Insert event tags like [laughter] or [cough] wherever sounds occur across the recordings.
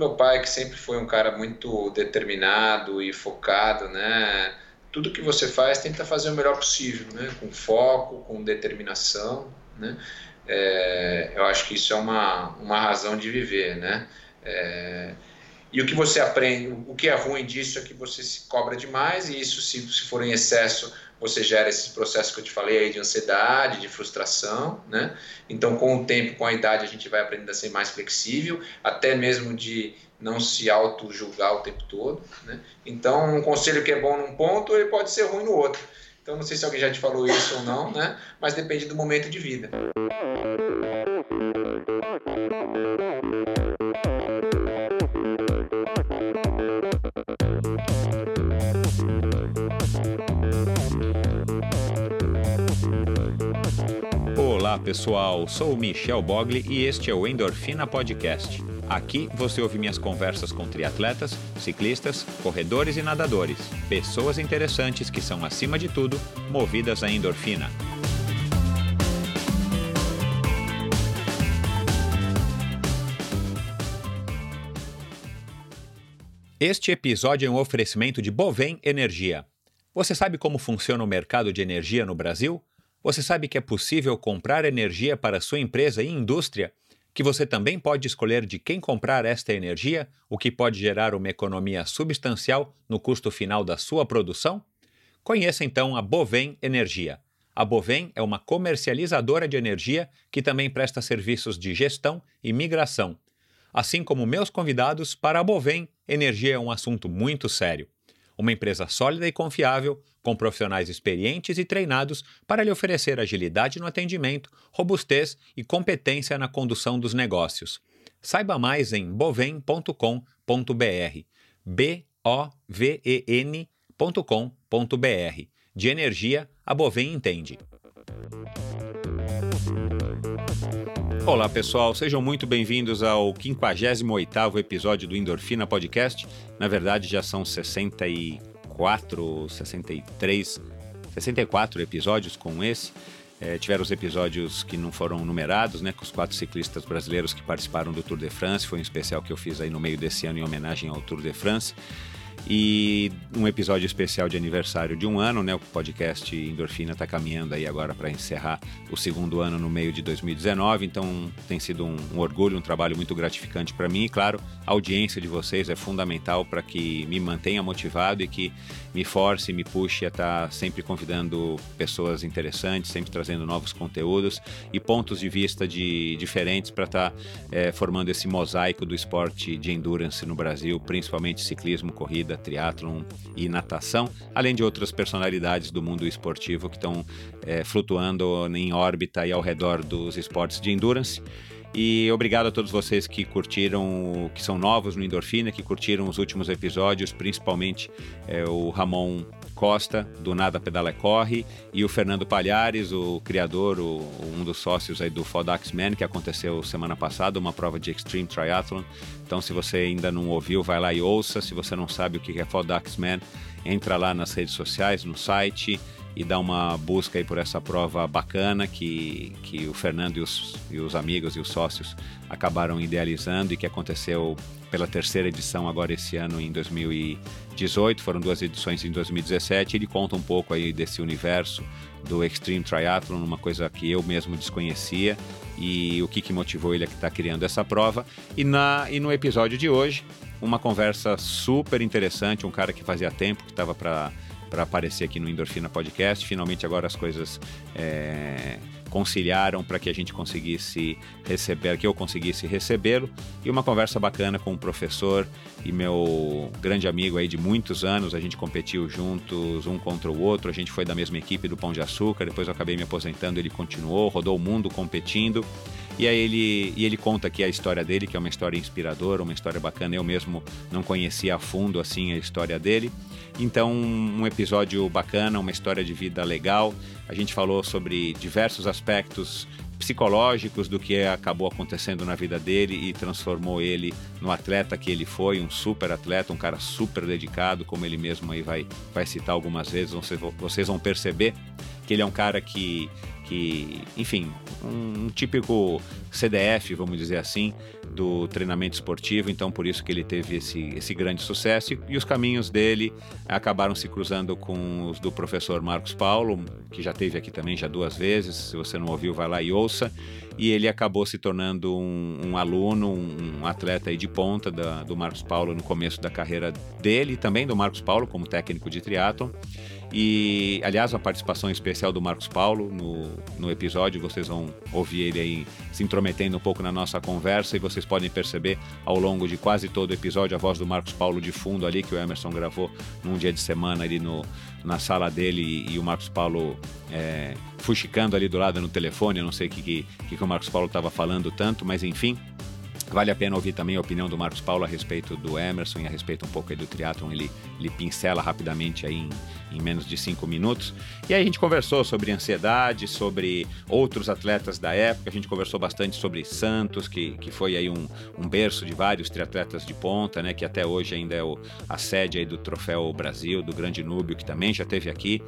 meu pai, que sempre foi um cara muito determinado e focado, né? Tudo que você faz, tenta fazer o melhor possível, né? Com foco, com determinação, né? É, eu acho que isso é uma, uma razão de viver, né? É, e o que você aprende, o que é ruim disso é que você se cobra demais e isso, se, se for em excesso, você gera esses processos que eu te falei aí de ansiedade, de frustração, né? Então, com o tempo, com a idade, a gente vai aprendendo a ser mais flexível, até mesmo de não se auto-julgar o tempo todo, né? Então, um conselho que é bom num ponto, ele pode ser ruim no outro. Então, não sei se alguém já te falou isso ou não, né? Mas depende do momento de vida. Olá pessoal, sou o Michel Bogli e este é o Endorfina Podcast. Aqui você ouve minhas conversas com triatletas, ciclistas, corredores e nadadores. Pessoas interessantes que são, acima de tudo, movidas à endorfina. Este episódio é um oferecimento de Bovem Energia. Você sabe como funciona o mercado de energia no Brasil? Você sabe que é possível comprar energia para sua empresa e indústria? Que você também pode escolher de quem comprar esta energia, o que pode gerar uma economia substancial no custo final da sua produção? Conheça então a Bovem Energia. A Bovem é uma comercializadora de energia que também presta serviços de gestão e migração. Assim como meus convidados, para a Bovem, energia é um assunto muito sério. Uma empresa sólida e confiável, com profissionais experientes e treinados para lhe oferecer agilidade no atendimento, robustez e competência na condução dos negócios. Saiba mais em bovem.com.br. B O V E N.com.br. De energia, a Bovem entende. Olá pessoal, sejam muito bem-vindos ao 58º episódio do Endorfina Podcast. Na verdade já são 64, 63, 64 episódios com esse. É, tiveram os episódios que não foram numerados, né, com os quatro ciclistas brasileiros que participaram do Tour de France. Foi um especial que eu fiz aí no meio desse ano em homenagem ao Tour de France e um episódio especial de aniversário de um ano, né? O podcast Endorfina está caminhando aí agora para encerrar o segundo ano no meio de 2019, então tem sido um, um orgulho, um trabalho muito gratificante para mim e claro, a audiência de vocês é fundamental para que me mantenha motivado e que me force, me puxe a estar tá sempre convidando pessoas interessantes, sempre trazendo novos conteúdos e pontos de vista de diferentes para estar tá, é, formando esse mosaico do esporte de endurance no Brasil, principalmente ciclismo, corrida corrida, triatlon e natação, além de outras personalidades do mundo esportivo que estão é, flutuando em órbita e ao redor dos esportes de endurance. E obrigado a todos vocês que curtiram, que são novos no Endorfina, que curtiram os últimos episódios, principalmente é, o Ramon Costa, do Nada Pedala Corre, e o Fernando Palhares, o criador, o, um dos sócios aí do Fodax Man, que aconteceu semana passada, uma prova de Extreme Triathlon. Então, se você ainda não ouviu, vai lá e ouça. Se você não sabe o que é Fodax Man, entra lá nas redes sociais, no site e dá uma busca aí por essa prova bacana que, que o Fernando e os, e os amigos e os sócios acabaram idealizando e que aconteceu pela terceira edição agora esse ano em 2018, foram duas edições em 2017. Ele conta um pouco aí desse universo do Extreme Triathlon, uma coisa que eu mesmo desconhecia e o que, que motivou ele a estar criando essa prova. E, na, e no episódio de hoje, uma conversa super interessante, um cara que fazia tempo que estava para para aparecer aqui no Endorfina Podcast. Finalmente agora as coisas é, conciliaram para que a gente conseguisse receber, que eu conseguisse recebê-lo e uma conversa bacana com o professor e meu grande amigo aí de muitos anos. A gente competiu juntos, um contra o outro. A gente foi da mesma equipe do Pão de Açúcar. Depois eu acabei me aposentando, ele continuou, rodou o mundo competindo. E aí ele, e ele conta aqui a história dele, que é uma história inspiradora, uma história bacana. Eu mesmo não conhecia a fundo assim a história dele. Então, um episódio bacana, uma história de vida legal. A gente falou sobre diversos aspectos psicológicos do que acabou acontecendo na vida dele e transformou ele no atleta que ele foi, um super atleta, um cara super dedicado, como ele mesmo aí vai, vai citar algumas vezes, vocês, vão perceber que ele é um cara que que, enfim, um, um típico CDF, vamos dizer assim, do treinamento esportivo, então por isso que ele teve esse, esse grande sucesso. E, e os caminhos dele acabaram se cruzando com os do professor Marcos Paulo, que já teve aqui também já duas vezes, se você não ouviu, vai lá e ouça, e ele acabou se tornando um, um aluno, um, um, atleta de ponta da, do Marcos Paulo no começo da carreira dele e também do Marcos Paulo como técnico de triatlon. E, aliás, uma participação especial do Marcos Paulo no, no episódio, vocês vão ouvir ele aí se intrometendo um pouco na nossa conversa e vocês podem perceber ao longo de quase todo o episódio a voz do Marcos Paulo de fundo ali, que o Emerson gravou num dia de semana ali no, na sala dele e, e o Marcos Paulo é, fuxicando ali do lado no telefone, eu não sei o que, que, que o Marcos Paulo estava falando tanto, mas enfim, Vale a pena ouvir também a opinião do Marcos Paulo a respeito do Emerson e a respeito um pouco do triatlon. Ele, ele pincela rapidamente aí em, em menos de cinco minutos. E aí a gente conversou sobre ansiedade, sobre outros atletas da época. A gente conversou bastante sobre Santos, que, que foi aí um, um berço de vários triatletas de ponta, né? Que até hoje ainda é o, a sede aí do Troféu Brasil, do Grande Núbio, que também já teve aqui.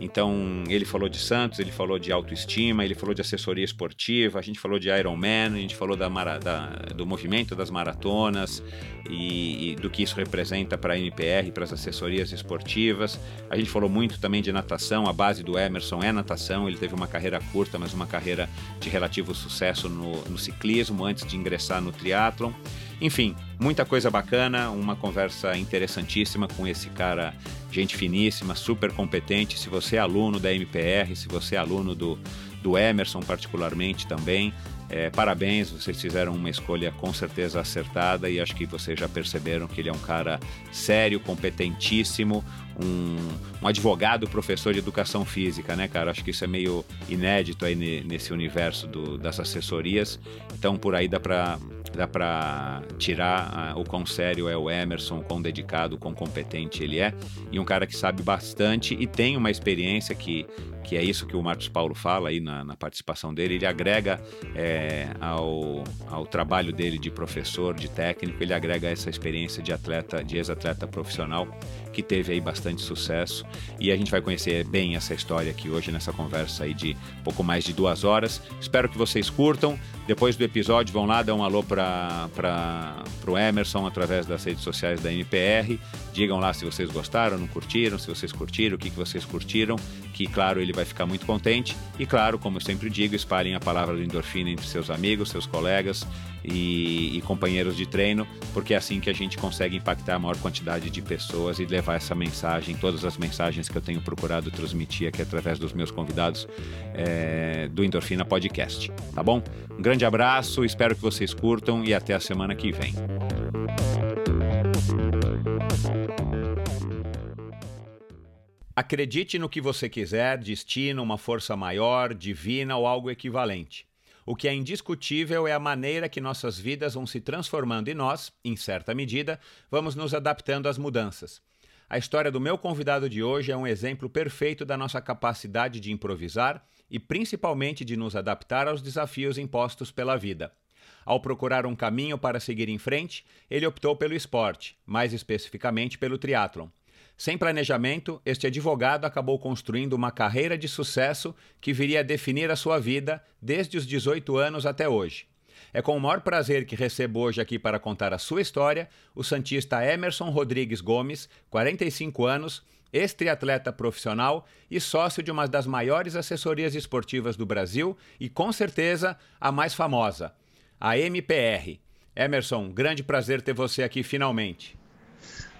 Então, ele falou de Santos, ele falou de autoestima, ele falou de assessoria esportiva, a gente falou de Ironman, a gente falou da, da, do movimento das maratonas e, e do que isso representa para a NPR, para as assessorias esportivas. A gente falou muito também de natação, a base do Emerson é natação, ele teve uma carreira curta, mas uma carreira de relativo sucesso no, no ciclismo antes de ingressar no triatlon. Enfim, muita coisa bacana, uma conversa interessantíssima com esse cara, gente finíssima, super competente. Se você é aluno da MPR, se você é aluno do, do Emerson particularmente também, é, parabéns, vocês fizeram uma escolha com certeza acertada e acho que vocês já perceberam que ele é um cara sério, competentíssimo, um, um advogado professor de educação física, né, cara? Acho que isso é meio inédito aí nesse universo do, das assessorias. Então por aí dá para dá tirar o quão sério é o Emerson, o quão dedicado, o quão competente ele é, e um cara que sabe bastante e tem uma experiência que, que é isso que o Marcos Paulo fala aí na, na participação dele, ele agrega é, ao, ao trabalho dele de professor, de técnico, ele agrega essa experiência de atleta, de ex-atleta profissional, que teve aí bastante sucesso, e a gente vai conhecer bem essa história aqui hoje nessa conversa aí de pouco mais de duas horas. Espero que vocês curtam. Depois do episódio, vão lá, dar um alô para o Emerson através das redes sociais da NPR. Digam lá se vocês gostaram, não curtiram, se vocês curtiram, o que, que vocês curtiram, que, claro, ele vai ficar muito contente. E, claro, como eu sempre digo, espalhem a palavra do endorfina entre seus amigos, seus colegas e, e companheiros de treino, porque é assim que a gente consegue impactar a maior quantidade de pessoas e levar essa mensagem, todas as mensagens que eu tenho procurado transmitir aqui através dos meus convidados é, do Endorfina Podcast. Tá bom? Um grande abraço, espero que vocês curtam e até a semana que vem. Acredite no que você quiser, destino, uma força maior, divina ou algo equivalente. O que é indiscutível é a maneira que nossas vidas vão se transformando e nós, em certa medida, vamos nos adaptando às mudanças. A história do meu convidado de hoje é um exemplo perfeito da nossa capacidade de improvisar e principalmente de nos adaptar aos desafios impostos pela vida. Ao procurar um caminho para seguir em frente, ele optou pelo esporte, mais especificamente pelo triatlon. Sem planejamento, este advogado acabou construindo uma carreira de sucesso que viria a definir a sua vida desde os 18 anos até hoje. É com o maior prazer que recebo hoje aqui para contar a sua história o Santista Emerson Rodrigues Gomes, 45 anos, ex-triatleta profissional e sócio de uma das maiores assessorias esportivas do Brasil e, com certeza, a mais famosa, a MPR. Emerson, grande prazer ter você aqui finalmente.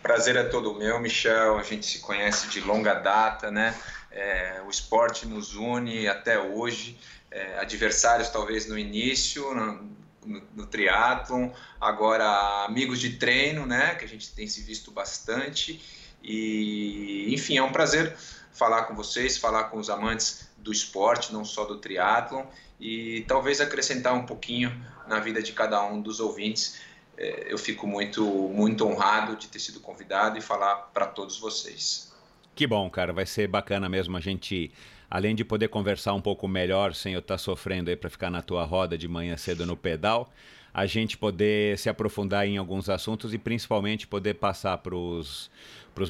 Prazer é todo meu, Michel. A gente se conhece de longa data, né? É, o esporte nos une até hoje. É, adversários talvez no início, no, no, no triatlon, agora amigos de treino, né? Que a gente tem se visto bastante. E, enfim, é um prazer falar com vocês, falar com os amantes do esporte, não só do triatlon, e talvez acrescentar um pouquinho na vida de cada um dos ouvintes eu fico muito, muito honrado de ter sido convidado e falar para todos vocês. Que bom, cara. Vai ser bacana mesmo a gente, além de poder conversar um pouco melhor, sem eu estar tá sofrendo aí para ficar na tua roda de manhã cedo no pedal, a gente poder se aprofundar em alguns assuntos e principalmente poder passar para os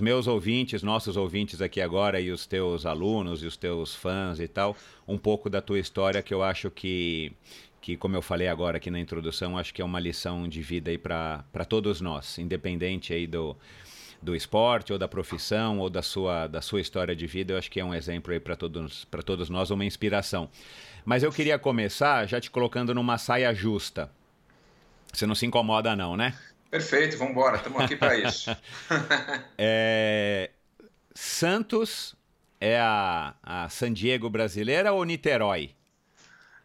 meus ouvintes, nossos ouvintes aqui agora e os teus alunos e os teus fãs e tal, um pouco da tua história que eu acho que que, como eu falei agora aqui na introdução, acho que é uma lição de vida aí para todos nós, independente aí do, do esporte ou da profissão ou da sua, da sua história de vida, eu acho que é um exemplo aí para todos, todos nós, uma inspiração. Mas eu queria começar já te colocando numa saia justa. Você não se incomoda não, né? Perfeito, vamos embora, estamos aqui para isso. [laughs] é... Santos é a, a San Diego brasileira ou Niterói?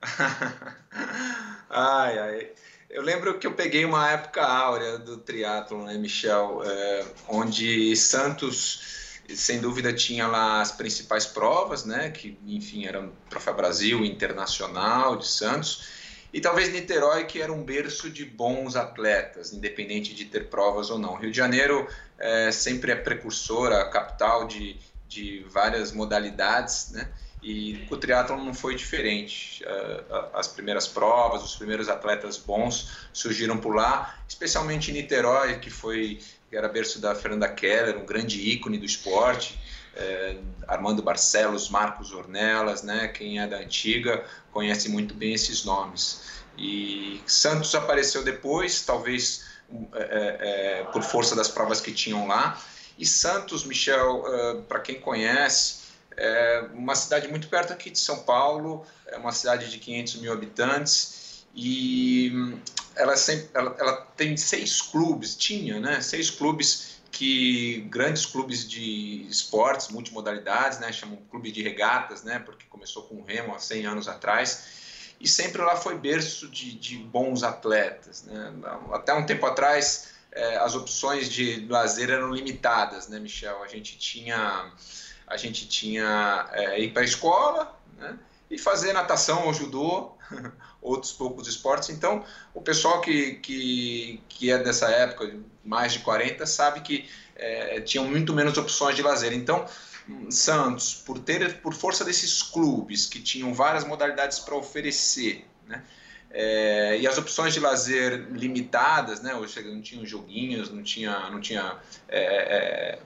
[laughs] ai, ai. Eu lembro que eu peguei uma época áurea do triatlo, né, Michel, é, onde Santos, sem dúvida, tinha lá as principais provas, né, que, enfim, eram Troféu Brasil, Internacional de Santos, e talvez Niterói, que era um berço de bons atletas, independente de ter provas ou não. Rio de Janeiro é, sempre é precursora, capital de, de várias modalidades, né, e o triatlon não foi diferente. Eh, as primeiras provas, os primeiros atletas bons surgiram por lá, especialmente em Niterói, que foi que era berço da Fernanda Keller, um grande ícone do esporte. É, Armando Barcelos, Marcos Ornelas, né? Quem é da antiga conhece muito bem esses nomes. E Santos apareceu depois, talvez é, é, por força das provas que tinham lá. E Santos, Michel, para quem conhece, é uma cidade muito perto aqui de São Paulo, é uma cidade de 500 mil habitantes e ela, sempre, ela, ela tem seis clubes, tinha, né, seis clubes que grandes clubes de esportes, multimodalidades, né, chamam clube de regatas, né, porque começou com o remo há 100 anos atrás, e sempre lá foi berço de, de bons atletas, né, até um tempo atrás é, as opções de lazer eram limitadas, né, Michel, a gente tinha a gente tinha é, ir para a escola né, e fazer natação ou judô, [laughs] outros poucos esportes. Então, o pessoal que, que, que é dessa época, mais de 40, sabe que é, tinham muito menos opções de lazer. Então, Santos, por ter por força desses clubes que tinham várias modalidades para oferecer, né, é, e as opções de lazer limitadas, né? Ou não tinham joguinhos, não tinha, não tinha é, é,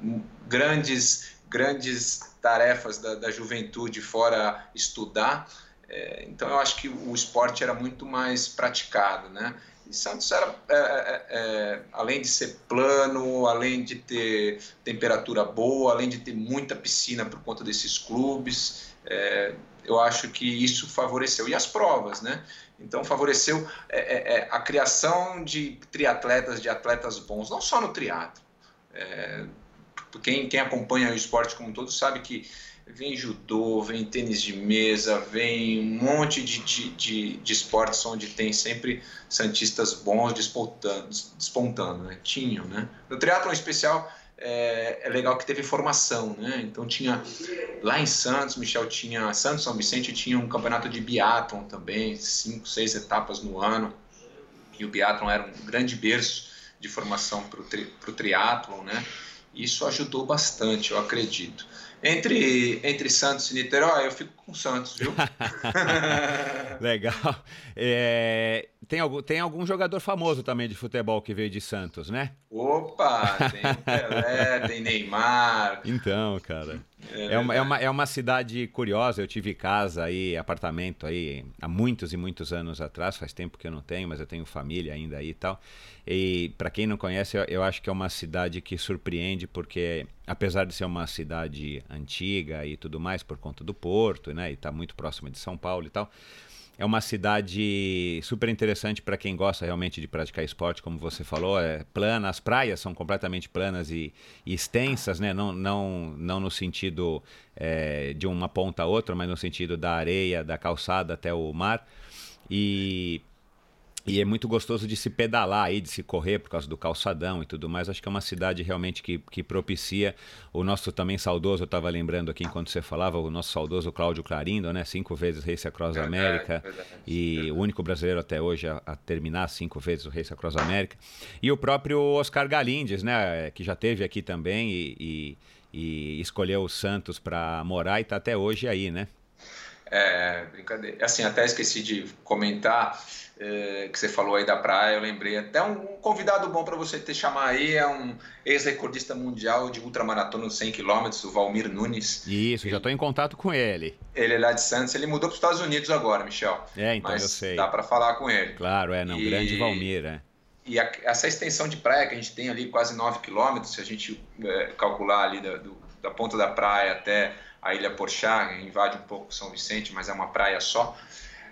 grandes grandes tarefas da, da juventude fora estudar. É, então eu acho que o esporte era muito mais praticado, né? E Santos era, é, é, é, além de ser plano, além de ter temperatura boa, além de ter muita piscina por conta desses clubes, é, eu acho que isso favoreceu. E as provas, né? Então favoreceu é, a criação de triatletas, de atletas bons, não só no triatlo quem, quem acompanha o esporte como um todo sabe que vem judô, vem tênis de mesa, vem um monte de, de, de, de esportes onde tem sempre santistas bons despontando, despontando né? Tinham, né? No triatlon especial é, é, legal que teve formação, né? Então tinha lá em Santos, Michel tinha Santos São Vicente tinha um campeonato de biatlon também, cinco, seis etapas no ano. E o biatlon era um grande berço de formação para o tri, triatlon, né? Isso ajudou bastante, eu acredito. Entre, entre Santos e Niterói, eu fico com Santos, viu? [laughs] Legal. É, tem, algum, tem algum jogador famoso também de futebol que veio de Santos, né? Opa, tem Pelé, tem Neymar. Então, cara. É, é, uma, é, uma, é uma cidade curiosa. Eu tive casa aí, apartamento aí, há muitos e muitos anos atrás. Faz tempo que eu não tenho, mas eu tenho família ainda aí e tal. E para quem não conhece, eu, eu acho que é uma cidade que surpreende, porque apesar de ser uma cidade antiga e tudo mais, por conta do porto, né? E está muito próxima de São Paulo e tal é uma cidade super interessante para quem gosta realmente de praticar esporte, como você falou. É plana, as praias são completamente planas e, e extensas, né? Não, não, não no sentido é, de uma ponta a outra, mas no sentido da areia, da calçada até o mar. E e é muito gostoso de se pedalar aí, de se correr por causa do calçadão e tudo mais. Acho que é uma cidade realmente que, que propicia o nosso também saudoso, eu estava lembrando aqui enquanto você falava, o nosso saudoso Cláudio Clarindo, né? Cinco vezes Race Across América e o único brasileiro até hoje a, a, terminar cinco vezes o Race Across América. E o próprio Oscar Galindes, né? Que já teve aqui também e, e e escolheu o Santos para morar e está até hoje aí, né? É, brincadeira. Assim, até esqueci de comentar é, que você falou aí da praia, eu lembrei até um, convidado bom para você ter chamar aí é um ex-recordista mundial de ultramaratona 100 km, o Valmir Nunes. Isso, ele, já estou em contato com ele. Ele é lá de Santos, ele mudou para os Estados Unidos agora, Michel. É, então Mas eu sei. Dá para falar com ele. Claro, é, não, e, grande Valmir, é. E a, essa extensão de praia que a gente tem ali, quase 9 quilômetros, se a gente é, calcular ali da, do, da ponta da praia até a Ilha Porchá, invade um pouco São Vicente, mas é uma praia só.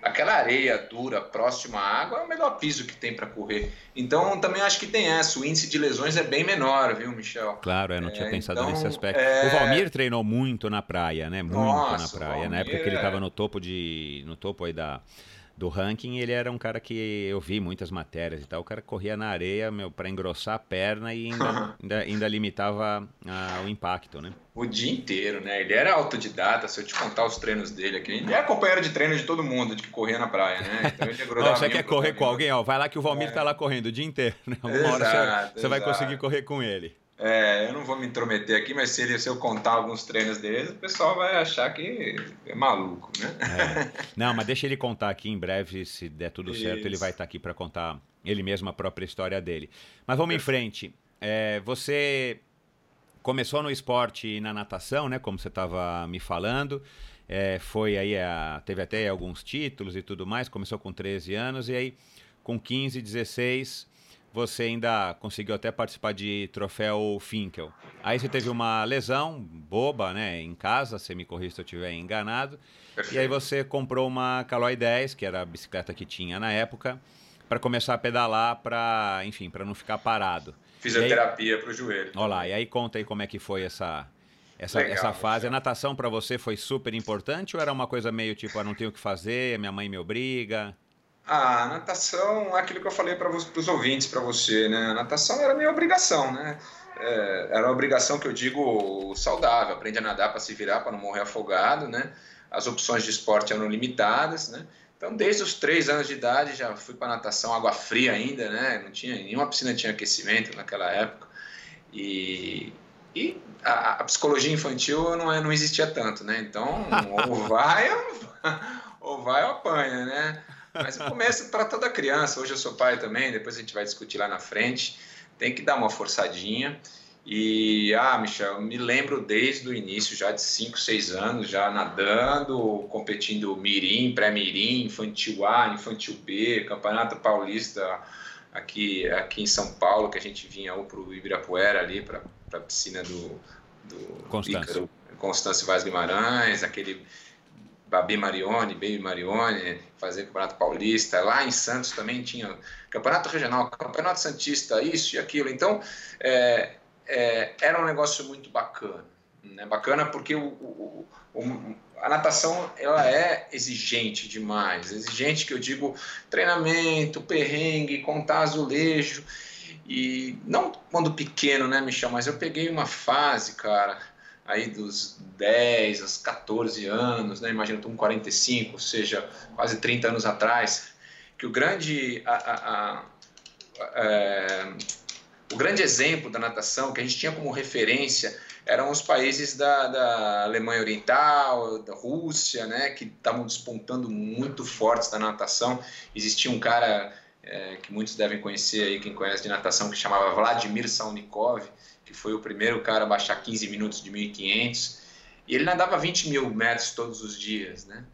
Aquela areia dura próxima à água é o melhor piso que tem para correr. Então também acho que tem essa. O índice de lesões é bem menor, viu, Michel? Claro, eu não tinha é, pensado então, nesse aspecto. É... O Valmir treinou muito na praia, né? Muito Nossa, na praia. Na época que ele estava é no topo de. no topo aí da do ranking, ele era um cara que eu vi muitas matérias e tal. O cara corria na areia, meu, para engrossar a perna e ainda, [laughs] ainda, ainda, limitava ah, o impacto, né? O dia inteiro, né? Ele era autodidata, se eu te contar os treinos dele aqui. Ele é companheiro de treino de todo mundo de que corria na praia, né? Então ele [laughs] Não, você quer correr com alguém, ó, vai lá que o Valmir é. tá lá correndo o dia inteiro, né? Uma exato, hora você, você vai conseguir correr com ele. É, eu não vou me intrometer aqui, mas se, ele, se eu contar alguns treinos dele, o pessoal vai achar que é maluco, né? É. Não, mas deixa ele contar aqui em breve, se der tudo Isso. certo, ele vai estar tá aqui para contar ele mesmo a própria história dele. Mas vamos em frente. É, você começou no esporte e na natação, né? Como você estava me falando. É, foi aí, a, teve até alguns títulos e tudo mais. Começou com 13 anos e aí com 15, 16 você ainda conseguiu até participar de troféu Finkel. Aí você teve uma lesão boba, né, em casa, você me corrija se eu estiver enganado. Perfeito. E aí você comprou uma Caloi 10, que era a bicicleta que tinha na época, para começar a pedalar, para, enfim, para não ficar parado. Fisioterapia para o joelho. Olha lá, e aí conta aí como é que foi essa essa, Legal, essa fase. A natação para você foi super importante ou era uma coisa meio tipo, ah, não tenho o que fazer, minha mãe me obriga? A natação, aquilo que eu falei para os ouvintes, para você, né? A natação era minha obrigação, né? É, era uma obrigação que eu digo saudável, aprende a nadar para se virar, para não morrer afogado, né? As opções de esporte eram limitadas, né? Então, desde os três anos de idade, já fui para natação, água fria ainda, né? Não tinha, nenhuma piscina tinha aquecimento naquela época. E, e a, a psicologia infantil não, é, não existia tanto, né? Então, ou vai ou [laughs] vai ou apanha, né? Mas o começo para toda criança. Hoje eu sou pai também, depois a gente vai discutir lá na frente. Tem que dar uma forçadinha. E, ah, Michel, me lembro desde o início, já de 5, 6 anos, já nadando, competindo mirim, pré-mirim, infantil A, infantil B, Campeonato Paulista aqui, aqui em São Paulo, que a gente vinha ou para o Ibirapuera ali, para a piscina do, do Constâncio. Constâncio Vaz Guimarães, aquele Babi Marione, Baby Marione, fazer Campeonato Paulista. Lá em Santos também tinha Campeonato Regional, Campeonato Santista, isso e aquilo. Então, é, é, era um negócio muito bacana. Né? Bacana porque o, o, o, a natação ela é exigente demais. Exigente que eu digo treinamento, perrengue, contar azulejo. E não quando pequeno, né, Michel? Mas eu peguei uma fase, cara, aí dos 10 aos 14 anos, né? imagina, estou com 45, ou seja, quase 30 anos atrás, que o grande, a, a, a, é, o grande exemplo da natação que a gente tinha como referência eram os países da, da Alemanha Oriental, da Rússia, né, que estavam despontando muito fortes da natação. Existia um cara é, que muitos devem conhecer aí, quem conhece de natação, que chamava Vladimir Salnikov, que foi o primeiro cara a baixar 15 minutos de 1.500, e ele nadava 20 mil metros todos os dias, né?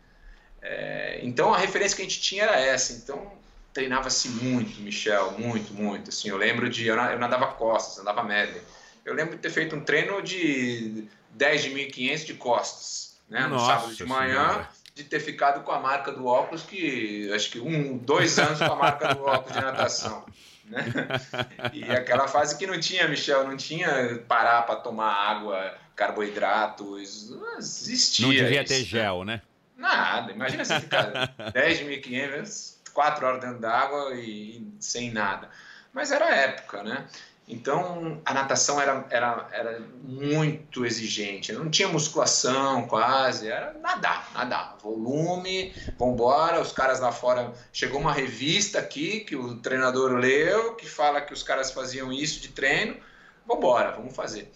É, então a referência que a gente tinha era essa, então treinava-se muito, Michel, muito, muito, assim, eu lembro de, eu nadava costas, andava média, eu lembro de ter feito um treino de 10 de 1.500 de costas, né, no Nossa sábado de manhã, senhora. de ter ficado com a marca do óculos, que acho que um, dois anos com a marca do óculos de natação. [laughs] Né? [laughs] E aquela fase que não tinha, Michel, não tinha parar para tomar água, carboidratos, não existia. Não devia isso, ter gel, né? Nada, imagina você ficar [laughs] 10.500, 4 horas dentro d'água e, e sem nada. Mas era a época, né? Então a natação era, era, era muito exigente, não tinha musculação quase, era nadar, nadar, volume, vambora. Os caras lá fora. Chegou uma revista aqui que o treinador leu, que fala que os caras faziam isso de treino, vambora, vamos fazer.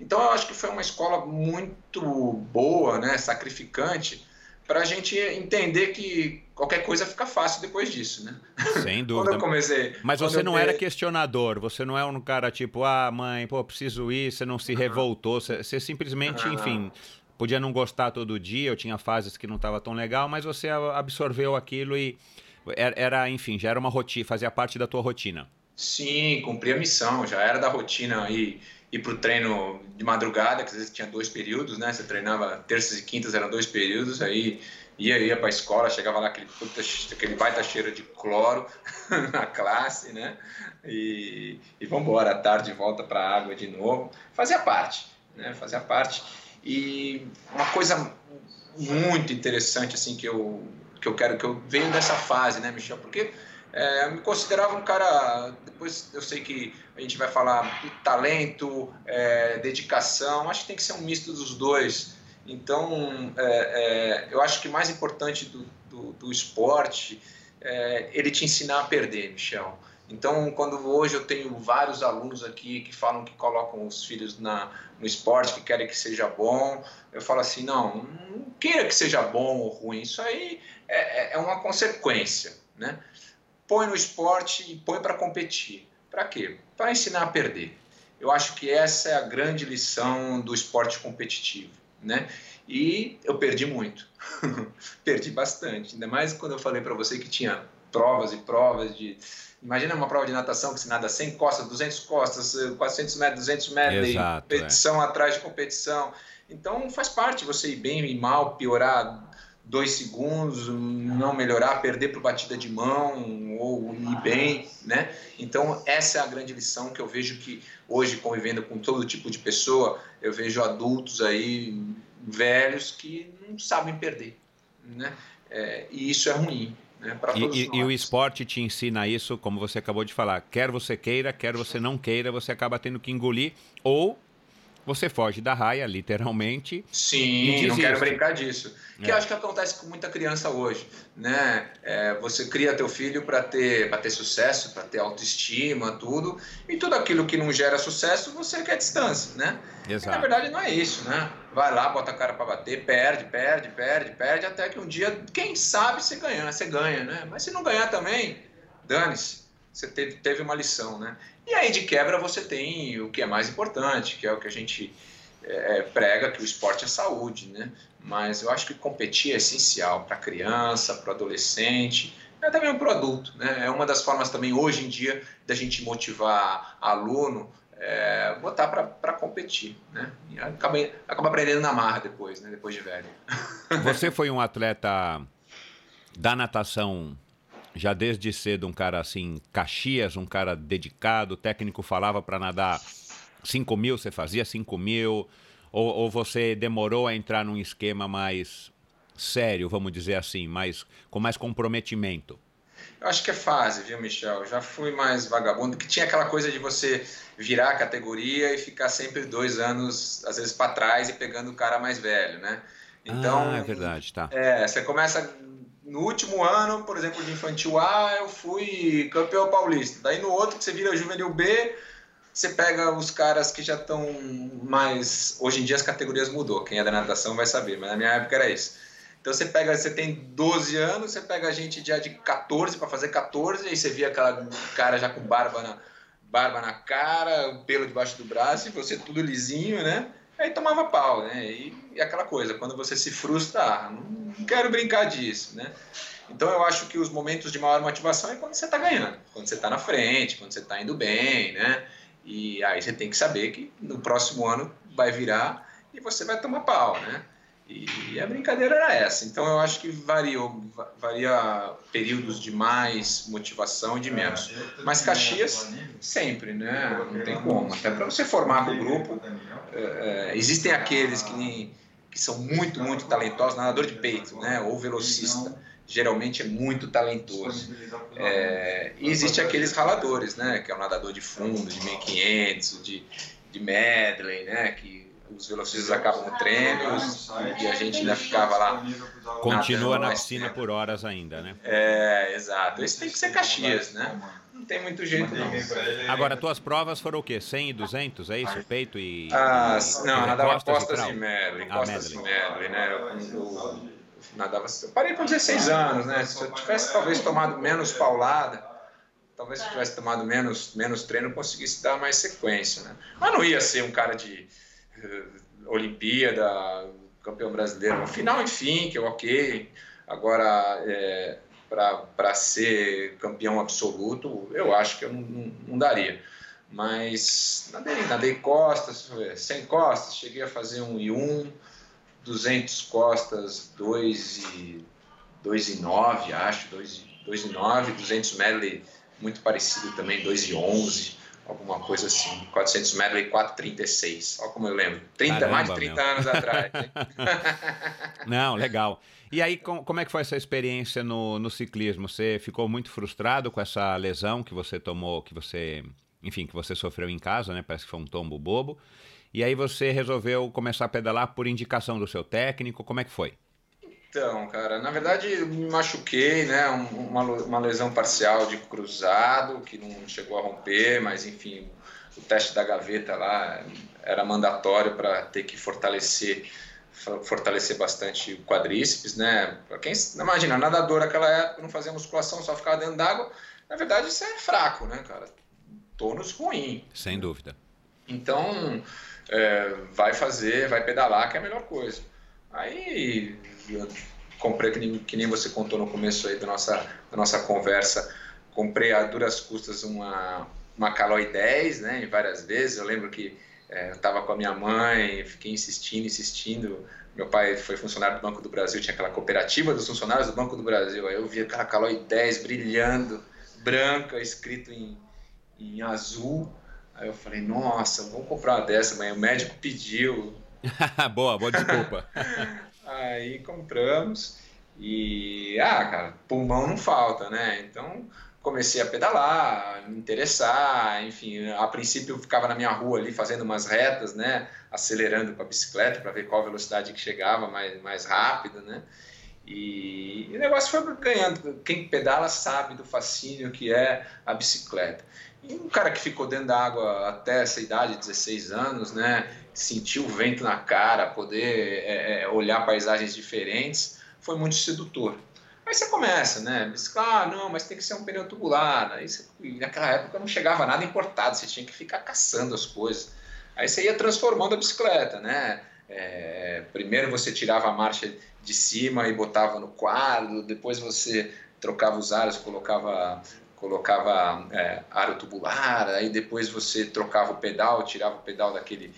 Então eu acho que foi uma escola muito boa, né, sacrificante, para a gente entender que qualquer coisa fica fácil depois disso, né? Sem [laughs] dúvida. quando eu comecei. Mas você não era questionador, você não é um cara tipo, ah, mãe, pô, preciso ir, você não se revoltou, você, você simplesmente, enfim, podia não gostar todo dia, eu tinha fases que não estava tão legal, mas você absorveu aquilo e era, enfim, já era uma rotina, fazia parte da tua rotina. Sim, cumpri a missão, já era da rotina aí ir para o treino de madrugada, que às vezes tinha dois períodos, né? Você treinava terças e quintas, eram dois períodos, aí ia, ia para a escola, chegava lá aquele, puta, aquele baita cheiro de cloro [laughs] na classe, né? E, e vamos embora, à tarde volta para a água de novo. Fazia parte, né? Fazia parte. E uma coisa muito interessante, assim, que eu, que eu quero, que eu venho dessa fase, né, Michel? Porque é, eu me considerava um cara. Depois eu sei que a gente vai falar talento, é, dedicação, acho que tem que ser um misto dos dois. Então, é, é eu acho que mais importante do, do, do esporte é ele te ensinar a perder, Michel. Então, quando hoje eu tenho vários alunos aqui que falam que colocam os filhos na, no esporte, que querem que seja bom, eu falo assim: não, não queira que seja bom ou ruim, isso aí é, é, é uma consequência. Né? põe no esporte e põe para competir. Para quê? Para ensinar a perder. Eu acho que essa é a grande lição do esporte competitivo, né? E eu perdi muito, [laughs] perdi bastante. Ainda mais quando eu falei para você que tinha provas e provas de Imagina uma prova de natação que se nada 100 costas, 200 costas, 400 metros, 200 metros, Exato, competição é. atrás de competição. Então faz parte você ir bem e mal, piorar dois segundos, não melhorar, perder para batida de mão ou ir bem, né? Então essa é a grande lição que eu vejo que hoje convivendo com todo tipo de pessoa, eu vejo adultos aí velhos que não sabem perder, né? É, e isso é ruim. Né, e, e, o esporte te ensina isso, como você acabou de falar. Quer você queira, quer você não queira, você acaba tendo que engolir ou você foge da raia, literalmente. Sim, não quero brincar disso. Que é. eu acho que acontece com muita criança hoje, né? É, você cria teu filho para ter, ter sucesso, para ter autoestima, tudo, e tudo aquilo que não gera sucesso, você quer distância, né? Exato. E, na verdade não é isso, né? Vai lá, bota a cara para bater, perde, perde, perde, perde, até que um dia, quem sabe, você ganha, você ganha, né? Mas se não ganhar também, dane-se você teve, teve uma lição, né? E aí, de quebra, você tem o que é mais importante, que é o que a gente é, prega, que o esporte é saúde, né? Mas eu acho que competir é essencial para criança, para adolescente, é também para o adulto, né? É uma das formas também, hoje em dia, da gente motivar aluno, é, botar para competir, né? E acaba, acaba aprendendo na marra depois, né? Depois de velho. [laughs] Você foi um atleta da natação já desde cedo um cara assim, Caxias, um cara dedicado, o técnico falava para nadar 5 mil, você fazia 5 mil, ou, ou, você demorou a entrar num esquema mais sério, vamos dizer assim, mais, com mais comprometimento? Eu acho que é fase, viu, Michel? Já fui mais vagabundo, que tinha aquela coisa de você virar a categoria e ficar sempre dois anos, às vezes, para trás e pegando o cara mais velho, né? Então, ah, é verdade, tá. É, você começa no último ano, por exemplo, de infantil A, eu fui campeão paulista. Daí no outro, que você vira juvenil B, você pega os caras que já estão mais. Hoje em dia as categorias mudou, quem é da natação vai saber, mas na minha época era isso. Então você pega, você tem 12 anos, você pega a gente já de 14 para fazer 14, aí você via aquela cara já com barba na, barba na cara, pelo debaixo do braço, e você tudo lisinho, né? Aí tomava pau, né? E, e aquela coisa, quando você se frustra, ah, não quero brincar disso, né? Então eu acho que os momentos de maior motivação é quando você está ganhando, quando você está na frente, quando você está indo bem, né? E aí você tem que saber que no próximo ano vai virar e você vai tomar pau, né? E a brincadeira era essa. Então eu acho que variou, varia períodos de mais motivação e de menos. Mas Caxias sempre, né? Não tem como. Até para você formar o grupo, é, é, existem aqueles que, que são muito, muito talentosos, nadador de peito, né? Ou velocista. Geralmente é muito talentoso. É, e existe aqueles raladores, né? Que é o nadador de fundo, de 1500, de, de medley, né? Que os velocistas acabam o treino e a gente ainda ficava lá. Continua na piscina por horas ainda, né? É, exato. Esse tem que ser Caxias, né? não tem muito jeito não. Agora, tuas provas foram o quê? 100 e 200, é isso? Peito e... Ah, não, nadava costas, e, medley, ah, costas e medley, né? Eu, eu, nadava, eu parei com 16 anos, né? Se eu tivesse talvez tomado menos paulada, talvez se eu tivesse tomado menos, menos treino, conseguisse dar mais sequência, né? Mas não ia ser um cara de Olimpíada, campeão brasileiro. Final, enfim, que é ok. Agora, é, para ser campeão absoluto, eu acho que eu não, não, não daria. Mas nadei, nadei costas, 100 costas, cheguei a fazer um e 1, 200 costas, 2 e, 2 e 9, acho, 2 e, 2 e 9, 200 medley, muito parecido também, 2 e 11, alguma coisa assim. 400 medley, 4,36. Olha como eu lembro. 30, Caramba, mais de 30 meu. anos atrás. [laughs] Não, legal. E aí, como é que foi essa experiência no, no ciclismo? Você ficou muito frustrado com essa lesão que você tomou, que você, enfim, que você sofreu em casa, né? Parece que foi um tombo bobo. E aí você resolveu começar a pedalar por indicação do seu técnico. Como é que foi? Então, cara, na verdade me machuquei, né? Uma, uma lesão parcial de cruzado que não chegou a romper, mas enfim, o teste da gaveta lá era mandatório para ter que fortalecer fortalecer bastante o quadríceps, né? Para quem imagina, nadador naquela época não fazia musculação, só ficava dentro d'água, na verdade isso é fraco, né, cara? Tônus ruim. Sem dúvida. Então, é, vai fazer, vai pedalar, que é a melhor coisa. Aí, comprei, que nem, que nem você contou no começo aí da nossa, da nossa conversa, comprei a duras custas uma, uma Caloi 10, né, várias vezes, eu lembro que é, eu estava com a minha mãe, fiquei insistindo, insistindo. Meu pai foi funcionário do Banco do Brasil, tinha aquela cooperativa dos funcionários do Banco do Brasil. Aí eu vi aquela Caloi 10 brilhando, branca, escrito em, em azul. Aí eu falei, nossa, vamos comprar uma dessa, mãe. O médico pediu. [laughs] boa, boa desculpa. [laughs] Aí compramos. E, ah, cara, pulmão não falta, né? Então, comecei a pedalar, me interessar, enfim, a princípio eu ficava na minha rua ali fazendo umas retas, né, acelerando com a bicicleta para ver qual velocidade que chegava mais, mais rápido, né, e, e, o negócio foi ganhando, quem pedala sabe do fascínio que é a bicicleta. E um cara que ficou dentro da água até essa idade, 16 anos, né, sentir o vento na cara, poder é, é olhar paisagens diferentes, foi muito sedutor. Aí você começa, né? Ah, não, mas tem que ser um pneu tubular. Aí você, naquela época não chegava nada importado, você tinha que ficar caçando as coisas. Aí você ia transformando a bicicleta, né? É, primeiro você tirava a marcha de cima e botava no quadro, depois você trocava os aros, colocava colocava é, aro tubular, aí depois você trocava o pedal, tirava o pedal daquele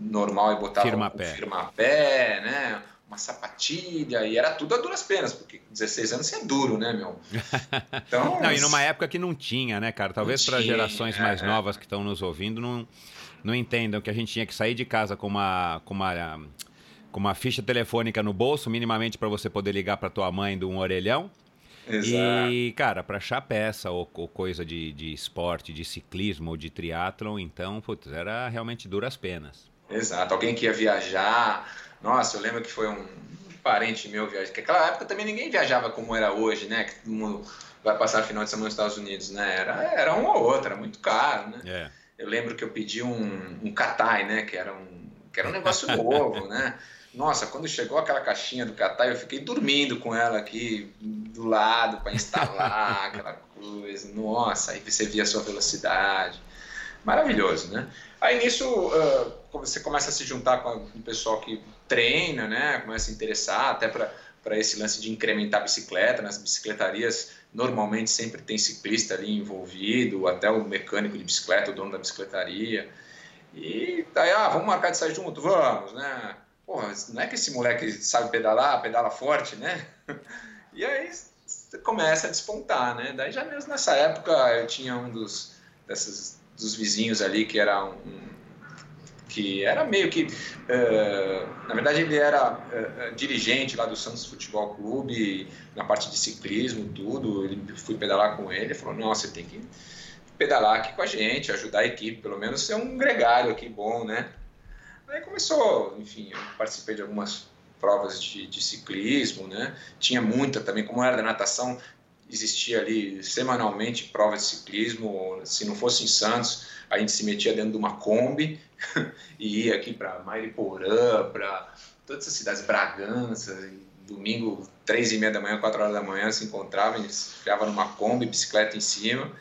normal e botava firma pé. firma pé, né? uma sapatilha, e era tudo a duras penas, porque 16 anos você é duro, né, meu? [laughs] Então, não, e numa época que não tinha, né, cara? Talvez para gerações mais é, novas que estão nos ouvindo não, não entendam que a gente tinha que sair de casa com uma, com uma, com uma ficha telefônica no bolso, minimamente para você poder ligar para tua mãe de um orelhão. Exato. E, cara, para achar peça ou, ou, coisa de, de esporte, de ciclismo ou de triatlon, então, putz, era realmente duras penas. Exato. Alguém que ia viajar nossa, eu lembro que foi um parente meu viajar, que naquela época também ninguém viajava como era hoje, né? Que todo mundo vai passar final de semana nos Estados Unidos, né? Era, era um ou outro, era muito caro, né? É. Eu lembro que eu pedi um, um Katai, né? Que era um, que era um negócio [laughs] novo, né? Nossa, quando chegou aquela caixinha do Katai, eu fiquei dormindo com ela aqui do lado para instalar [laughs] aquela coisa. Nossa, aí você via a sua velocidade. Maravilhoso, né? Aí nisso uh, você começa a se juntar com o pessoal que treina, né? Começa a interessar até para esse lance de incrementar a bicicleta. Nas bicicletarias, normalmente sempre tem ciclista ali envolvido, até o mecânico de bicicleta, o dono da bicicletaria. E daí, ah, vamos marcar de sair junto? Vamos, né? Porra, não é que esse moleque sabe pedalar, pedala forte, né? [laughs] E aí começa a despontar, né? Daí já mesmo nessa época eu tinha um dos, dessas, dos vizinhos ali que era um, que era meio que, uh, na verdade ele era uh, dirigente lá do Santos Futebol Clube, na parte de ciclismo, tudo, ele fui pedalar com ele, ele falou, não, você tem que pedalar aqui com a gente, ajudar a equipe, pelo menos ser um gregário aqui bom, né? Aí começou, enfim, eu participei de algumas provas de, de ciclismo, né? Tinha muita também, como era da natação, existia ali semanalmente prova de ciclismo. Se não fosse em Santos, a gente se metia dentro de uma Kombi [laughs] e ia aqui para Mariporã, para todas essas cidades, Bragança. Domingo, três e meia da manhã, quatro horas da manhã, se encontrava, a gente ficava numa Kombi, bicicleta em cima,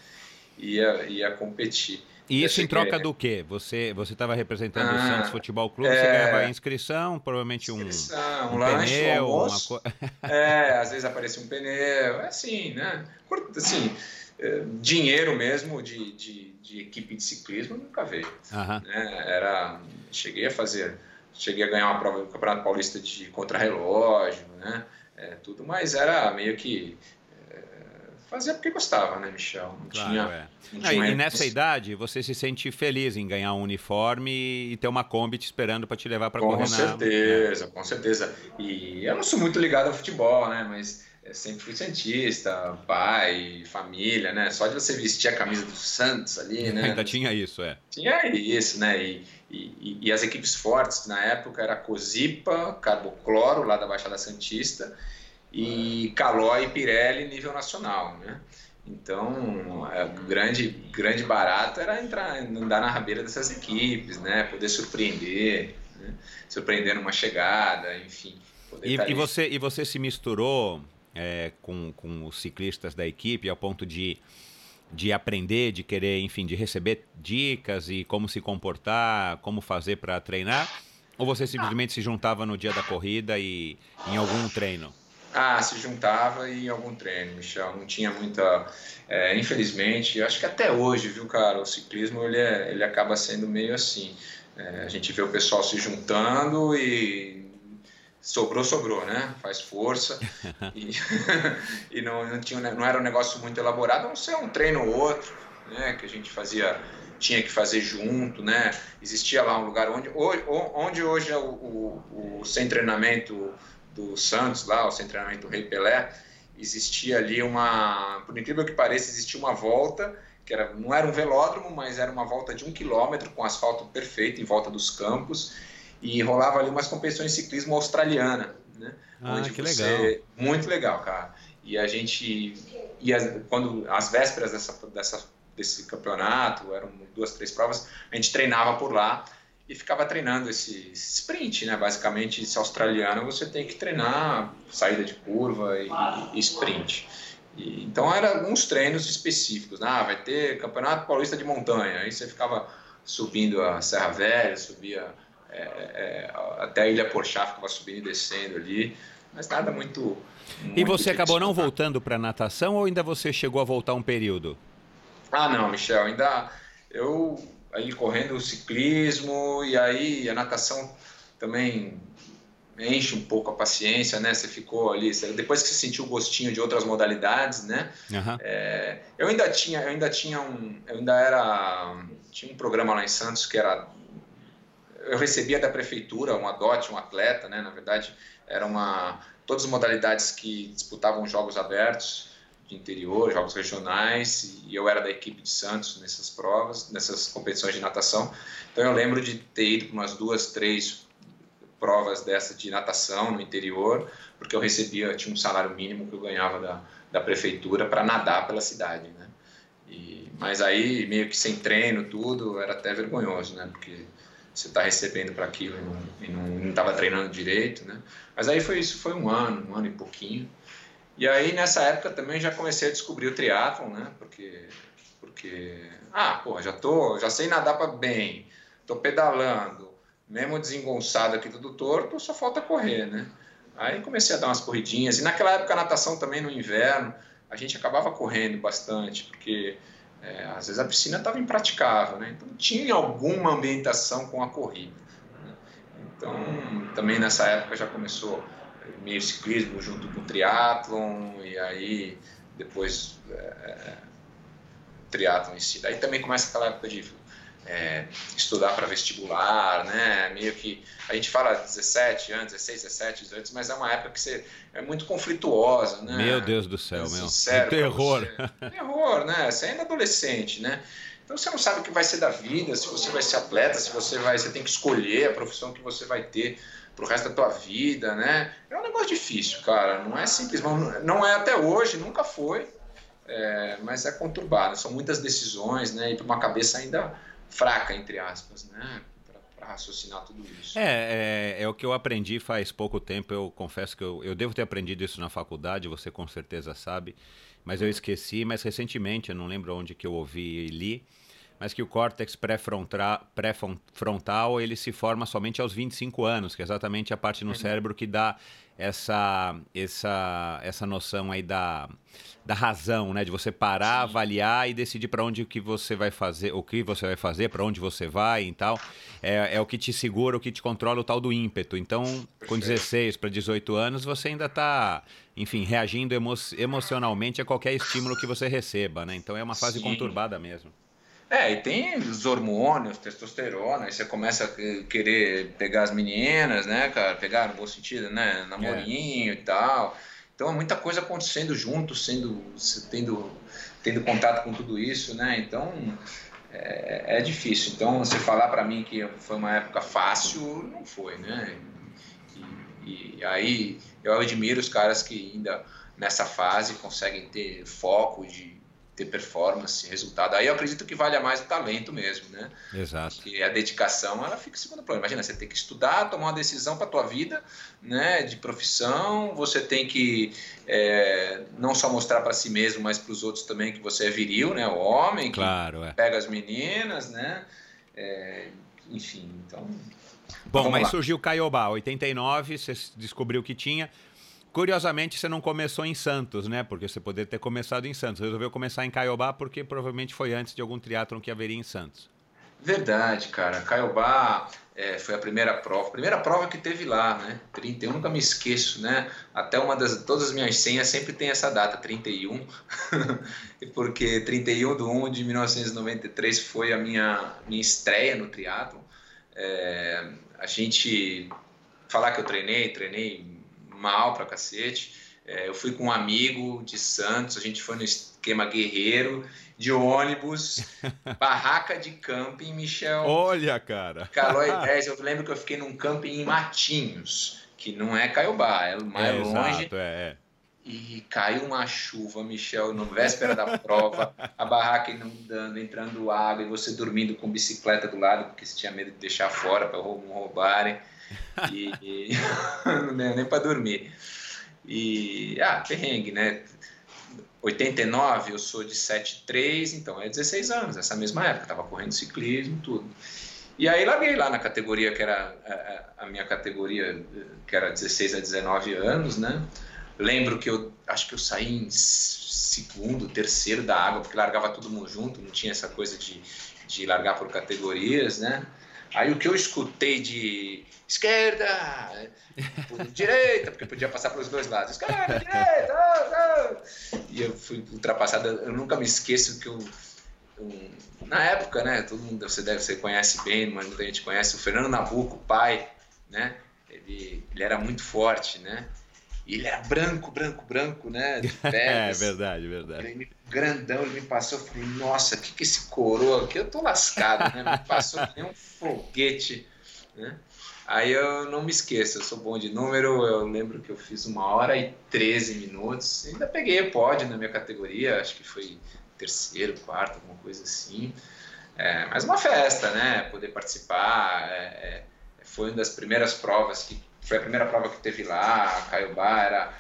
e ia, ia competir. E isso em troca que... do quê? Você você estava representando ah, o Santos Futebol Clube, é... você ganhava inscrição, provavelmente um, inscrição, um, um lanche, pneu, um uma co... [laughs] É, às vezes aparecia um pneu, é assim, né? Assim, é, dinheiro mesmo de, de, de, equipe de ciclismo nunca veio. Né? Era, cheguei a fazer, cheguei a ganhar uma prova do Campeonato Paulista de contrarrelógio, né? É, tudo, mas era meio que fazia porque gostava, né, Michel? Não claro, tinha. É. Não tinha e nessa idade, você se sente feliz em ganhar um uniforme e ter uma Kombi te esperando para te levar para correr Com certeza, na... com certeza. E eu não sou muito ligado ao futebol, né, mas sempre fui cientista, pai, família, né? Só de você vestir a camisa do Santos ali, [laughs] né? Ainda tinha isso, é. Tinha isso, né? E, e, e as equipes fortes na época era Cozipa, Carbocloro, lá da Baixada Santista, e Calói e Pirelli nível nacional, né? Então, é, o grande, grande barato era entrar, andar na rabeira dessas equipes, né? Poder surpreender, né? surpreender numa chegada, enfim. E, e, você, e você se misturou é, com, com os ciclistas da equipe ao ponto de, de aprender, de querer, enfim, de receber dicas e como se comportar, como fazer para treinar? Ou você simplesmente se juntava no dia da corrida e em algum treino? Ah, se juntava em algum treino, Michel. Não tinha muita. É, infelizmente, acho que até hoje, viu, cara, o ciclismo ele, é, ele acaba sendo meio assim. É, a gente vê o pessoal se juntando e sobrou, sobrou, né? Faz força. [laughs] e, [laughs] e não, não, tinha, não era um negócio muito elaborado, a não ser um treino ou outro, né? Que a gente fazia tinha que fazer junto, né? Existia lá um lugar onde, onde hoje é o, o, o sem treinamento do Santos, lá, o sem treinamento do Rei Pelé, existia ali uma, por incrível que pareça, existia uma volta, que era, não era um velódromo, mas era uma volta de um quilômetro com asfalto perfeito em volta dos campos, e rolava ali umas competições de ciclismo australiana, né? Ah, Onde que você... legal. Muito legal, cara. E a gente ia, quando as vésperas dessa, dessa, desse campeonato, eram duas, três provas, a gente treinava por lá, e ficava treinando esse sprint, né? Basicamente, esse australiano você tem que treinar saída de curva e, e sprint. E, então, eram alguns treinos específicos. Né? Ah, vai ter Campeonato Paulista de Montanha. Aí você ficava subindo a Serra Velha, subia é, é, até a Ilha Porchá, ficava subindo e descendo ali. Mas nada muito. muito e você acabou não voltando para natação ou ainda você chegou a voltar um período? Ah, não, Michel. Ainda. Eu aí correndo o ciclismo e aí a natação também enche um pouco a paciência, né? Você ficou ali, depois que você sentiu o gostinho de outras modalidades, né? Uhum. É, eu ainda tinha, eu ainda tinha um, eu ainda era, tinha um programa lá em Santos que era, eu recebia da prefeitura um adote, um atleta, né? Na verdade, era uma todas as modalidades que disputavam jogos abertos de interior, jogos regionais, e eu era da equipe de Santos nessas provas, nessas competições de natação. Então eu lembro de ter ido para umas duas, três provas dessa de natação no interior, porque eu recebia, tinha um salário mínimo que eu ganhava da, da prefeitura para nadar pela cidade, né? E, mas aí, meio que sem treino, tudo, era até vergonhoso, né? Porque você está recebendo para aquilo e não estava treinando direito, né? Mas aí foi isso, foi um ano, um ano e pouquinho. E aí nessa época também já comecei a descobrir o triatlon, né? Porque porque ah, pô, já tô, já sei nadar para bem, tô pedalando, mesmo desengonçado aqui tudo torto, só falta correr, né? Aí comecei a dar umas corridinhas e naquela época a natação também no inverno, a gente acabava correndo bastante, porque é, às vezes a piscina estava impraticável, né? Então tinha alguma ambientação com a corrida. Né? Então também nessa época já começou meio ciclismo junto com triatlon e aí depois é, é triatlon em si. Daí também começa aquela época de é, estudar para vestibular, né? Meio que a gente fala 17 anos, 16, 17, 18, mas é uma época que você é muito conflituosa, né? Meu Deus do céu, meu. É terror. Terror, né? Você é ainda adolescente, né? Então você não sabe o que vai ser da vida, se você vai ser atleta, se você vai, você tem que escolher a profissão que você vai ter pro resto da tua vida, né? É um negócio difícil, cara. Não é simples, não é até hoje, nunca foi, é, mas é conturbado. São muitas decisões, né? E para uma cabeça ainda fraca, entre aspas, né? Para raciocinar tudo isso. É, é, é, o que eu aprendi faz pouco tempo. Eu confesso que eu, eu devo ter aprendido isso na faculdade, você com certeza sabe, mas eu esqueci. Mas recentemente, eu não lembro onde que eu ouvi e li mas que o córtex pré-frontal ele se forma somente aos 25 anos, que é exatamente a parte no uhum. cérebro que dá essa, essa, essa noção aí da, da razão, né? De você parar, Sim. avaliar e decidir para onde que você vai fazer, o que você vai fazer, para onde você vai e tal. É, é o que te segura, o que te controla o tal do ímpeto. Então, com 16 para 18 anos, você ainda está, enfim, reagindo emo emocionalmente a qualquer estímulo que você receba, né? Então é uma fase Sim. conturbada mesmo. É, e tem os hormônios, testosterona, aí você começa a querer pegar as meninas, né, cara? Pegar no bom sentido, né? Namorinho é. e tal. Então é muita coisa acontecendo junto, sendo, tendo, tendo contato com tudo isso, né? Então é, é difícil. Então você falar para mim que foi uma época fácil, não foi, né? E, e aí eu admiro os caras que ainda nessa fase conseguem ter foco de ter performance, resultado. Aí eu acredito que vale mais o talento mesmo, né? Exato. Porque a dedicação, ela fica em segundo plano. Imagina, você tem que estudar, tomar uma decisão para a tua vida, né, de profissão, você tem que é, não só mostrar para si mesmo, mas para os outros também que você é viril, né, o homem, que claro, é. pega as meninas, né, é, enfim, então... Bom, mas lá. surgiu o Caiobá, 89, você descobriu que tinha... Curiosamente, você não começou em Santos, né? Porque você poderia ter começado em Santos. Resolveu começar em Caiobá porque provavelmente foi antes de algum triatlon que haveria em Santos. Verdade, cara. Caiobá é, foi a primeira prova. Primeira prova que teve lá, né? 31, nunca me esqueço, né? Até uma das. Todas as minhas senhas sempre tem essa data, 31. [laughs] porque 31 de 1 de 1993 foi a minha, minha estreia no triatlon. É, a gente. Falar que eu treinei, treinei mal pra cacete. É, eu fui com um amigo de Santos, a gente foi no esquema guerreiro, de ônibus, [laughs] barraca de camping, Michel. Olha, cara. Calói [laughs] 10, eu lembro que eu fiquei num camping em Matinhos, que não é Caiobá, é mais é, longe. Exato, é, é. E caiu uma chuva, Michel, no véspera da prova, a barraca inundando, entrando água e você dormindo com bicicleta do lado, porque você tinha medo de deixar fora para não roubarem. E, e [laughs] nem para dormir. E, ah, perrengue, né? 89, eu sou de 73, então é 16 anos, essa mesma época, estava correndo ciclismo, tudo. E aí larguei lá na categoria que era a, a, minha categoria, que era 16 a 19 anos, né? Lembro que eu acho que eu saí em segundo, terceiro da água, porque largava todo mundo junto, não tinha essa coisa de, de largar por categorias, né? Aí o que eu escutei de esquerda, direita, porque podia passar pelos dois lados, esquerda, direita, ah, ah. e eu fui ultrapassado. Eu nunca me esqueço que eu, na época, né, todo mundo você deve você conhece bem, mas muita gente conhece o Fernando Nabuco, pai, né? Ele, ele era muito forte, né? E ele era branco, branco, branco, né? [laughs] De é, verdade, verdade. Ele, grandão, ele me passou, eu falei, nossa, o que, que esse coroa aqui? Eu tô lascado, né? Me passou [laughs] nem um foguete, né? Aí eu não me esqueço, eu sou bom de número, eu lembro que eu fiz uma hora e 13 minutos, ainda peguei o pódio na minha categoria, acho que foi terceiro, quarto, alguma coisa assim. É, mas uma festa, né? Poder participar, é, é, foi uma das primeiras provas que foi a primeira prova que teve lá, Caiobá era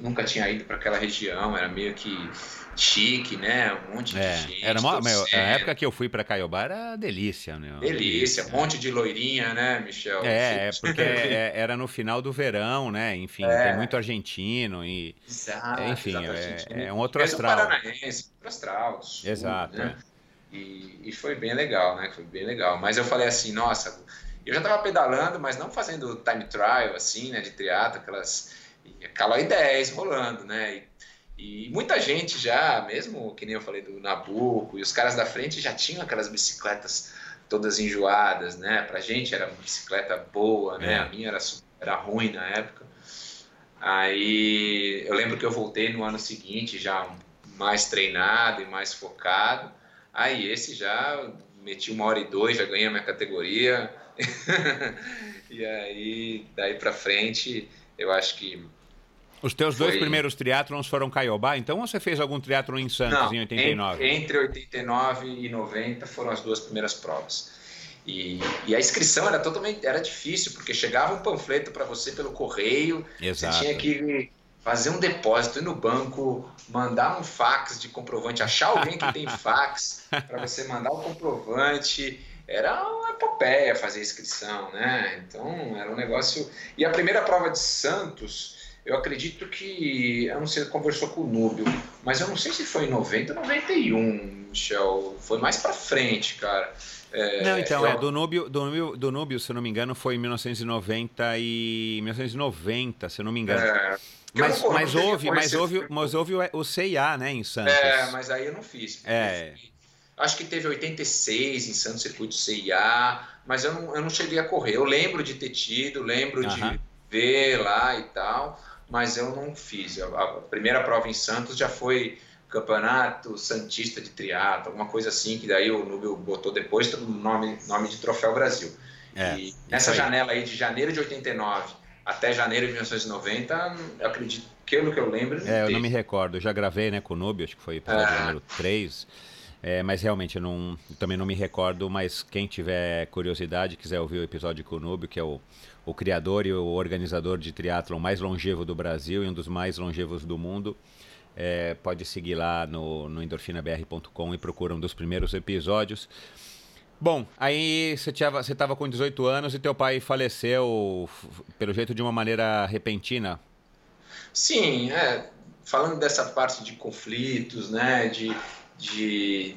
nunca tinha ido para aquela região, era meio que chique, né? Um monte é, de gente. Era uma, meu, a época que eu fui para Caiobá era delícia, né? Delícia, um monte de loirinha, né, Michel? É, é porque [laughs] é, era no final do verão, né? Enfim, é. tem muito argentino e. Exato, enfim, é, é, um outro astral. É um paranaense, outro astral. Sul, Exato. Né? É. E, e foi bem legal, né? Foi bem legal. Mas eu falei assim, nossa, eu já estava pedalando, mas não fazendo time trial, assim, né? De triatlo, aquelas. Calói 10 rolando, né? E e muita gente já, mesmo que nem eu falei do Nabucco, e os caras da frente já tinham aquelas bicicletas todas enjoadas, né? Pra gente era uma bicicleta boa, né? É. A minha era, era ruim na época. Aí eu lembro que eu voltei no ano seguinte já mais treinado e mais focado. Aí esse já meti uma hora e dois, já ganhei a minha categoria. [laughs] e aí, daí para frente, eu acho que os teus foi... dois primeiros triatlons foram Caiobá, então ou você fez algum triatlon em Santos Não, em 89? Entre 89 e 90 foram as duas primeiras provas. E, e, a inscrição era totalmente era difícil, porque chegava um panfleto para você pelo correio, Exato. você tinha que fazer um depósito ir no banco, mandar um fax de comprovante, achar alguém que tem [laughs] fax para você mandar o comprovante. Era uma epopeia fazer inscrição, né? Então era um negócio. E a primeira prova de Santos, eu acredito que. Eu não sei, conversou com o Núbio, mas eu não sei se foi em 90 ou 91, Michel. Foi mais para frente, cara. É, não, então, eu... é, do Núbio, do, Núbio, do Núbio, se eu não me engano, foi em 1990 e 1990, se eu não me engano. É, mas, mas, houve, mas, houve, mas houve o CIA, né, em Santos. É, mas aí eu não fiz. É. Acho que teve 86 em Santos, circuito CIA, mas eu não, eu não cheguei a correr. Eu lembro de ter tido, lembro uh -huh. de ver lá e tal, mas eu não fiz. A, primeira prova em Santos já foi campeonato santista de triatlo, alguma coisa assim, que daí o Nubio botou depois o nome, nome de Troféu Brasil. É, e nessa aí. janela aí de janeiro de 89 até janeiro de 1990, eu acredito, pelo que eu lembro... É, eu não me recordo, eu já gravei né, com o Nubio, acho que foi para é. número 3, é, mas realmente eu não, eu também não me recordo, mas quem tiver curiosidade, quiser ouvir o episódio com o que é o, o criador e o organizador de triatlon mais longevo do Brasil e um dos mais longevos do mundo, é, pode seguir lá no, no endorfinabr.com e procura um dos primeiros episódios. Bom, aí você estava com 18 anos e teu pai faleceu, pelo jeito, de uma maneira repentina. Sim, é, falando dessa parte de conflitos, né, de, de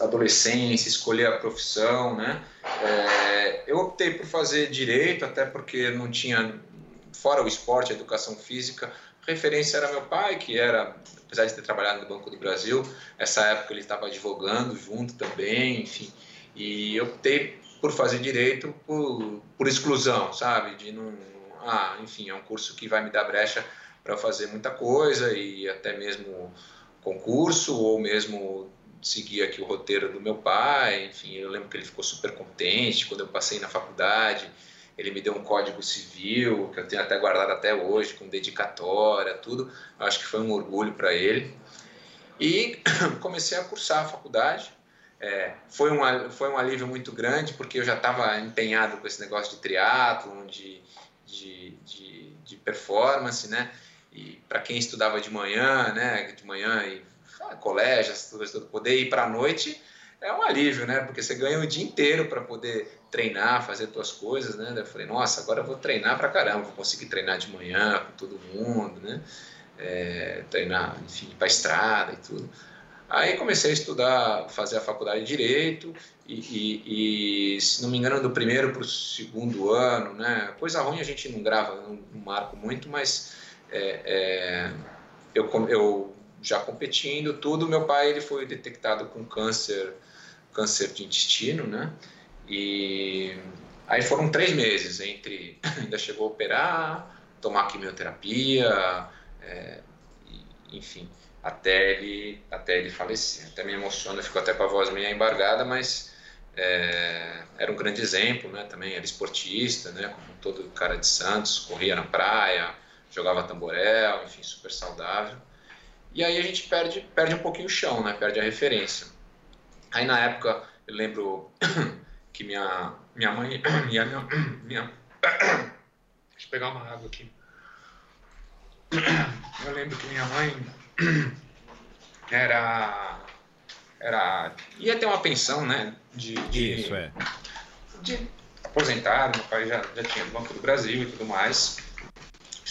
adolescência, escolher a profissão, né, é, eu optei por fazer direito, até porque não tinha, fora o esporte, a educação física, referência era meu pai, que era, apesar de ter trabalhado no Banco do Brasil, essa época ele estava advogando junto também, enfim. E eu optei por fazer direito por, por exclusão, sabe? De não. Ah, enfim, é um curso que vai me dar brecha para fazer muita coisa e até mesmo concurso ou mesmo seguir aqui o roteiro do meu pai. Enfim, eu lembro que ele ficou super contente quando eu passei na faculdade ele me deu um código civil, que eu tenho até guardado até hoje, com dedicatória, tudo. Acho que foi um orgulho para ele. E [coughs] comecei a cursar a faculdade. É, foi, um, foi um alívio muito grande, porque eu já estava empenhado com esse negócio de triatlon, de, de, de, de performance, né? E para quem estudava de manhã, né? De manhã e ah, colégio, tudo, poder ir para a noite é um alívio, né? Porque você ganha o dia inteiro para poder treinar, fazer suas coisas, né? Eu falei, nossa, agora eu vou treinar pra caramba, vou conseguir treinar de manhã com todo mundo, né? É, treinar, enfim, para estrada e tudo. Aí comecei a estudar, fazer a faculdade de Direito e, e, e se não me engano, do primeiro para o segundo ano, né? Coisa ruim a gente não grava, não, não marco muito, mas é, é, eu, eu já competindo tudo, meu pai ele foi detectado com câncer, câncer de intestino, né? E aí foram três meses entre [laughs] ainda chegou a operar, tomar quimioterapia, é, enfim, até ele até ele falecer. Até me emociona, ficou até com a voz meio embargada, mas é, era um grande exemplo, né? Também era esportista, né? Como todo cara de Santos, corria na praia, jogava tamborel, enfim, super saudável. E aí a gente perde perde um pouquinho o chão, né? Perde a referência. Aí na época eu lembro [coughs] que minha, minha mãe [coughs] e a minha, [coughs] minha. Deixa eu pegar uma água aqui. Eu lembro que minha mãe era. era ia ter uma pensão, né? De, de, Isso, é. De aposentado, meu pai já, já tinha Banco do Brasil e tudo mais.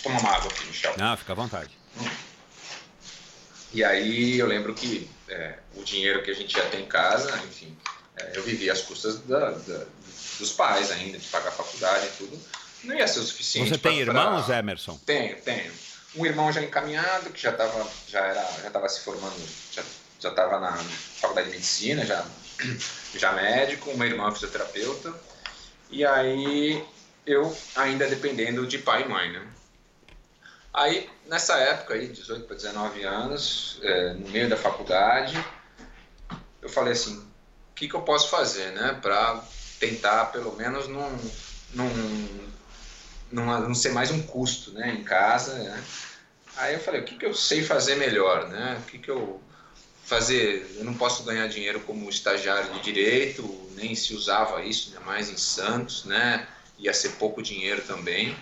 Tomar uma água aqui, Michel. Não, fica à vontade. E aí eu lembro que é, o dinheiro que a gente já tem em casa, enfim, é, eu vivia às custas da, da, dos pais ainda, de pagar a faculdade e tudo. Não ia ser o suficiente. Você tem irmãos, pra... Emerson? Tenho, tenho. Um irmão já encaminhado, que já estava já era, já tava se formando, já já estava na faculdade de medicina, já, [clears throat] já médico, uma irmã fisioterapeuta. E aí eu ainda dependendo de pai e mãe, né? Aí, nessa época aí, 18 para 19 anos, é, no meio da faculdade, eu falei assim, que, que eu posso fazer, né? Para tentar, pelo menos, não, não, não, não ser mais um custo, né? Em casa, né? Aí eu falei, o que, que eu sei fazer melhor, né? O que, que eu fazer? Eu não posso ganhar dinheiro como estagiário de direito, nem se usava isso, ainda mais em Santos, né? Ia ser pouco dinheiro também.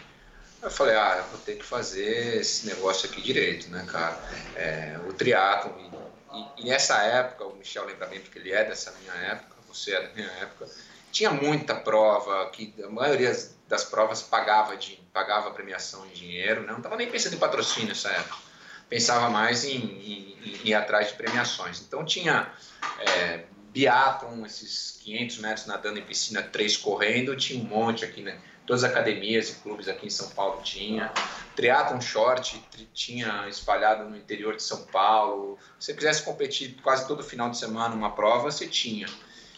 Eu falei, ah, eu vou ter que fazer esse negócio aqui direito, né, cara? É, o triatlon. E, e, nessa época, o Michel lembra bem porque ele é dessa minha época, você é da minha época, tinha muita prova, que a maioria das provas pagava, de, pagava premiação em dinheiro, né? não estava nem pensando em patrocínio nessa época. Pensava mais em, em, em ir atrás de premiações. Então tinha é, biatlon, esses 500 metros nadando em piscina, três correndo, tinha um monte aqui, né? Todas as academias e clubes aqui em São Paulo tinha. Triathlon short tinha espalhado no interior de São Paulo. Se você quisesse competir quase todo final de semana uma prova, você tinha.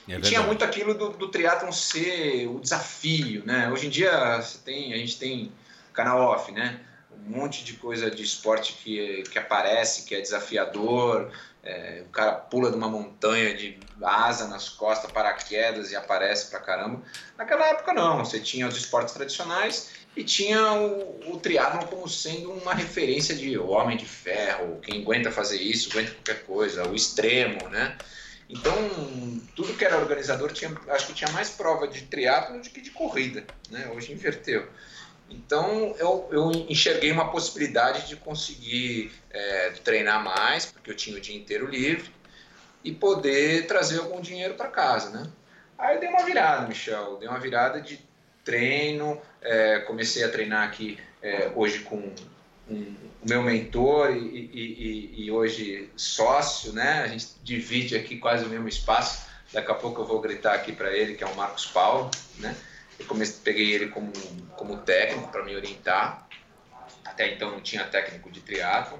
É tinha muito aquilo do, do triatlon ser o desafio, né? Hoje em dia você tem, a gente tem canal off, né? Um monte de coisa de esporte que, que aparece, que é desafiador. É, o cara pula de uma montanha de asa nas costas, paraquedas e aparece pra caramba. Naquela época não, você tinha os esportes tradicionais e tinha o, o triatlon como sendo uma referência de homem de ferro, quem aguenta fazer isso, aguenta qualquer coisa, o extremo, né? Então, tudo que era organizador tinha, acho que tinha mais prova de triatlo do que de corrida, né? Hoje inverteu. Então, eu, eu enxerguei uma possibilidade de conseguir é, treinar mais, porque eu tinha o dia inteiro livre, e poder trazer algum dinheiro para casa, né? Aí eu dei uma virada, Michel, dei uma virada de treino, é, comecei a treinar aqui é, hoje com um, o meu mentor e, e, e, hoje sócio, né? A gente divide aqui quase o mesmo espaço. Daqui a pouco eu vou gritar aqui para ele, que é o Marcos Paulo, né? Comecei, peguei ele como, como técnico para me orientar. Até então não tinha técnico de triatlo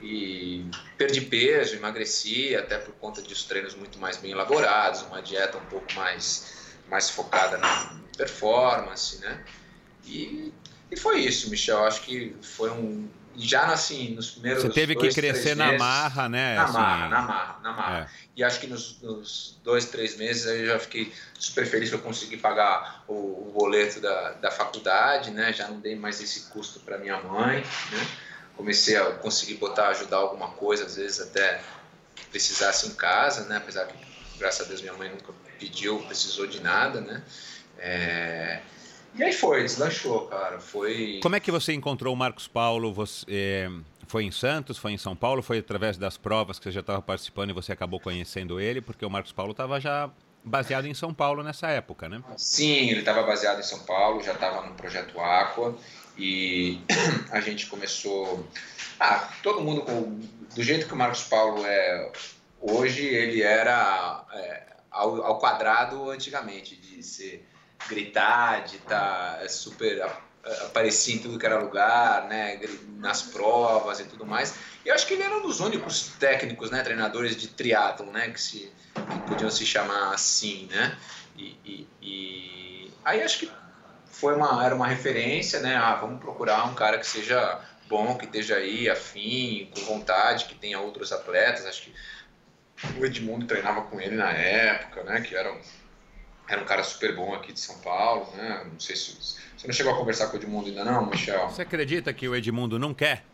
e perdi peso, emagreci, até por conta de os treinos muito mais bem elaborados, uma dieta um pouco mais, mais focada na performance, né? E e foi isso, Michel. Acho que foi um. Já assim, nos primeiros. Você teve dois, que crescer na marra, né? Na assim... marra, na marra, na marra. É. E acho que nos, nos, dois, três meses eu já fiquei super feliz que eu consegui pagar o, o, boleto da, da faculdade, né? Já não dei mais esse custo para minha mãe, né? Comecei a conseguir botar, ajudar alguma coisa, às vezes até precisasse em casa, né? Apesar que, graças a Deus, minha mãe nunca pediu, precisou de nada, né? É... E aí foi, deslanchou, cara. Foi. Como é que você encontrou o Marcos Paulo? Você, é, foi em Santos, foi em São Paulo? Foi através das provas que você já estava participando e você acabou conhecendo ele? Porque o Marcos Paulo estava já baseado em São Paulo nessa época, né? Sim, ele estava baseado em São Paulo, já estava no projeto Aqua e [clears throat] a gente começou. Ah, todo mundo do jeito que o Marcos Paulo é hoje, ele era é, ao, ao quadrado antigamente de ser gritar, de estar tá super aparecer em tudo que era lugar, né, nas provas e tudo mais. E eu acho que ele era um dos únicos técnicos, né, treinadores de triatlon, né, que se que podiam se chamar assim, né. E, e, e, aí acho que foi uma era uma referência, né. Ah, vamos procurar um cara que seja bom, que esteja aí afim, com vontade, que tenha outros atletas. Acho que o Edmundo treinava com ele na época, né, que era um era um cara super bom aqui de São Paulo, né? Não sei se você não chegou a conversar com o Edmundo ainda não, Michel. Você acredita que o Edmundo não quer?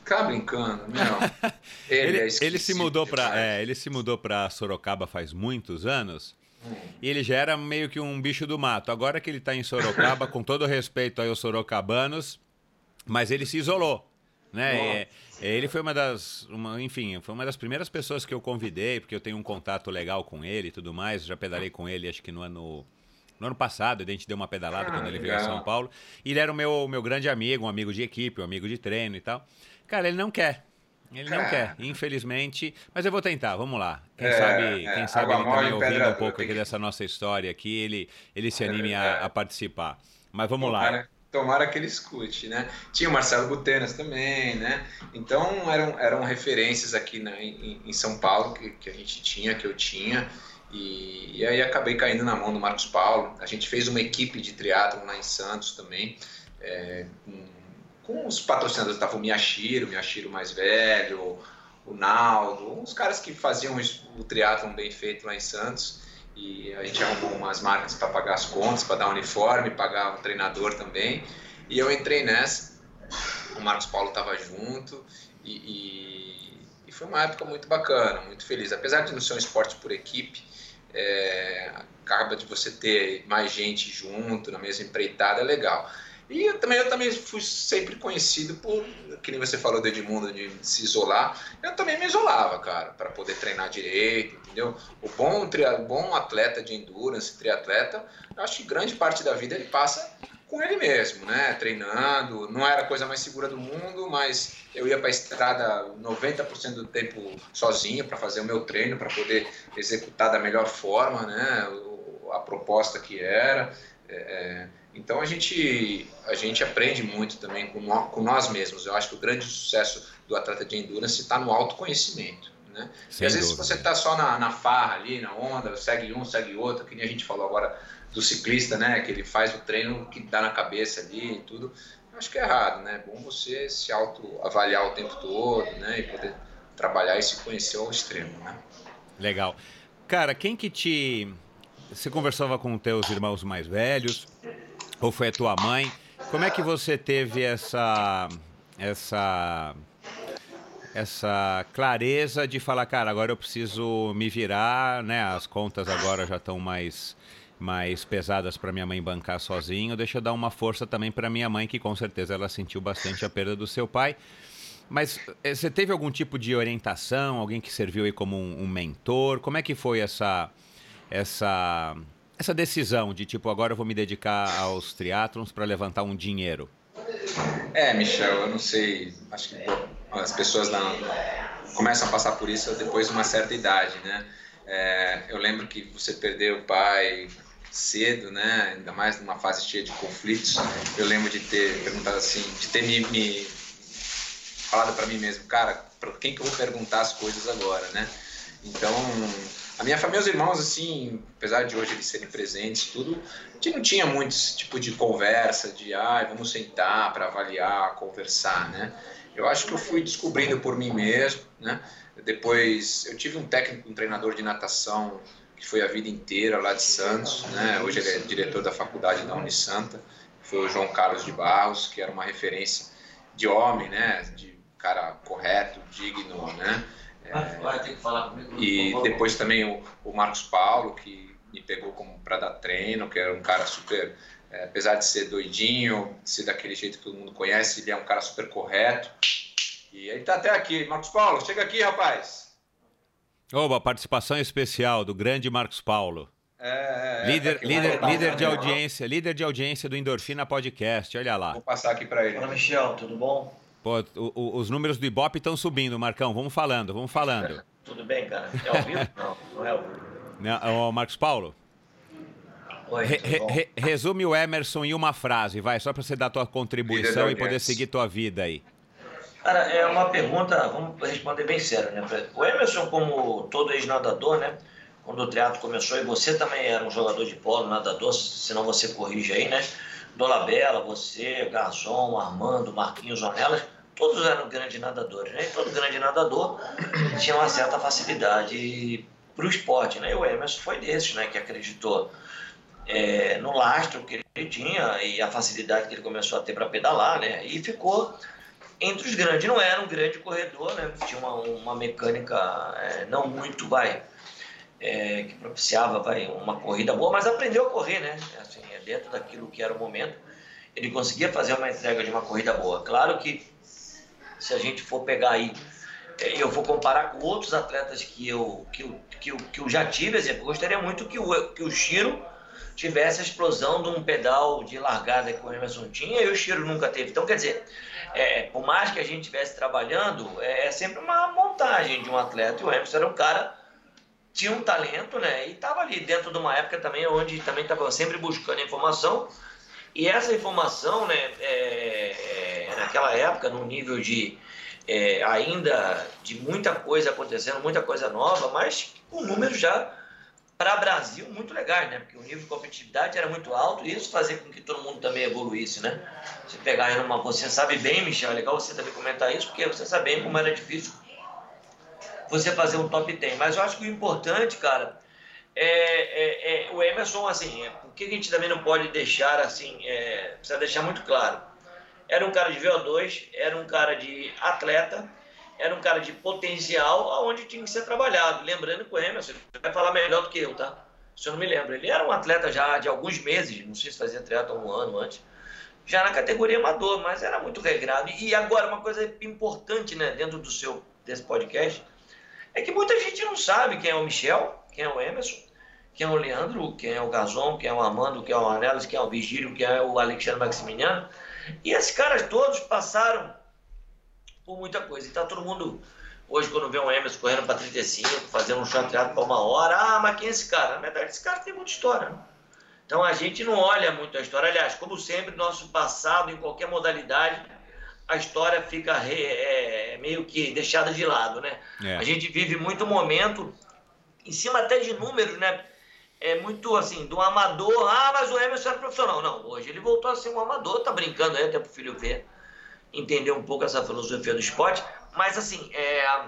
Fica brincando, meu. [laughs] Ele, ele, é ele se mudou para, é, ele se mudou para Sorocaba faz muitos anos. Hum. E ele já era meio que um bicho do mato. Agora que ele está em Sorocaba, [laughs] com todo respeito aos sorocabanos, mas ele se isolou, né? Ele foi uma das, uma, enfim, foi uma das primeiras pessoas que eu convidei, porque eu tenho um contato legal com ele e tudo mais. Já pedalei com ele, acho que no ano, no ano passado, a gente deu uma pedalada ah, quando ele veio a São Paulo. E ele era o meu, meu grande amigo, um amigo de equipe, um amigo de treino e tal. Cara, ele não quer. Ele não quer, infelizmente. Mas eu vou tentar, vamos lá. Quem é, sabe, é, quem sabe ele também ouvindo um pouco aqui dessa nossa história aqui, ele, ele se anime a, é. a participar. Mas vamos lá. Tomara que ele escute, né? Tinha o Marcelo Butenas também, né? Então eram, eram referências aqui em, em, São Paulo que, que a gente tinha, que eu tinha, e, e, aí acabei caindo na mão do Marcos Paulo. A gente fez uma equipe de triatlon lá em Santos também, é, com, com, os patrocinadores, estava o Miyashiro, o Miyashiro mais velho, o Naldo, uns caras que faziam o triatlon bem feito lá em Santos e a gente arrumou umas marcas para pagar as contas, para dar uniforme, pagar o treinador também. E eu entrei nessa. O Marcos Paulo estava junto e, e, e, foi uma época muito bacana, muito feliz. Apesar de não ser um esporte por equipe, é, acaba de você ter mais gente junto na mesma empreitada, é legal. E eu também, eu também fui sempre conhecido por, que nem você falou do Edmundo, de se isolar. Eu também me isolava, cara, para poder treinar direito, entendeu? O bom, o bom atleta de endurance, triatleta, eu acho que grande parte da vida ele passa com ele mesmo, né? Treinando. Não era a coisa mais segura do mundo, mas eu ia para a estrada 90% do tempo sozinho para fazer o meu treino, para poder executar da melhor forma, né? A proposta que era. É, é então a gente, a gente aprende muito também com, no, com nós mesmos. Eu acho que o grande sucesso do atleta de endurance está no autoconhecimento. Né? e às vezes você está só na, na farra ali, na onda, segue um, segue outro, que nem a gente falou agora do ciclista, né? Que ele faz o treino que dá na cabeça ali e tudo. Eu acho que é errado, né? É bom você se autoavaliar o tempo todo, né? E poder trabalhar e se conhecer ao extremo, né? Legal. Cara, quem que te... Você conversava com teus irmãos mais velhos? Ou foi a tua mãe? Como é que você teve essa essa essa clareza de falar, cara, agora eu preciso me virar, né? As contas agora já estão mais mais pesadas para minha mãe bancar sozinho. Deixa eu dar uma força também para minha mãe, que com certeza ela sentiu bastante a perda do seu pai. Mas eh, você teve algum tipo de orientação, alguém que serviu aí como um, um mentor? Como é que foi essa essa essa decisão de tipo, agora eu vou me dedicar aos triatlons para levantar um dinheiro? É, Michel, eu não sei, acho que as pessoas não, começam a passar por isso depois de uma certa idade, né? É, eu lembro que você perdeu o pai cedo, né? Ainda mais numa fase cheia de conflitos. Eu lembro de ter perguntado assim, de ter me, me falado para mim mesmo, cara, para quem que eu vou perguntar as coisas agora, né? Então, a minha família, os irmãos, assim, apesar de hoje eles serem presentes, tudo, a gente não tinha muito esse tipo de conversa, de, ah, vamos sentar para avaliar, conversar, né? Eu acho que eu fui descobrindo por mim mesmo, né? Depois, eu tive um técnico, um treinador de natação, que foi a vida inteira lá de Santos, né? Hoje ele é diretor da faculdade da Unisanta, foi o João Carlos de Barros, que era uma referência de homem, né? De cara correto, digno, né? Vai ter que falar comigo. E depois também o, o Marcos Paulo, que me pegou como para dar treino, que era um cara super, é, apesar de ser doidinho, de ser daquele jeito que todo mundo conhece, ele é um cara super correto. E ele tá até aqui. Marcos Paulo, chega aqui, rapaz. Oba, participação especial do grande Marcos Paulo. É, é, líder, é, líder, líder de audiência, líder de audiência do Endorfina Podcast, olha lá. Vou passar aqui para ele. Olá, Michel, tudo bom? Pô, o, o, os números do Ibope estão subindo, Marcão. Vamos falando, vamos falando. [laughs] Tudo bem, cara? É ao vivo? [laughs] Não, não é ao vivo. Não, Marcos Paulo? Oi, re, re, resume o Emerson em uma frase, vai, só para você dar tua contribuição e poder seguir tua vida aí. Cara, é uma pergunta, vamos responder bem sério, né? O Emerson, como todo ex-nadador, né? Quando o triatlo começou, e você também era um jogador de polo, nadador, senão você corrige aí, né? Dolabella, você, Garçom, Armando, Marquinhos, Ornelas, todos eram grandes nadadores, né? E todo grande nadador tinha uma certa facilidade para o esporte, né? E o Emerson foi desses, né? Que acreditou é, no lastro que ele tinha e a facilidade que ele começou a ter para pedalar, né? E ficou entre os grandes. Não era um grande corredor, né? Tinha uma, uma mecânica é, não muito, vai, é, que propiciava, vai, uma corrida boa, mas aprendeu a correr, né? Assim, é dentro daquilo que era o momento, ele conseguia fazer uma entrega de uma corrida boa. Claro que se a gente for pegar aí, é, eu vou comparar com outros atletas que eu, que eu, que eu, que eu já tive, exemplo, gostaria muito que o, que o Chiro tivesse a explosão de um pedal de largada que o Emerson tinha e o Chiro nunca teve. Então, quer dizer, é, por mais que a gente estivesse trabalhando, é, é, sempre uma montagem de um atleta e o Emerson era um cara tinha um talento, né? E estava ali dentro de uma época também onde também estava sempre buscando informação e essa informação, né, é, é, naquela época, no nível de é, ainda de muita coisa acontecendo, muita coisa nova, mas com números já para Brasil muito legais, né? Porque o nível de competitividade era muito alto e isso fazia com que todo mundo também evoluísse, né? Você pegar numa, você sabe bem, Michel, é legal você também comentar isso, porque você sabe bem como era difícil você fazer um top 10. Mas eu acho que o importante, cara, é, é, é o Emerson, assim, é, o que a gente também não pode deixar, assim, é, precisa deixar muito claro. Era um cara de VO2, era um cara de atleta, era um cara de potencial, aonde tinha que ser trabalhado. Lembrando que o Emerson vai falar melhor do que eu, tá? Se eu não me lembro. Ele era um atleta já de alguns meses, não sei se fazia triatlo um ano antes, já na categoria amador, mas era muito regrado. E agora, uma coisa importante, né, dentro do seu desse podcast, é que muita gente não sabe quem é o Michel, quem é o Emerson, quem é o Leandro, quem é o Gazon, quem é o Amando, quem é o Anelas, quem é o Vigílio, quem é o Alexandre Maximiliano. E esses caras todos passaram por muita coisa. E tá todo mundo, hoje, quando vê um Emerson correndo para 35, fazendo um chateado para uma hora, ah, mas quem é esse cara? Na verdade, esse cara tem muita história. Né? Então a gente não olha muito a história. Aliás, como sempre, nosso passado, em qualquer modalidade, a história fica re, é, meio que deixada de lado, né? É. A gente vive muito momento, em cima até de números, né? É muito assim, do amador, ah, mas o Emerson era profissional. Não, hoje ele voltou a ser um amador, tá brincando aí até pro filho ver entender um pouco essa filosofia do esporte, mas assim, é,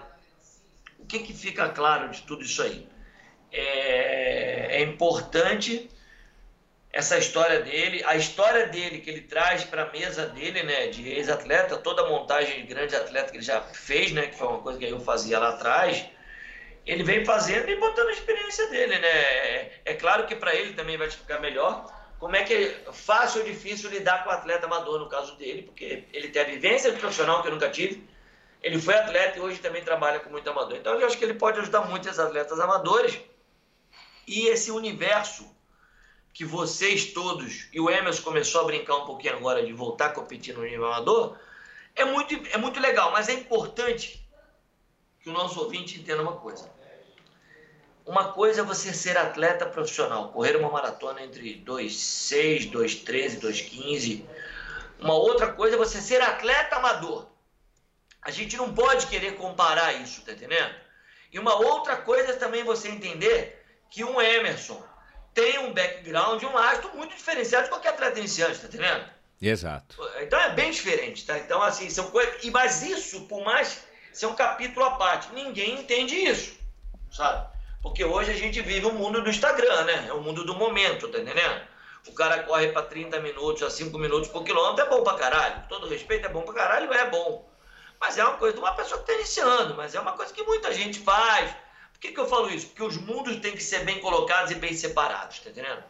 o que, que fica claro de tudo isso aí? É, é importante essa história dele, a história dele que ele traz para a mesa dele, né, de ex-atleta, toda a montagem de grande atleta que ele já fez, né, que foi uma coisa que eu fazia lá atrás, ele vem fazendo e botando a experiência dele, né? É, é claro que para ele também vai ficar melhor, como é que é fácil ou difícil lidar com o atleta amador no caso dele, porque ele tem a vivência de profissional que eu nunca tive, ele foi atleta e hoje também trabalha com muito amador. Então eu acho que ele pode ajudar muito esses atletas amadores e esse universo que vocês todos, e o Emerson começou a brincar um pouquinho agora de voltar a competir no nível amador, é muito, é muito legal, mas é importante que o nosso ouvinte entenda uma coisa. Uma coisa é você ser atleta profissional, correr uma maratona entre 2,6, 2,13, 2,15. Uma outra coisa é você ser atleta amador. A gente não pode querer comparar isso, tá entendendo? E uma outra coisa é também você entender que um Emerson tem um background, um astro muito diferenciado de qualquer atleta iniciante, tá entendendo? Exato. Então é bem diferente, tá? Então, assim, são coisas. Mas isso, por mais ser um capítulo à parte, ninguém entende isso, sabe? Porque hoje a gente vive o mundo do Instagram, né? É o mundo do momento, tá entendendo? O cara corre para 30 minutos a 5 minutos por quilômetro, é bom pra caralho. todo respeito, é bom pra caralho, é bom. Mas é uma coisa de uma pessoa que tá iniciando, mas é uma coisa que muita gente faz. Por que, que eu falo isso? Porque os mundos têm que ser bem colocados e bem separados, tá entendendo?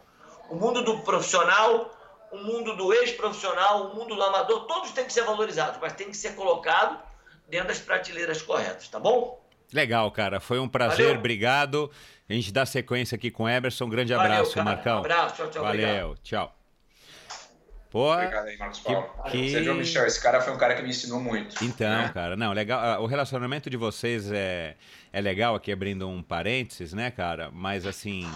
O mundo do profissional, o mundo do ex-profissional, o mundo do amador, todos têm que ser valorizados, mas tem que ser colocado dentro das prateleiras corretas, tá bom? Legal, cara. Foi um prazer, Valeu. obrigado. A gente dá sequência aqui com o Emerson. Um grande Valeu, abraço, cara. Marcão. Um abraço, tchau, tchau. Valeu, obrigado. tchau. Pô, Obrigado aí, Marcos Paulo. Que, que... Você viu, Michel, esse cara foi um cara que me ensinou muito. Então, né? cara, não, legal. Ah, o relacionamento de vocês é, é legal, aqui abrindo um parênteses, né, cara? Mas assim.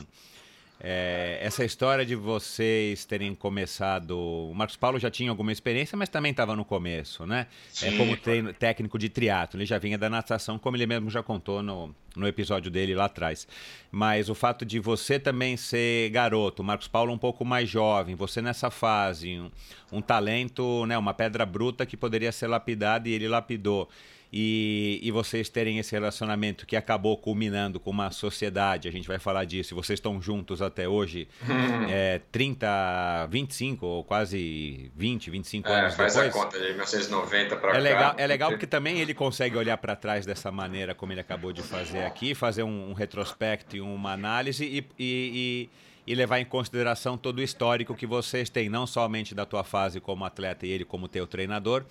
É, essa história de vocês terem começado. O Marcos Paulo já tinha alguma experiência, mas também estava no começo, né? É, como treino, técnico de triatlo. Ele já vinha da natação, como ele mesmo já contou no, no episódio dele lá atrás. Mas o fato de você também ser garoto, o Marcos Paulo um pouco mais jovem, você nessa fase, um, um talento, né, uma pedra bruta que poderia ser lapidada e ele lapidou e, e vocês terem esse relacionamento que acabou culminando com uma sociedade, a gente vai falar disso, vocês estão juntos até hoje, hum. é, 30, 25 ou quase 20, 25 é, anos faz depois. Faz a conta de 1990 para é cá. Legal, é legal porque também ele consegue olhar para trás dessa maneira como ele acabou de fazer aqui, fazer um, um retrospecto e uma análise e, e, e e levar em consideração todo o histórico que vocês têm, não somente da tua fase como atleta e ele como teu treinador,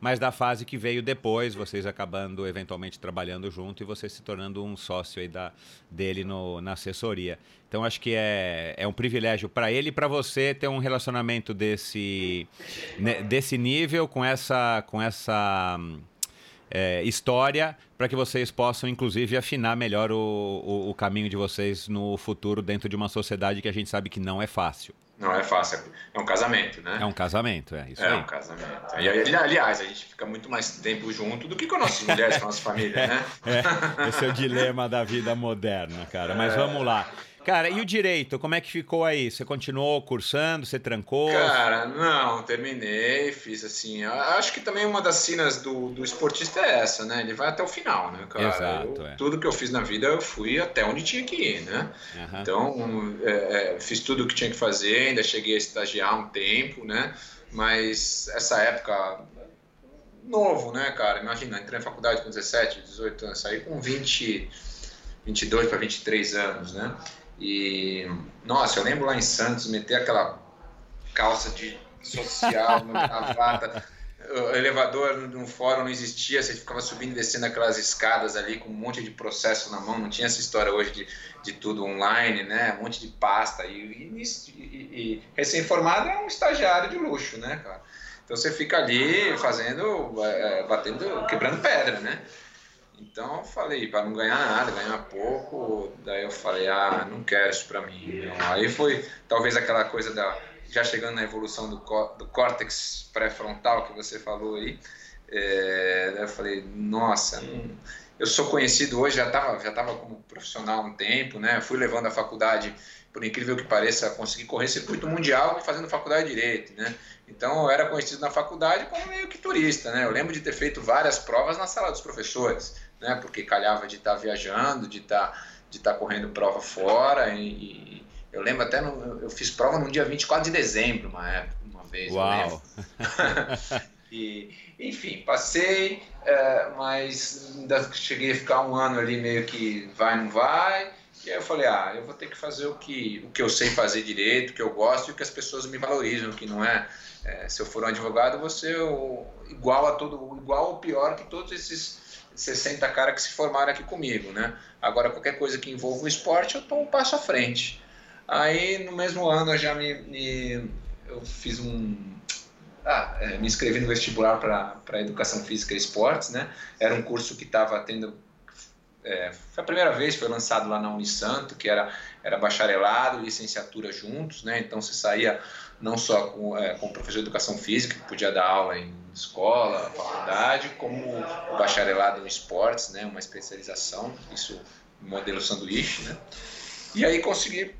mas da fase que veio depois, vocês acabando eventualmente trabalhando junto e você se tornando um sócio aí da, dele no, na assessoria. Então acho que é, é um privilégio para ele e para você ter um relacionamento desse, né, desse nível com essa, com essa é, história para que vocês possam, inclusive, afinar melhor o, o, o caminho de vocês no futuro dentro de uma sociedade que a gente sabe que não é fácil. Não é fácil, é um casamento, né? É um casamento, é isso é aí. É um casamento. E, aliás, a gente fica muito mais tempo junto do que com nossas mulheres, com a nossa [laughs] família, né? É, esse é o dilema da vida moderna, cara. Mas é. vamos lá. Cara, e o direito, como é que ficou aí? Você continuou cursando, você trancou? Cara, não, terminei, fiz assim. Acho que também uma das sinas do, do esportista é essa, né? Ele vai até o final, né, cara? Exato, eu, é. Tudo que eu fiz na vida, eu fui até onde tinha que ir, né? Aham. Então, é, é, fiz tudo o que tinha que fazer, ainda cheguei a estagiar um tempo, né? Mas essa época, novo, né, cara? Imagina, entrei na faculdade com 17, 18 anos, saí com 20, 22 para 23 anos, né? E, nossa, eu lembro lá em Santos, meter aquela calça de social, uma [laughs] gravata, o elevador no fórum não existia, você ficava subindo e descendo aquelas escadas ali com um monte de processo na mão, não tinha essa história hoje de, de tudo online, né? Um monte de pasta. E, e, e- e recém-formado é um estagiário de luxo, né, cara? Então você fica ali fazendo, é, batendo, quebrando pedra, né? Então eu falei, para não ganhar nada, ganhar pouco, daí eu falei, ah, não quero isso para mim. não. Aí foi talvez aquela coisa da já chegando na evolução do, do córtex pré-frontal que você falou aí. É, daí eu falei, nossa, não- eu sou conhecido hoje, já estava já tava como profissional há um tempo, né? Fui levando a faculdade, por incrível que pareça, consegui correr circuito mundial fazendo faculdade de direito, né? Então eu era conhecido na faculdade como meio que turista, né? Eu lembro de ter feito várias provas na sala dos professores, né? Porque calhava de estar viajando, de estar de estar correndo prova fora e, e eu lembro até no, eu fiz prova no dia 24 de dezembro, uma época, uma vez. Uau! [laughs] E, enfim, passei, é, mas ainda cheguei a ficar um ano ali meio que vai, não vai. E aí eu falei, ah, eu vou ter que fazer o que, o que eu sei fazer direito, o que eu gosto e o que as pessoas me valorizam, que não é, é, se eu for um advogado, eu vou ser o, igual a todo, igual ou pior que todos esses 60 caras que se formaram aqui comigo, né? Agora, qualquer coisa que envolva o esporte, eu estou um passo à frente. Aí, no mesmo ano, eu já me, me eu fiz um, ah, é, me inscrevi no vestibular para Educação Física e Esportes, né? Era um curso que estava tendo. É, foi a primeira vez, foi lançado lá na Unisanto, que era, era bacharelado licenciatura juntos, né? Então você saía não só com, é, com o professor de Educação Física, que podia dar aula em escola, faculdade, como o bacharelado em esportes, né? Uma especialização, isso modelo sanduíche, né? E aí consegui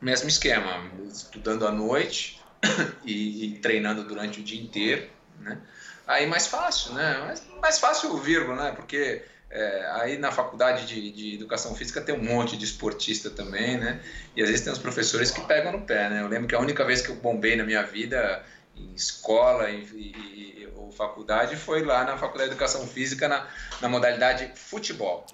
mesmo esquema, estudando à noite, [coughs] e, e treinando durante o dia inteiro, né? Aí mais fácil, né? Mais, mais fácil o vírgula, né? Porque é, aí na faculdade de, de educação física tem um monte de esportista também, né? E às vezes tem uns professores que pegam no pé, né? Eu lembro que a única vez que eu bombei na minha vida em escola e, e, ou faculdade foi lá na faculdade de educação física na, na modalidade futebol.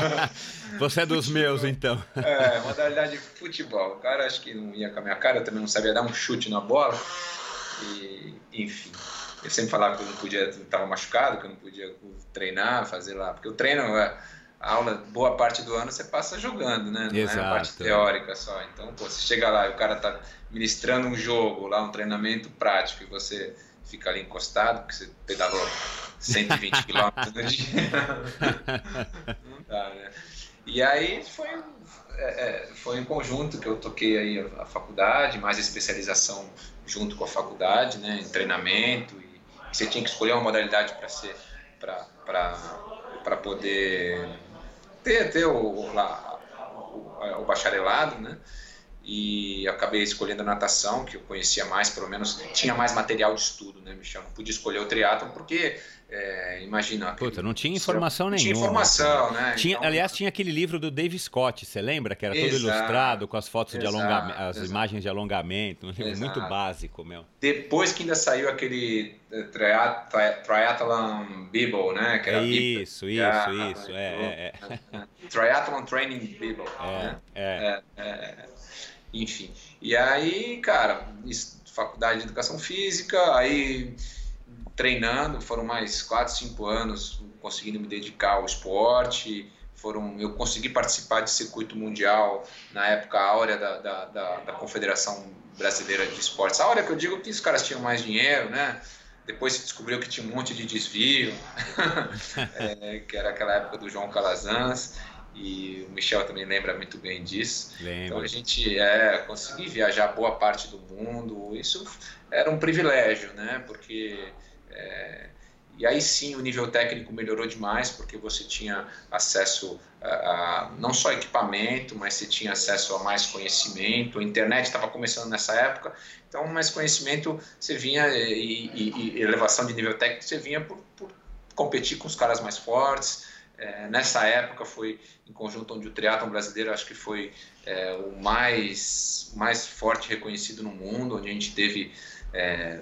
[laughs] Você é dos meus, então. É, modalidade futebol. O cara acho que não ia com a minha cara, eu também não sabia dar um chute na bola. E, enfim, eu sempre falava que eu não podia, estava machucado, que eu não podia treinar, fazer lá. Porque o treino, a aula, boa parte do ano você passa jogando, né? Não Exato. é a parte teórica só. Então, pô, você chega lá e o cara tá ministrando um jogo, lá um treinamento prático, e você fica ali encostado, porque você pedalou 120 [laughs] quilômetros no dia. não dá, né? E aí foi, é, foi em conjunto que eu toquei aí a, a, faculdade, mais especialização junto com a faculdade, né, em treinamento. E, você tinha que escolher uma modalidade para ser, para poder ter, ter o, lá, o, o bacharelado, né? E acabei escolhendo a natação, que eu conhecia mais, pelo menos tinha mais material de estudo, né, Michel? Não pude escolher o triatlon porque é, imagina. Puta, não tinha informação não nenhuma. Tinha informação, né? Tinha, então, aliás, tinha aquele livro do Dave Scott, você lembra? Que era todo exato, ilustrado, com as fotos exato, de alongamento, as exato. imagens de alongamento, um livro muito básico, meu. Depois que ainda saiu aquele eh, triat Triathlon Bible, né? Que era isso, isso, ah, isso, é, é. Triathlon Training Bible, [laughs] é, né? é. é, enfim. E aí, cara, faculdade de educação física, aí treinando, foram mais 4, 5 anos conseguindo me dedicar ao esporte. Foram, eu consegui participar de circuito mundial na época áurea da, da, da, da Confederação Brasileira de Esportes. A áurea que eu digo que os caras tinham mais dinheiro, né? Depois se descobriu que tinha um monte de desvio, [laughs] é, que era aquela época do João Calazans e o Michel também lembra muito bem disso. Lembra. Então a gente é, consegui viajar boa parte do mundo, isso era um privilégio, né? Porque é, e aí sim o nível técnico melhorou demais, porque você tinha acesso a, a não só equipamento, mas você tinha acesso a mais conhecimento. A internet estava começando nessa época, então mais conhecimento você vinha e, e, e elevação de nível técnico você vinha por, por competir com os caras mais fortes. É, nessa época foi em conjunto onde o triatlon brasileiro acho que foi é, o mais mais forte reconhecido no mundo, onde a gente teve é,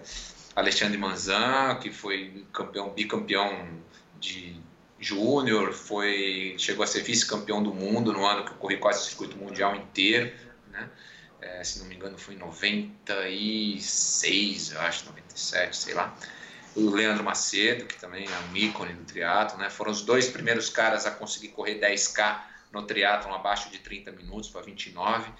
Alexandre Manzan, que foi campeão, bicampeão de júnior, foi chegou a ser vice-campeão do mundo no ano que eu corri quase o circuito mundial inteiro, né? É, se não me engano foi em 96, eu acho, 97, sei lá. O Leandro Macedo, que também é um ícone do triatlo, né? Foram os dois primeiros caras a conseguir correr 10K no triatlo abaixo de 30 minutos para 29,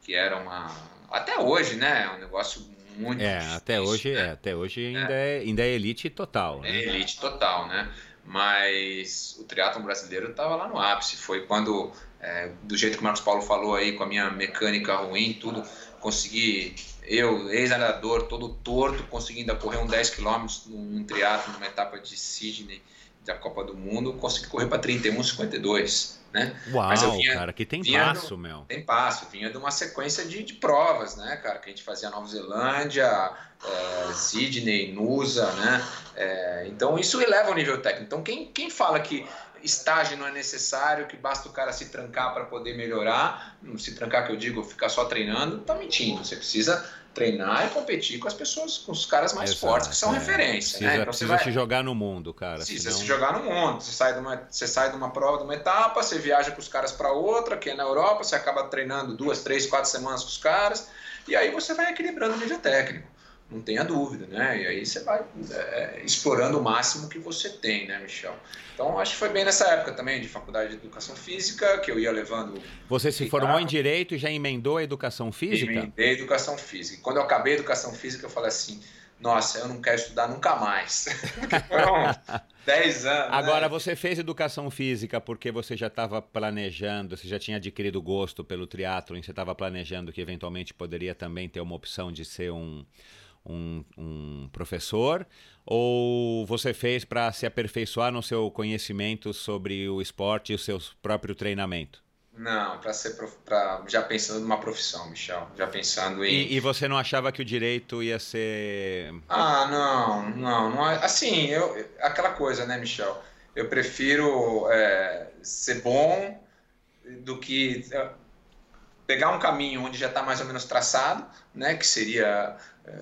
que era uma até hoje, né, é um negócio muito é, difícil, até hoje, né? é, até hoje ainda é. é ainda é elite total, né? É elite total, né? Mas o triatlon brasileiro estava lá no ápice. Foi quando, é, do jeito que o Marcos Paulo falou aí, com a minha mecânica ruim, tudo, consegui, eu, ex-nadador, todo torto, conseguindo correr um 10 km num triatlo, numa etapa de Sydney da Copa do Mundo, consegui correr para 31,52 né? Uau, Mas eu vinha, cara, que tem passo, do, meu. Tem passo, vinha de uma sequência de, de provas, né, cara? Que a gente fazia Nova Zelândia, é, Sydney, Nusa, né? É, então isso eleva o nível técnico. Então quem, quem fala que estágio não é necessário, que basta o cara se trancar para poder melhorar, se trancar que eu digo, ficar só treinando, tá mentindo. Você precisa treinar e competir com as pessoas, com os caras mais Exato, fortes que são é. referência. Precisa, né? então precisa vai... se jogar no mundo, cara. Precisa senão... se jogar no mundo. Você sai, de uma, você sai de uma prova, de uma etapa, você viaja com os caras para outra, que é na Europa, você acaba treinando duas, três, quatro semanas com os caras, e aí você vai equilibrando o nível técnico não tenha dúvida, né? E aí você vai é, explorando o máximo que você tem, né, Michel? Então acho que foi bem nessa época também de faculdade de educação física que eu ia levando. Você se formou em direito e já emendou a educação física? Emendei a educação física. Quando eu acabei a educação física eu falei assim, nossa, eu não quero estudar nunca mais. [laughs] Foram 10 anos. Agora, né? você fez educação física porque você já estava planejando, você já tinha adquirido gosto pelo triatlo, você estava planejando que eventualmente poderia também ter uma opção de ser um um, um professor ou você fez para se aperfeiçoar no seu conhecimento sobre o esporte e o seu próprio treinamento? Não, para ser pra, já pensando numa profissão, Michel, já pensando em. E, e, você não achava que o direito ia ser? Ah, não, não, não assim, eu aquela coisa, né, Michel? Eu prefiro é, ser bom do que é, pegar um caminho onde já está mais ou menos traçado, né, que seria é,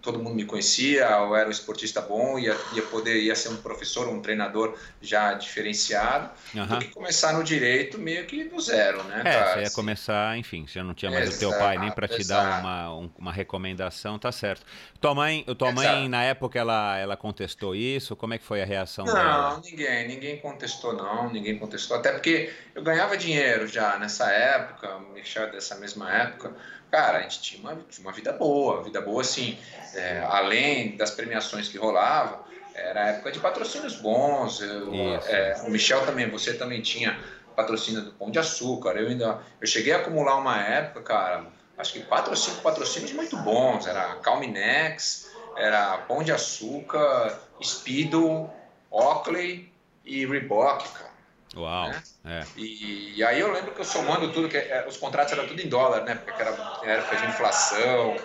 todo mundo me conhecia, eu era um esportista bom, ia, ia poder ia ser um professor, um treinador já diferenciado, uhum. do que começar no direito meio que do zero, né? É, cara? você ia começar, enfim, você não tinha mais exato, o teu pai nem para te dar uma, um, uma recomendação, tá certo. Tua mãe, tua exato. mãe na época ela, ela contestou isso? Como é que foi a reação não, dela? Não, ninguém, ninguém contestou não, ninguém contestou, até porque eu ganhava dinheiro já nessa época, Michel dessa mesma época, cara, a gente tinha uma, uma vida boa, vida boa assim, é, além das premiações que rolava, era época de patrocínios bons. Eu, é, o Michel também, você também tinha patrocínio do Pão de Açúcar. Eu ainda, eu cheguei a acumular uma época, cara, acho que quatro ou cinco patrocínios muito bons. Era Calminex, era Pão de Açúcar, Speedo, Oakley e Reebok, cara. Uau! Né? É. E, e, aí eu lembro que eu somando tudo, que é, os contratos eram tudo em dólar, né? Porque era, era época de inflação,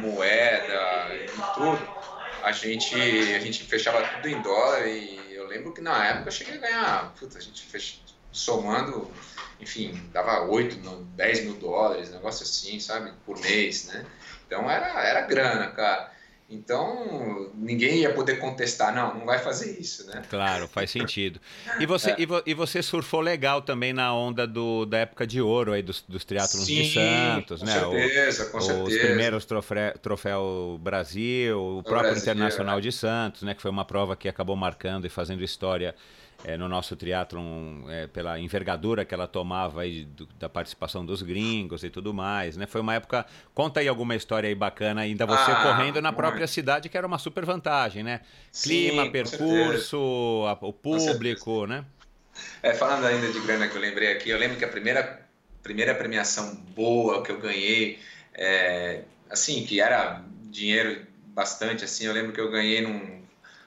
moeda e tudo. A gente, a gente fechava tudo em dólar e eu lembro que na época eu cheguei a ganhar, puta, a gente fech... somando, enfim, dava 8, 10 mil dólares, negócio assim, sabe? Por mês, né? Então era, era grana, cara. Então, ninguém ia poder contestar, não, não vai fazer isso, né? Claro, faz [laughs] sentido. E você, é. e, vo, e, você surfou legal também na onda do, da época de ouro aí dos, dos triatlons de Santos, com né? Certeza, com Os certeza. primeiros troféu, troféu Brasil, o, o próprio Brasil, Internacional é. de Santos, né? Que foi uma prova que acabou marcando e fazendo história é, no nosso triatlon é, pela envergadura que ela tomava aí do, da participação dos gringos e tudo mais, né? Foi uma época... Conta aí alguma história aí bacana, ainda você ah, correndo na própria cidade, que era uma super vantagem, né? Clima, Sim, percurso, a, o público, né? É, falando ainda de grana que eu lembrei aqui, eu lembro que a primeira, primeira premiação boa que eu ganhei, é, assim, que era dinheiro bastante, assim, eu lembro que eu ganhei num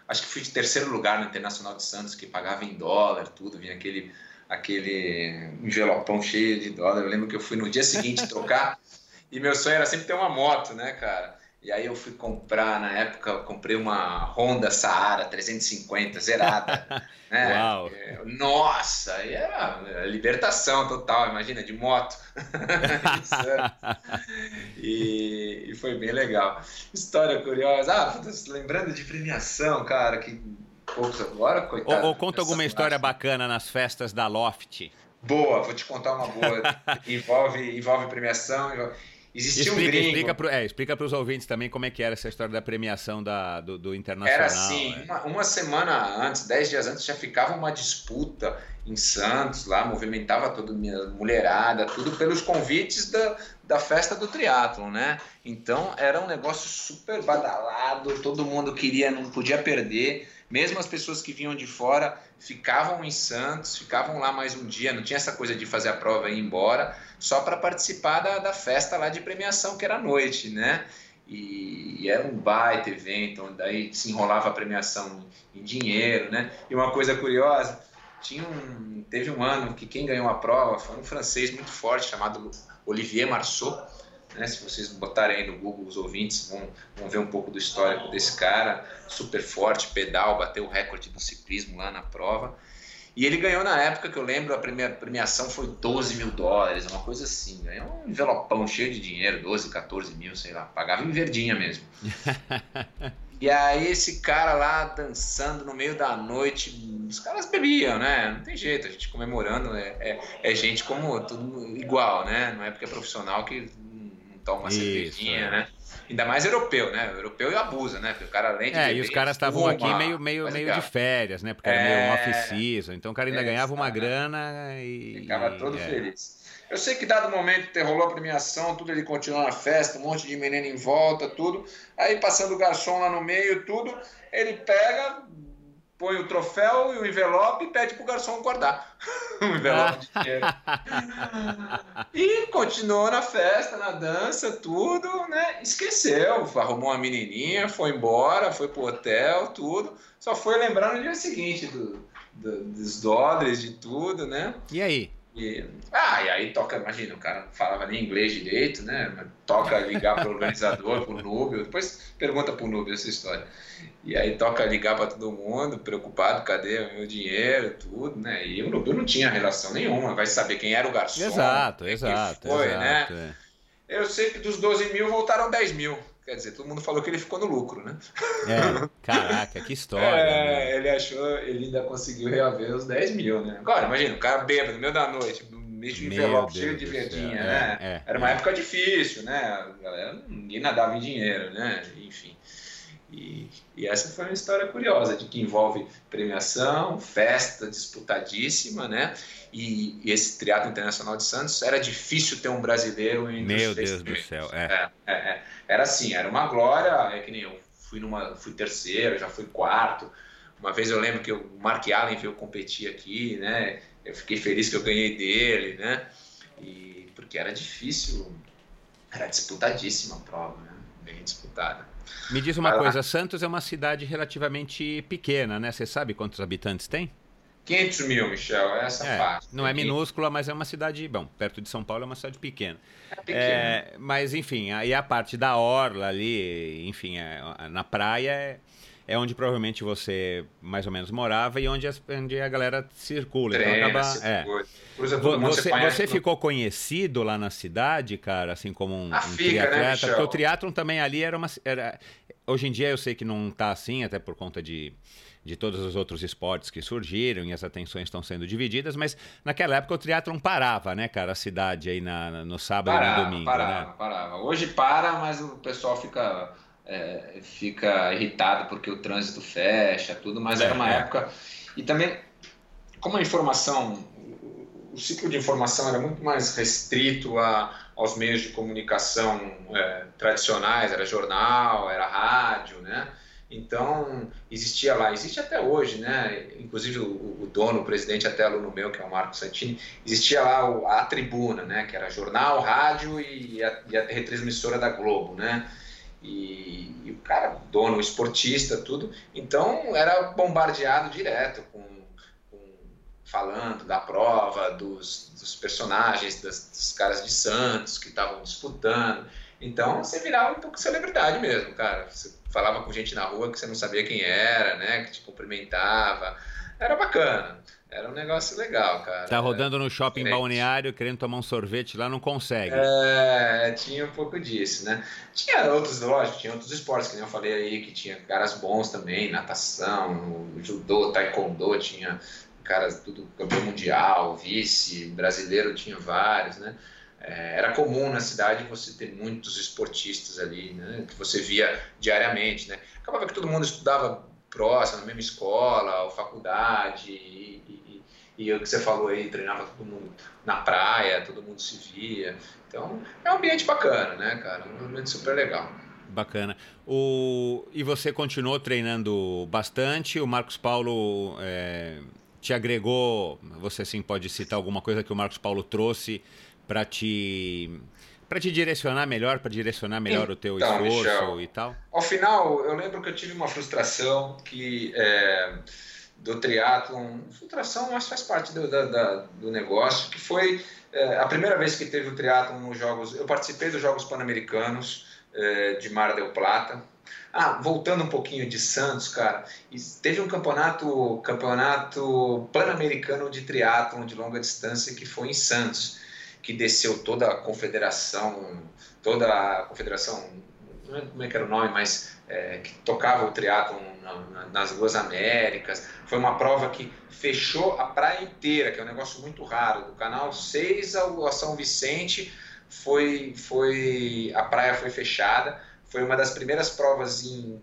acho que fui de terceiro lugar no Internacional de Santos, que pagava em dólar, tudo, vinha aquele, aquele envelopão cheio de dólar. Eu lembro que eu fui no dia seguinte trocar, [laughs] e meu sonho era sempre ter uma moto, né, cara? E aí eu fui comprar, na época, eu comprei uma Honda Saara 350 zerada. [laughs] né? Uau. É, nossa, aí era libertação total, imagina, de moto. [laughs] e, e, foi bem legal. História curiosa. Ah, lembrando de premiação, cara, que poucos agora, coitado. Ou, ou conta alguma história bacana nas festas da Loft. Boa, vou te contar uma boa. [laughs] envolve, envolve premiação. Envolve... Existia explica, um gringo. Explica para é, explica os ouvintes também como é que era essa história da premiação da, do, do Internacional. Era assim, é. uma, uma, semana antes, dez dias antes, já ficava uma disputa em Santos, lá, movimentava toda a mulherada, tudo pelos convites da, da festa do triatlon, né? Então era um negócio super badalado, todo mundo queria, não podia perder. Mesmo as pessoas que vinham de fora ficavam em Santos, ficavam lá mais um dia, não tinha essa coisa de fazer a prova e ir embora, só para participar da, da festa lá de premiação, que era à noite, né? E, e, era um baita evento, onde daí se enrolava a premiação em dinheiro, né? E uma coisa curiosa, tinha um, teve um ano que quem ganhou a prova foi um francês muito forte chamado Olivier Marceau, né? Se vocês botarem aí no Google, os ouvintes vão, vão ver um pouco do histórico desse cara, super forte, pedal, bateu o recorde do ciclismo lá na prova. E ele ganhou na época que eu lembro, a primeira premiação foi 12 mil dólares, uma coisa assim. Ganhou um envelopão cheio de dinheiro, 12, 14 mil, sei lá. Pagava em verdinha mesmo. [laughs] e aí esse cara lá dançando no meio da noite, os caras bebiam, né? Não tem jeito, a gente comemorando, é, é, é gente como tudo igual, né? Não é porque é profissional que toma uma Isso, cervejinha, é. né? Ainda mais europeu, né? O europeu abusa, né? Porque o cara além de. É, e os caras estavam aqui meio, meio, meio de férias, né? Porque era meio é. off-season. Então o cara ainda é, ganhava uma grana e. Ficava todo é. feliz. Eu sei que dado momento que rolou a premiação, tudo ele continua na festa, um monte de menino em volta, tudo. Aí passando o garçom lá no meio, tudo, ele pega, põe o troféu e o envelope e pede pro garçom guardar [laughs] o envelope de dinheiro. [laughs] e continuou na festa, na dança, tudo, né? Esqueceu, arrumou uma menininha, foi embora, foi pro hotel, tudo. Só foi lembrar no dia seguinte do, do, dos dólares, de tudo, né? E aí? E, ah, e aí toca, imagina, o cara falava nem inglês direito, né? Toca ligar para o organizador, para o Núbio, depois pergunta para o Núbio essa história. E aí toca ligar para todo mundo, preocupado, cadê o meu dinheiro, tudo, né? E o Núbio não tinha relação nenhuma, vai saber quem era o garçom. Exato, exato. Foi, né? exato, né? É. Eu sei que dos 12 mil voltaram 10 mil. Quer dizer, todo mundo falou que ele ficou no lucro, né? É, [laughs] caraca, que história. É, né? ele achou, ele ainda conseguiu reaver os 10 mil, né? Agora, imagina, o cara bêbado no meio da noite, no meio de envelope cheio de verdinha, é, né? É, Era uma é. época difícil, né? A galera, ninguém nadava em dinheiro, né? Enfim. E, e, essa foi uma história curiosa, de que envolve premiação, festa disputadíssima, né? E, e esse Triatlo Internacional de Santos era difícil ter um brasileiro em Meu Deus do céu, é. É, é. é. Era assim, era uma glória, é que nem eu fui numa, fui terceiro, já fui quarto. Uma vez eu lembro que o Mark Allen veio competir aqui, né? Eu fiquei feliz que eu ganhei dele, né? E porque era difícil, era disputadíssima a prova, né? Bem disputada. Me diz uma Vai coisa, lá. Santos é uma cidade relativamente pequena, né? Você sabe quantos habitantes tem? 500 mil, Michel, é essa é, parte. Não é minúscula, mas é uma cidade, bom, perto de São Paulo é uma cidade pequena. É pequena. É, mas, enfim, aí a parte da orla ali, enfim, é, na praia é, é, onde provavelmente você mais ou menos morava e onde, as, onde a galera circula. Treina, então acaba, é. Cruza todo mundo, você, você, você ficou conhecido lá na cidade, cara, assim como um, ah, um fica, né, triatleta? Né, porque o triatlon também ali era uma... Era, hoje em dia eu sei que não está assim, até por conta de de todos os outros esportes que surgiram e as atenções estão sendo divididas, mas naquela época o triatlon parava, né, cara, a cidade aí na, no sábado parava, e no domingo. Parava, né? parava. Hoje para, mas o pessoal fica, é, fica irritado porque o trânsito fecha, tudo, mas é, era uma é. época. E também, como a informação, o ciclo de informação era muito mais restrito a, aos meios de comunicação é, tradicionais, era jornal, era rádio, né? Então, existia lá, existe até hoje, né? Inclusive o, o dono, o presidente, até aluno meu, que é o Marco Santini, existia lá o, a tribuna, né? Que era jornal, rádio e a, e a retransmissora da Globo, né? E, e, o cara, dono, esportista, tudo. Então era bombardeado direto com, com falando da prova, dos, dos personagens, das, dos caras de Santos que estavam disputando. Então você virava um pouco celebridade mesmo, cara. Você falava com gente na rua que você não sabia quem era, né? Que te cumprimentava. Era bacana. Era um negócio legal, cara. Tá rodando no shopping diferente. balneário, querendo tomar um sorvete lá, não consegue. É, tinha um pouco disso, né? Tinha outros, lógico, tinha outros esportes, que nem eu falei aí, que tinha caras bons também, natação, judô, taekwondo, tinha caras tudo campeão mundial, vice, brasileiro tinha vários, né? É, era comum na cidade você ter muitos esportistas ali, né? Que você via diariamente, né? Acabava que todo mundo estudava próximo, na mesma escola, ou faculdade, e, e o que você falou aí, treinava todo mundo na praia, todo mundo se via. Então, é um ambiente bacana, né, cara? Um ambiente super legal. Bacana. O... E você continuou treinando bastante? O Marcos Paulo é... te agregou? Você sim pode citar alguma coisa que o Marcos Paulo trouxe para te para te direcionar melhor, para direcionar melhor então, o teu esforço Michel, e tal? Ao final, eu lembro que eu tive uma frustração que é, do triatlon, frustração, mas faz parte do, da, da, do negócio, que foi é, a primeira vez que teve o triatlon nos Jogos, eu participei dos Jogos Pan-Americanos é, de Mar del Plata, ah, voltando um pouquinho de Santos, cara, teve um campeonato, campeonato pan-americano de triatlon de longa distância que foi em Santos que desceu toda a confederação, toda a confederação, não é como é que era o nome, mas é, que tocava o triatlon na, na, nas duas Américas. Foi uma prova que fechou a praia inteira, que é um negócio muito raro. Do canal 6 ao São Vicente, foi, foi a praia foi fechada. Foi uma das primeiras provas em,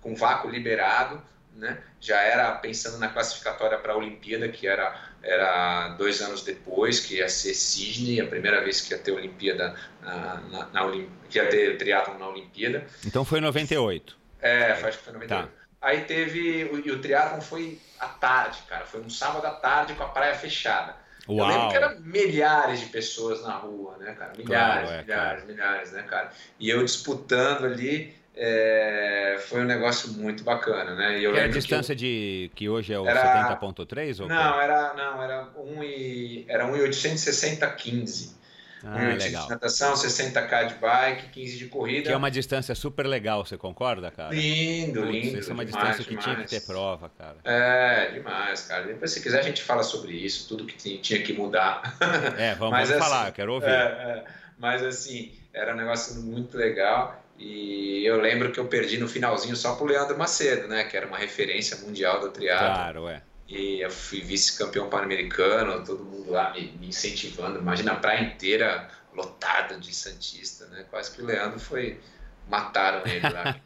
com vácuo liberado, né? Já era pensando na classificatória para a Olimpíada, que era era dois anos depois, que ia ser Sydney, a primeira vez que ia ter Olimpíada na, na, na que ia ter triatlon na Olimpíada. Então foi em 98. É, acho que foi 98. Tá. Aí teve, o, e o triatlon foi à tarde, cara, foi um sábado à tarde com a praia fechada. Uau. Eu lembro que eram milhares de pessoas na rua, né, cara? Milhares, claro, é, milhares, cara. milhares, né, cara? E eu disputando ali, é, foi um negócio muito bacana, né? E eu que a distância que de que hoje é o 70.3 ou Não, que? era não, era 1 e era 1.860 15. Ah, 1, legal. de natação, 60k de bike, 15 de corrida. Que é uma distância super legal, você concorda, cara? Lindo, Putz, lindo. Essa é uma demais, distância que demais. tinha que ter prova, cara. É, demais, cara. Depois, se quiser, a gente fala sobre isso, tudo que tinha que mudar. É, vamos, [laughs] Mas, assim, falar, quero ouvir. É, é, mas assim, era um negócio muito legal. E eu lembro que eu perdi no finalzinho só pro Leandro Macedo, né? Que era uma referência mundial do triatlo. Claro, é. E eu fui vice-campeão pan-americano, todo mundo lá me, me, incentivando. Imagina a praia inteira lotada de Santista, né? Quase que o Leandro foi. Mataram ele lá.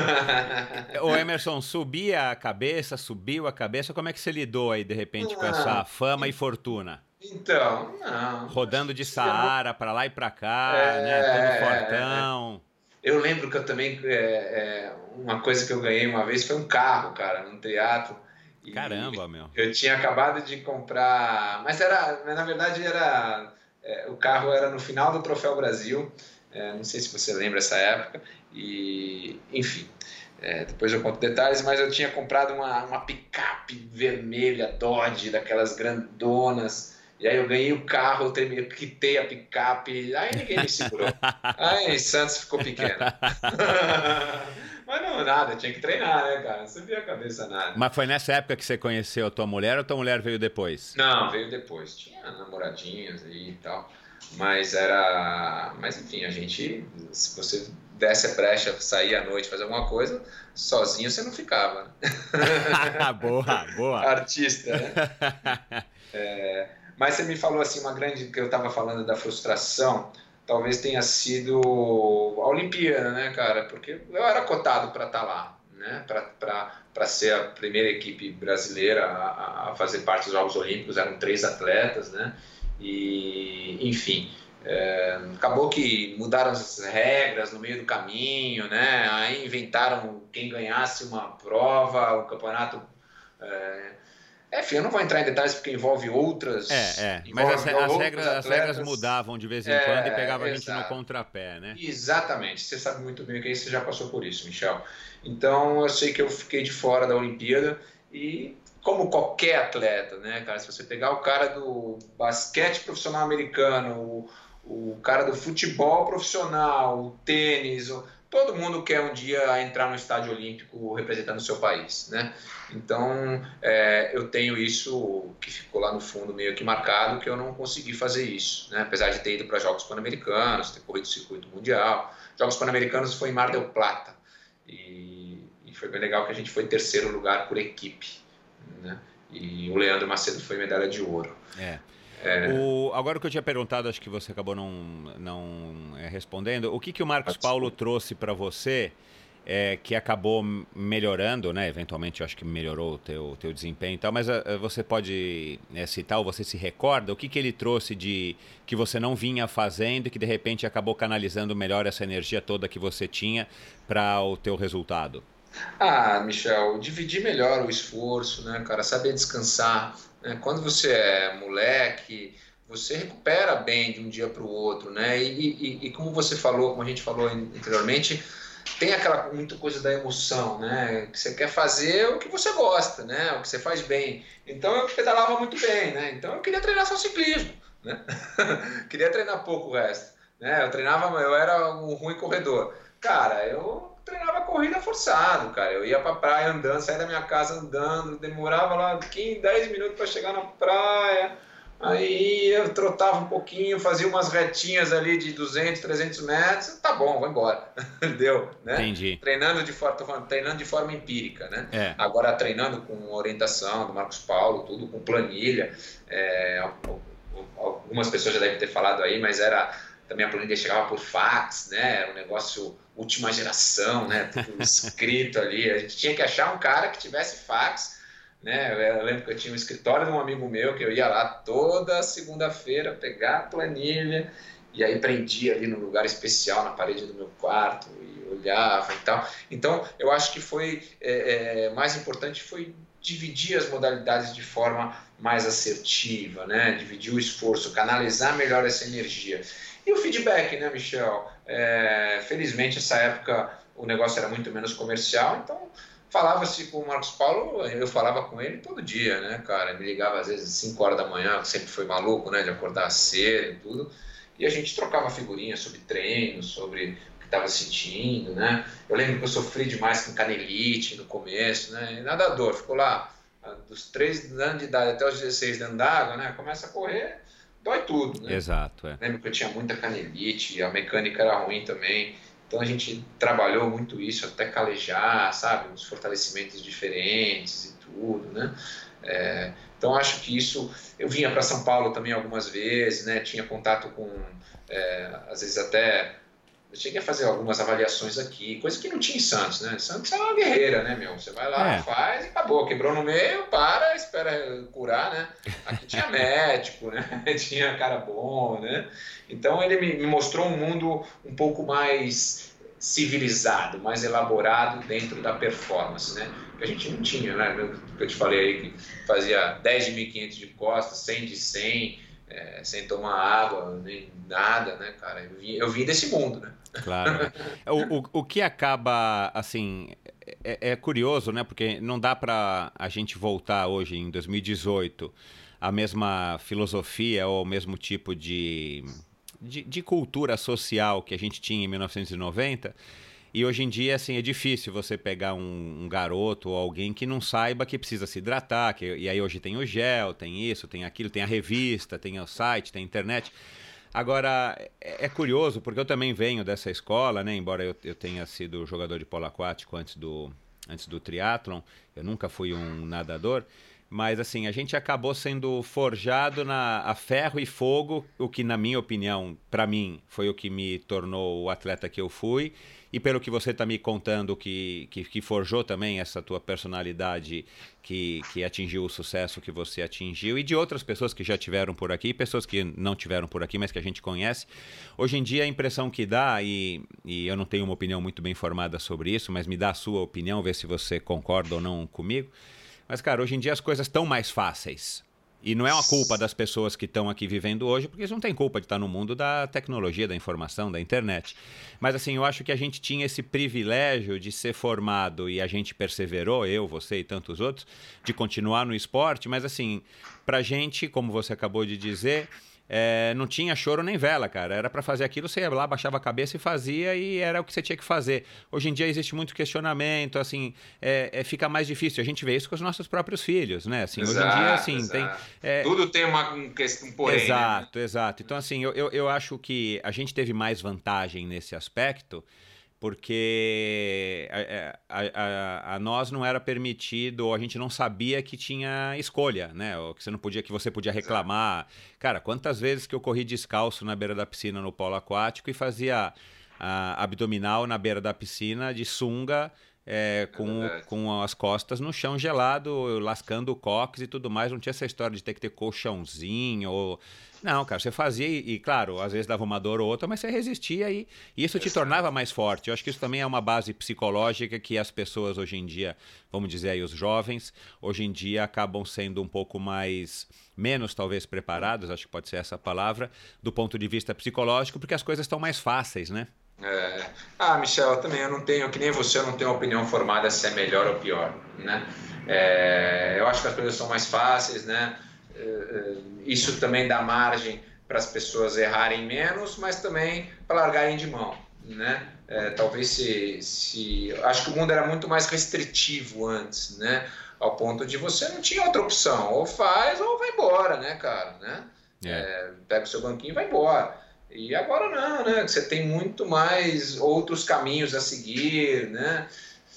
[laughs] o Emerson, subia a cabeça, subiu a cabeça. Como é que você lidou aí, de repente, com essa ah, fama e fortuna? Então, não. Rodando de Saara para lá e para cá, é, né? Todo é, fortão. É, eu lembro que eu também. É, é, uma coisa que eu ganhei uma vez foi um carro, cara, num teatro. Caramba, meu. Eu tinha acabado de comprar. Mas era. Na verdade, era. É, o carro era no final do Troféu Brasil. É, não sei se você lembra essa época. E, enfim. É, depois eu conto detalhes, mas eu tinha comprado uma, uma picape vermelha Dodge, daquelas grandonas e aí eu ganhei o carro, eu terminei, quitei a picape, aí ninguém me segurou. [laughs] aí Santos ficou pequeno. [laughs] Mas não, nada, tinha que treinar, né, cara? Não sabia a cabeça nada. Mas foi nessa época que você conheceu a tua mulher ou tua mulher veio depois? Não, veio depois. Tinha namoradinhas aí e tal. Mas era. Mas enfim, a gente. Se você desse a brecha, sair à noite, fazer alguma coisa, sozinho você não ficava. [laughs] Boa, boa. Artista, né? É. Mas você me falou assim, uma grande, que eu estava falando da frustração, talvez tenha sido a Olimpíada, né, cara? Porque eu era cotado para estar tá lá, né? Para ser a primeira equipe brasileira a, a, fazer parte dos Jogos Olímpicos, eram três atletas, né? E, enfim, é, acabou que mudaram as regras no meio do caminho, né? Aí inventaram quem ganhasse uma prova, o campeonato. É, enfim, eu não vou entrar em detalhes porque envolve outras. É, é. Envolve mas as, as, regras, as, regras, mudavam de vez em é, quando e pegava a gente no contrapé, né? Exatamente. Você sabe muito bem que aí você já passou por isso, Michel. Então eu sei que eu fiquei de fora da Olimpíada e como qualquer atleta, né, cara? Se você pegar o cara do basquete profissional americano, o, o cara do futebol profissional, o tênis, o, todo mundo quer um dia entrar no estádio olímpico representando o seu país, né? Então, é, eu tenho isso que ficou lá no fundo meio que marcado, que eu não consegui fazer isso, né? Apesar de ter ido para Jogos Pan-Americanos, ter corrido o circuito mundial. Jogos Pan-Americanos foi em Mar del Plata e, e foi bem legal que a gente foi terceiro lugar por equipe né? E o Leandro Macedo foi medalha de ouro. É. É. O, agora que eu tinha perguntado, acho que você acabou não, não é, respondendo. O que, que o Marcos Paulo trouxe para você é, que acabou melhorando, né? Eventualmente, eu acho que melhorou o teu, teu desempenho e tal, mas uh, você pode é, citar ou você se recorda o que, que ele trouxe de que você não vinha fazendo e que de repente acabou canalizando melhor essa energia toda que você tinha para o teu resultado? Ah, Michel, dividir melhor o esforço, né, cara? Saber descansar. Né? Quando você é moleque, você recupera bem de um dia para o outro, né? E, e, e, como você falou, como a gente falou anteriormente, tem aquela muita coisa da emoção, né? Que você quer fazer o que você gosta, né? O que você faz bem. Então eu pedalava muito bem, né? Então eu queria treinar só ciclismo, né? [laughs] queria treinar pouco o resto, né? Eu treinava, eu era um ruim corredor. Cara, eu treinava corrida forçado, cara. Eu ia pra praia andando, saía da minha casa andando, demorava lá 15, 10 minutos para chegar na praia. Aí eu trotava um pouquinho, fazia umas retinhas ali de 200, 300 metros, tá bom, vou embora. [laughs] Deu, né? Entendi. Treinando de forma, treinando de forma empírica, né? É. Agora treinando com orientação do Marcos Paulo, tudo com planilha. É, algumas pessoas já devem ter falado aí, mas era também a planilha chegava por fax, né? Era um negócio última geração, né? Tudo escrito ali. A gente tinha que achar um cara que tivesse fax, né? Eu lembro que eu tinha um escritório de um amigo meu que eu ia lá toda segunda-feira pegar a planilha e aí prendia ali num lugar especial na parede do meu quarto e olhava e tal. Então, eu acho que foi é, é, mais importante foi dividir as modalidades de forma mais assertiva, né? Dividir o esforço, canalizar melhor essa energia. E o feedback, né, Michel? É, felizmente, essa época o negócio era muito menos comercial, então falava-se com o Marcos Paulo, eu falava com ele todo dia, né, cara? Me ligava às vezes às 5 horas da manhã, que sempre foi maluco, né, de acordar cedo e tudo. E a gente trocava figurinhas sobre treino, sobre o que estava sentindo, né? Eu lembro que eu sofri demais com canelite no começo, né? E nadador, ficou lá dos 3 anos de idade até os 16 dentro d'água, né? Começa a correr, dói tudo, né? Exato, é. Lembro que eu tinha muita canelite, a mecânica era ruim também. Então a gente trabalhou muito isso, até calejar, sabe? Uns fortalecimentos diferentes e tudo, né? É, então acho que isso. Eu vinha para São Paulo também algumas vezes, né? Tinha contato com, é, às vezes até eu cheguei a fazer algumas avaliações aqui, coisa que não tinha em Santos, né? Santos é uma guerreira, né, meu? Você vai lá, é. faz e acabou. Quebrou no meio, para, espera curar, né? Aqui tinha [laughs] médico, né? [laughs] tinha cara bom, né? Então ele me mostrou um mundo um pouco mais civilizado, mais elaborado dentro da performance, né? Que a gente não tinha, né? Eu te falei aí que fazia 10 de 1.500 de costas, 100 de 100, é, sem tomar água, nem nada, né, cara? Eu vim, eu vim desse mundo, né? Claro. É. [laughs] o, o, o que acaba, assim, é, é curioso, né? Porque não dá para a gente voltar hoje, em 2018, a mesma filosofia ou o mesmo tipo de, de, de cultura social que a gente tinha em 1990 e hoje em dia, assim, é difícil você pegar um, um, garoto ou alguém que não saiba que precisa se hidratar. Que, e aí hoje tem o gel, tem isso, tem aquilo, tem a revista, tem o site, tem a internet. Agora, é, é curioso, porque eu também venho dessa escola, né? Embora eu, eu tenha sido jogador de polo aquático antes do, antes do triatlon, eu nunca fui um nadador. Mas assim, a gente acabou sendo forjado na, a ferro e fogo, o que, na minha opinião, para mim, foi o que me tornou o atleta que eu fui. E pelo que você está me contando, que, que, que, forjou também essa tua personalidade que, que atingiu o sucesso que você atingiu, e de outras pessoas que já tiveram por aqui, pessoas que não tiveram por aqui, mas que a gente conhece. Hoje em dia, a impressão que dá, e, e eu não tenho uma opinião muito bem formada sobre isso, mas me dá a sua opinião, ver se você concorda ou não comigo Mas, cara, hoje em dia as coisas estão mais fáceis. E não é uma culpa das pessoas que estão aqui vivendo hoje, porque eles não têm culpa de estar no mundo da tecnologia, da informação, da internet. Mas assim, eu acho que a gente tinha esse privilégio de ser formado e a gente perseverou, eu, você e tantos outros, de continuar no esporte, mas assim, pra gente, como você acabou de dizer, é, não tinha choro nem vela, cara. Era para fazer aquilo, você ia lá, baixava a cabeça e fazia, e era o que você tinha que fazer. Hoje em dia existe muito questionamento, assim, é, é fica mais difícil. A gente vê isso com os nossos próprios filhos, né? Assim, exato, hoje em dia, assim, exato. tem. É... Tudo tem uma, um, um porém. Né? Exato, né? exato. Então, assim, eu, eu, eu acho que a gente teve mais vantagem nesse aspecto porque a, a, a, a, nós não era permitido, ou a gente não sabia que tinha escolha, né? Ou que você não podia, que você podia reclamar. Cara, quantas vezes que eu corri descalço na beira da piscina no polo aquático e fazia abdominal na beira da piscina de sunga é, com, é com as costas no chão gelado, lascando o cox e tudo mais. Não tinha essa história de ter que ter colchãozinho. Ou... Não, cara, você fazia e, e, claro, às vezes dava uma dor ou outra, mas você resistia e, e isso te tornava mais forte. Eu acho que isso também é uma base psicológica que as pessoas hoje em dia, vamos dizer aí, os jovens, hoje em dia acabam sendo um pouco mais, menos talvez preparados, acho que pode ser essa palavra, do ponto de vista psicológico, porque as coisas estão mais fáceis, né? É... Ah, Michel, também eu não tenho, que nem você, eu não tenho opinião formada se é melhor ou pior, né? É... Eu acho que as coisas são mais fáceis, né? É, é, isso também dá margem para as pessoas errarem menos, mas também para largarem de mão, né? É, talvez se, se, acho que o mundo era muito mais restritivo antes, né? Ao ponto de você não tinha outra opção, ou faz ou vai embora, né, cara, né? É. É, pega o seu banquinho e vai embora. E agora não, né? Você tem muito mais outros caminhos a seguir, né?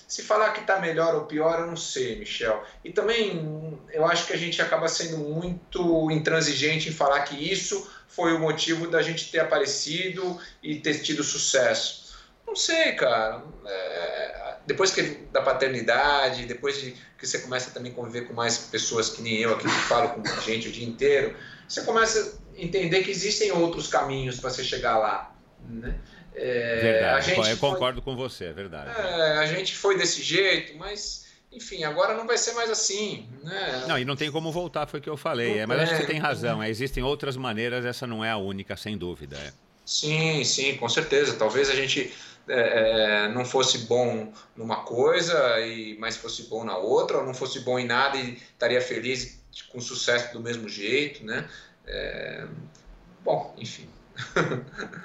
Se falar que está melhor ou pior, eu não sei, Michel. E também eu acho que a gente acaba sendo muito intransigente em falar que isso foi o motivo da gente ter aparecido e ter tido sucesso. Não sei, cara. É, depois que da paternidade, depois de que você começa também a conviver com mais pessoas que nem eu aqui que falo com gente o dia inteiro, você começa entender que existem outros caminhos para você chegar lá. Né? É, verdade, eu concordo foi, com você, é verdade. É, a gente foi desse jeito, mas enfim, agora não vai ser mais assim. Né? Não, e não tem como voltar, foi o que eu falei. É, mas acho que você tem razão. É, existem outras maneiras, essa não é a única, sem dúvida. É. Sim, sim, com certeza. Talvez a gente é, é, não fosse bom numa coisa, e mas fosse bom na outra, ou não fosse bom em nada e estaria feliz com sucesso do mesmo jeito, né? É... Bom, enfim.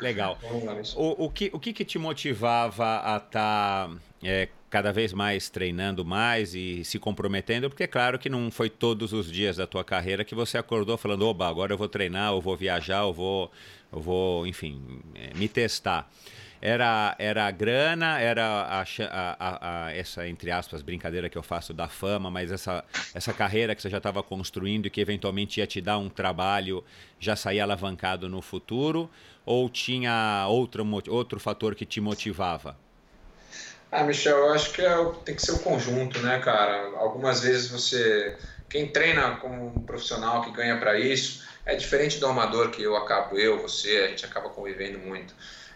Legal. [laughs] O, o, que, o que, que te motivava a estar tá, é, cada vez mais treinando mais e se comprometendo? Porque é claro que não foi todos os dias da tua carreira que você acordou falando, oba, agora eu vou treinar, eu vou viajar, eu vou, eu vou enfim, é, me testar. Era, era a grana, era a, a, a, essa, entre aspas, brincadeira que eu faço da fama, mas essa, essa carreira que você já estava construindo e que eventualmente ia te dar um trabalho, já saía alavancado no futuro? Ou tinha outro, outro fator que te motivava? Ah, Michel, eu acho que é, tem que ser o conjunto, né, cara? Algumas vezes você. Quem treina como um profissional que ganha para isso é diferente do amador que eu acabo, eu, você, a gente acaba convivendo muito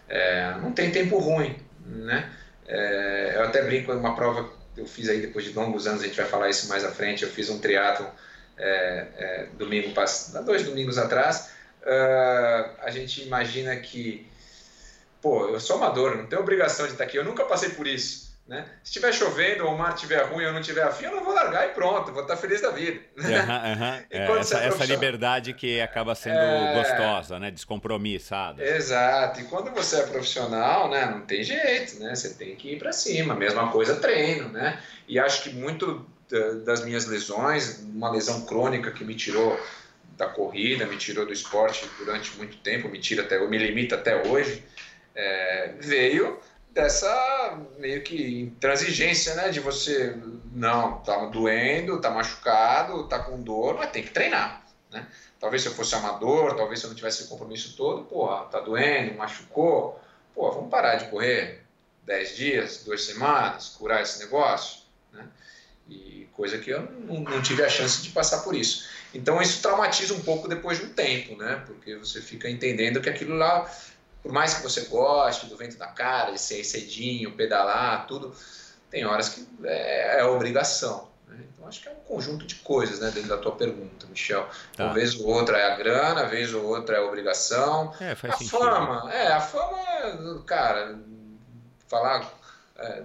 é, não tem tempo ruim, né? É, eu até brinco uma prova que eu fiz aí depois de longos anos, a gente vai falar isso mais à frente, eu fiz um triatlo é, é domingo, dois domingos atrás, uh, a gente imagina que, pô, eu sou amador, não tenho obrigação de estar aqui, eu nunca passei por isso, né? Se estiver chovendo ou o mar estiver ruim ou eu não estiver afim, eu não vou largar e pronto, vou estar feliz da vida. Uhum, uhum. [laughs] É, essa, essa, liberdade que acaba sendo é... gostosa, né? descompromissada. Exato. E quando você é profissional, né? não tem jeito, né? você tem que ir para cima. Mesma coisa treino. Né? E acho que muito das minhas lesões, uma lesão crônica que me tirou da corrida, me tirou do esporte durante muito tempo, me tira até, me limita até hoje, é, veio dessa meio que intransigência, né? De você, não, tá doendo, tá machucado, tá com dor, mas tem que treinar, né? Talvez se eu fosse amador, talvez se eu não tivesse esse compromisso todo, porra, tá doendo, machucou, pô, vamos parar de correr 10 dias, duas semanas, curar esse negócio, né? E coisa que eu não, não tive a chance de passar por isso. Então isso traumatiza um pouco depois de um tempo, né? Porque você fica entendendo que aquilo lá por mais que você goste do vento da cara, de ser cedinho, pedalar, tudo, tem horas que é, é obrigação. Né? Então acho que é um conjunto de coisas né, dentro da tua pergunta, Michel. Tá. Uma vez ou outra é a grana, uma vez ou outra é a obrigação. É, faz a sentido. fama, é, a fama, cara, falar é,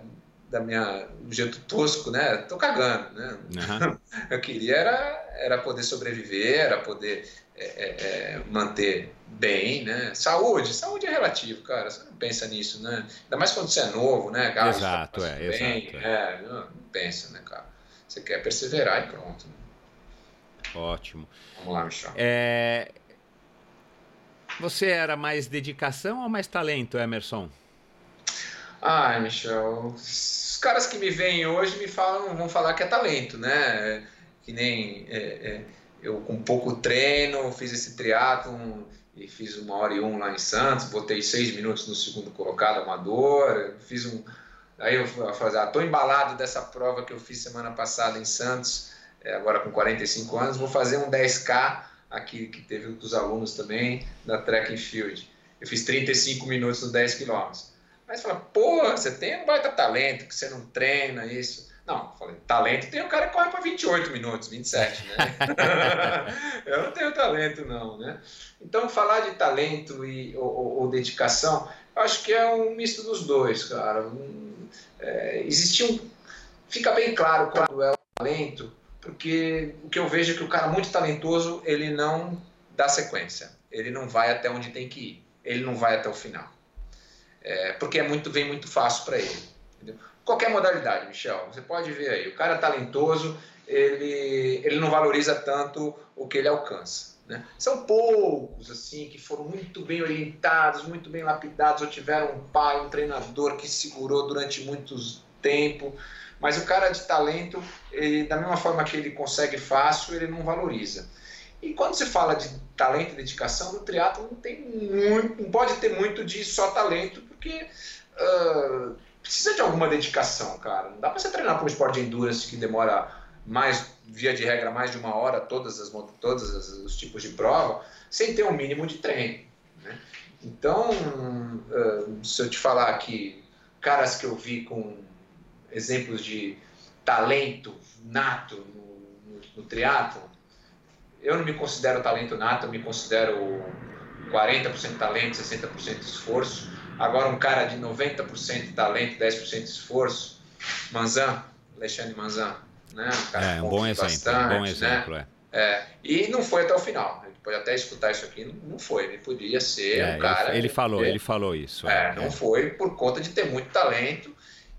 da minha do jeito tosco, né? Tô cagando, né? Uhum. [laughs] Eu queria era, era poder sobreviver, era poder é, é, é, manter bem, né? Saúde, saúde é relativo, cara. Você não pensa nisso, né? Ainda mais quando você é novo, né? Exato, é, bem, exato. É. não, não pensa, né, cara? Você quer perseverar e pronto. Né? Ótimo. Vamos lá, Michel. É... Você era mais dedicação ou mais talento, Emerson? Ai, Michel, os caras que me veem hoje me falam, vão falar que é talento, né? Que nem é, é, eu com pouco treino fiz esse triatlon e fiz uma hora e um lá em Santos, botei seis minutos no segundo colocado amador, fiz um Aí eu falei, ah, tô embalado dessa prova que eu fiz semana passada em Santos, é, agora com 45 anos, vou fazer um 10K aqui que teve dos alunos também da Track and Field. Eu fiz 35 minutos no 10 km. Mas fala, pô, você tem um baita talento, que você não treina isso. Não, falei, talento tem o cara que corre para 28 minutos, 27, né? [laughs] eu não tenho talento, não, né? Então, falar de talento e, ou, ou, dedicação, eu acho que é um misto dos dois, cara. Um, é, existe um. Fica bem claro quando é o talento, porque o que eu vejo é que o cara muito talentoso ele não dá sequência, ele não vai até onde tem que ir, ele não vai até o final, é, porque é muito vem muito fácil para ele. Entendeu? Qualquer modalidade, Michel, você pode ver aí, o cara talentoso ele ele não valoriza tanto o que ele alcança. Né? São poucos assim que foram muito bem orientados, muito bem lapidados, ou tiveram um pai, um treinador que segurou durante muito tempo. Mas o cara de talento, ele, da mesma forma que ele consegue fácil, ele não valoriza. E quando se fala de talento e dedicação, no triatlo não tem muito, não pode ter muito de só talento, porque uh, precisa de alguma dedicação, cara. Não dá para você treinar para um esporte de endurance que demora mais via de regra mais de uma hora todas as todos os tipos de prova sem ter um mínimo de treino né? então se eu te falar aqui caras que eu vi com exemplos de talento nato no, no, no triatlo eu não me considero talento nato eu me considero 40% talento 60% esforço agora um cara de 90% talento 10% esforço Manzan Alexandre Manzan né? Um cara é, um bom exemplo, bastante, bom né? exemplo, né? é. é. E não foi até o final. A gente pode até escutar isso aqui, não foi. Ele podia ser é, um cara. Ele, ele falou, ele falou isso. É, é, não foi por conta de ter muito talento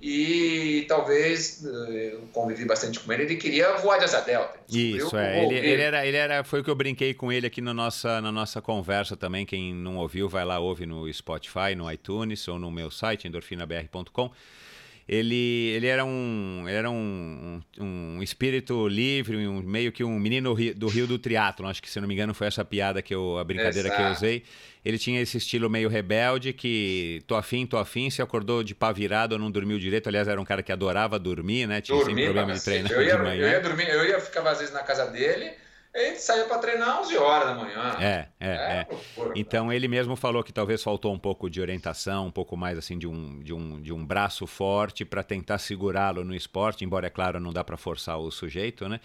e talvez eh, eu convivi bastante com ele, ele queria voar de asa delta. Isso, é. Ele, ele, era, ele era, foi o que eu brinquei com ele aqui na nossa, na nossa conversa também. Quem não ouviu, vai lá, ouve no Spotify, no iTunes ou no meu site, endorfinabr.com ele, ele era um ele era um, um, um espírito livre, um, meio que um menino do Rio do Triatlon. Acho que, se não me engano, foi essa piada que eu, a brincadeira Exato. que eu usei. Ele tinha esse estilo meio rebelde que tô afim, tô afim, se acordou de pá virado ou não dormiu direito. Aliás, era um cara que adorava dormir, né? Tinha dormir, sempre problema de treinar eu ia, de manhã. Eu ia dormir, eu ia ficar às vezes na casa dele ele saía para treinar 11 horas da manhã. É, é, é. é. então ele mesmo falou que talvez faltou um pouco de orientação, um pouco mais assim de um, de um, de um braço forte para tentar segurá-lo no esporte, embora é claro não dá para forçar o sujeito, né?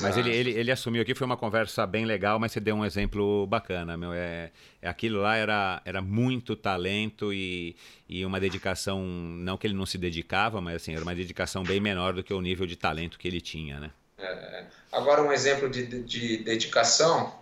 Mas ele, ele, ele assumiu aqui, foi uma conversa bem legal, mas você deu um exemplo bacana, meu. É, é aquilo lá era, era muito talento e, e uma dedicação, não que ele não se dedicava, mas assim, era uma dedicação bem menor do que o nível de talento que ele tinha, né? É, agora, um exemplo de, de dedicação,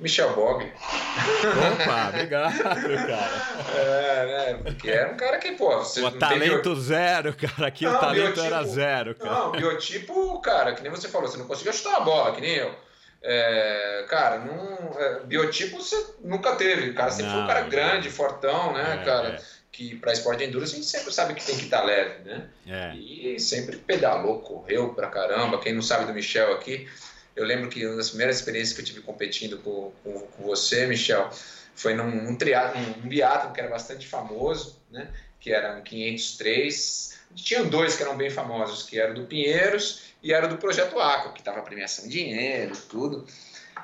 Michel Bog. Opa, obrigado, cara. É, né? Porque era um cara que, pô, você o talento bio... zero, cara. Aqui não, o talento biotipo, era zero, cara. Não, biotipo, cara, que nem você falou, você não conseguia chutar a bola, que nem eu. É, cara, não, é, biotipo você nunca teve. O cara sempre não, foi um cara grande, fortão, né, é, cara? Que para esporte de endurance a gente sempre sabe que tem que estar tá leve, né? É. E sempre pedalou, correu pra caramba. Quem não sabe do Michel aqui, eu lembro que uma das primeiras experiências que eu tive competindo com, com, com você, Michel, foi num, num triatlo, num, biatlo que era bastante famoso, né? Que era um 503. Tinham dois que eram bem famosos, que era do Pinheiros e era do Projeto Aqua, que tava premiação de dinheiro, tudo.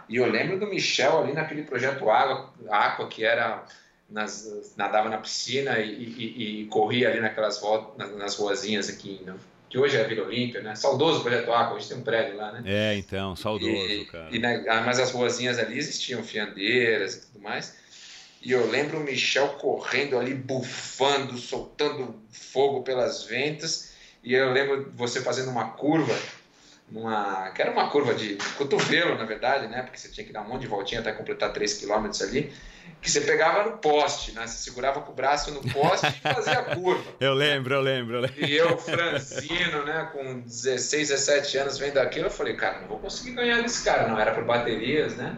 E eu lembro do Michel ali naquele Projeto Aqua, Aqua que era nas, nadava na piscina e, e, e, corria ali naquelas voltas, nas ruazinhas aqui, que hoje é a Vila Olímpia, né? Saudoso Projeto Aqua, hoje tem um prédio lá, né? É, então, saudoso, e, cara. E na, mas as ruazinhas ali existiam fiandeiras e tudo mais. E eu lembro o Michel correndo ali, bufando, soltando fogo pelas ventas. E eu lembro você fazendo uma curva, numa, que era uma curva de cotovelo, na verdade, né? Porque você tinha que dar um monte de voltinha até completar 3 km ali que você pegava no poste, né? Você segurava com o braço no poste e fazia a curva. [laughs] eu lembro, eu lembro, eu lembro. E eu, franzino, né, com 16, 17 anos vendo aquilo, eu falei, cara, não vou conseguir ganhar desse cara, não era por baterias, né?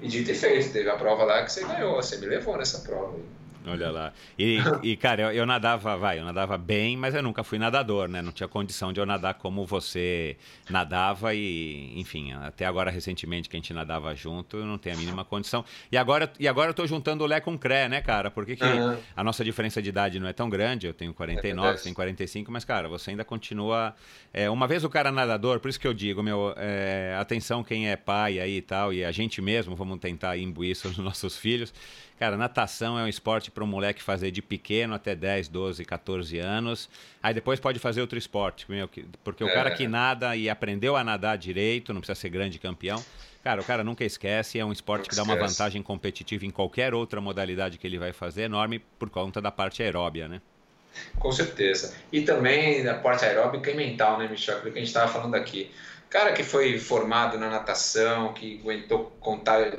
E de ter feito, teve a prova lá que você ganhou, você me levou nessa prova. Olha lá. E, e cara, eu, eu, nadava, vai, eu nadava bem, mas eu nunca fui nadador, né? Não tinha condição de eu nadar como você nadava e, enfim, até agora recentemente que a gente nadava junto, eu não tenho a mínima condição. E agora, e agora eu tô juntando o Lé com o Cré, né, cara? Porque que uhum. a nossa diferença de idade não é tão grande, eu tenho 49, é você tem 45, mas, cara, você ainda continua... É, uma vez o cara nadador, por isso que eu digo, meu, é, atenção quem é pai aí e tal, e a gente mesmo, vamos tentar imbuir isso nos nossos filhos, Cara, natação é um esporte para um moleque fazer de pequeno até 10, 12, 14 anos. Aí depois pode fazer outro esporte. Porque o cara é. que nada e aprendeu a nadar direito, não precisa ser grande campeão. Cara, o cara nunca esquece, é um esporte que dá uma vantagem competitiva em qualquer outra modalidade que ele vai fazer, enorme por conta da parte aeróbia, né? Com certeza. E também da parte aeróbica e mental, né, Michel? Aquilo que a gente estava falando aqui. Cara que foi formado na natação, que aguentou contar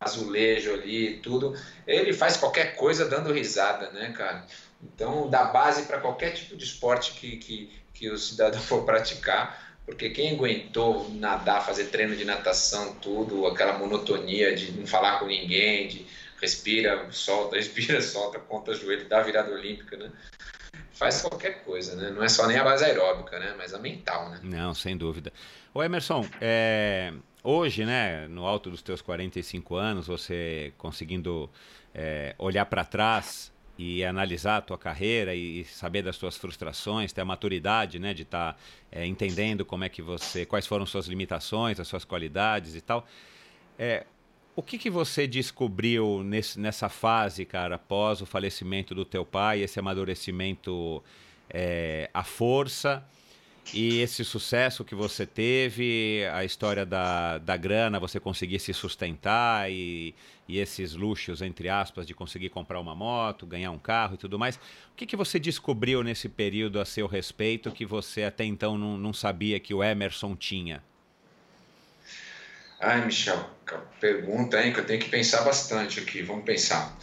azulejo ali tudo, ele faz qualquer coisa dando risada, né, cara? Então, dá base para qualquer tipo de esporte que, que, que o cidadão [laughs] for praticar, porque quem aguentou nadar, fazer treino de natação, tudo, aquela monotonia de não falar com ninguém, de respira, solta, [laughs] respira, solta, conta joelho, dá virada olímpica, né? Faz qualquer coisa, né? Não é só nem a base aeróbica, né? Mas a mental, né? Não, sem dúvida. O Emerson, é, hoje, né, no alto dos teus 45 anos, você conseguindo é, olhar para trás e analisar a tua carreira e saber das tuas frustrações, ter a maturidade, né, de estar tá, é, entendendo como é que você, quais foram suas limitações, as suas qualidades e tal. É, o que, que você descobriu nesse, nessa fase, cara, após o falecimento do teu pai, esse amadurecimento é, à força? E esse sucesso que você teve, a história da, da grana, você conseguir se sustentar e, e esses luxos, entre aspas, de conseguir comprar uma moto, ganhar um carro e tudo mais. O que, que você descobriu nesse período a seu respeito que você até então não, não sabia que o Emerson tinha? Ai, Michel, pergunta, hein, que eu tenho que pensar bastante aqui. Vamos pensar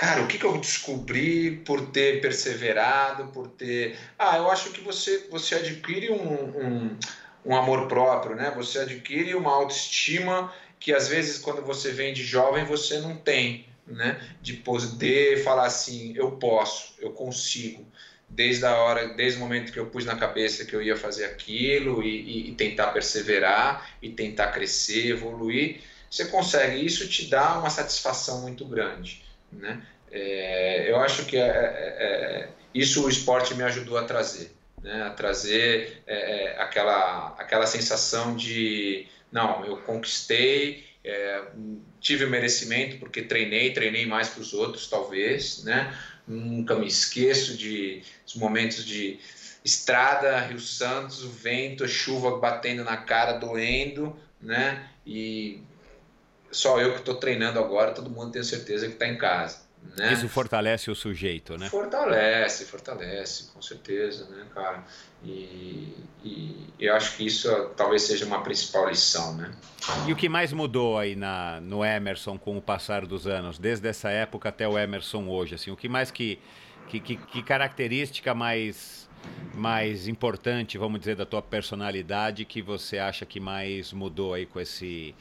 cara, o que, que eu descobri por ter perseverado, por ter. Ah, eu acho que você, você adquire um, um, um amor próprio, né? Você adquire uma autoestima que às vezes quando você vem de jovem você não tem, né? De poder falar assim, eu posso, eu consigo. Desde a hora, desde o momento que eu pus na cabeça que eu ia fazer aquilo e, e, e tentar perseverar e tentar crescer, evoluir, você consegue. Isso te dá uma satisfação muito grande. Né? É, eu acho que é, é, é, isso o esporte me ajudou a trazer, né? a trazer é, é, aquela, aquela sensação de não, eu conquistei, tive o merecimento porque treinei, treinei mais que os outros talvez, né? nunca me esqueço de os momentos de estrada, Rio Santos, o vento, a chuva batendo na cara, doendo, né? E só eu que estou treinando agora, todo mundo tem certeza que está em casa. Né? Isso fortalece o sujeito, né? Fortalece, fortalece, com certeza, né, cara? E, e eu acho que isso talvez seja uma principal lição, né? E o que mais mudou aí na, no Emerson com o passar dos anos, desde essa época até o Emerson hoje, assim, o que mais que, que, que, que característica mais mais importante, vamos dizer, da tua personalidade que você acha que mais mudou aí com esse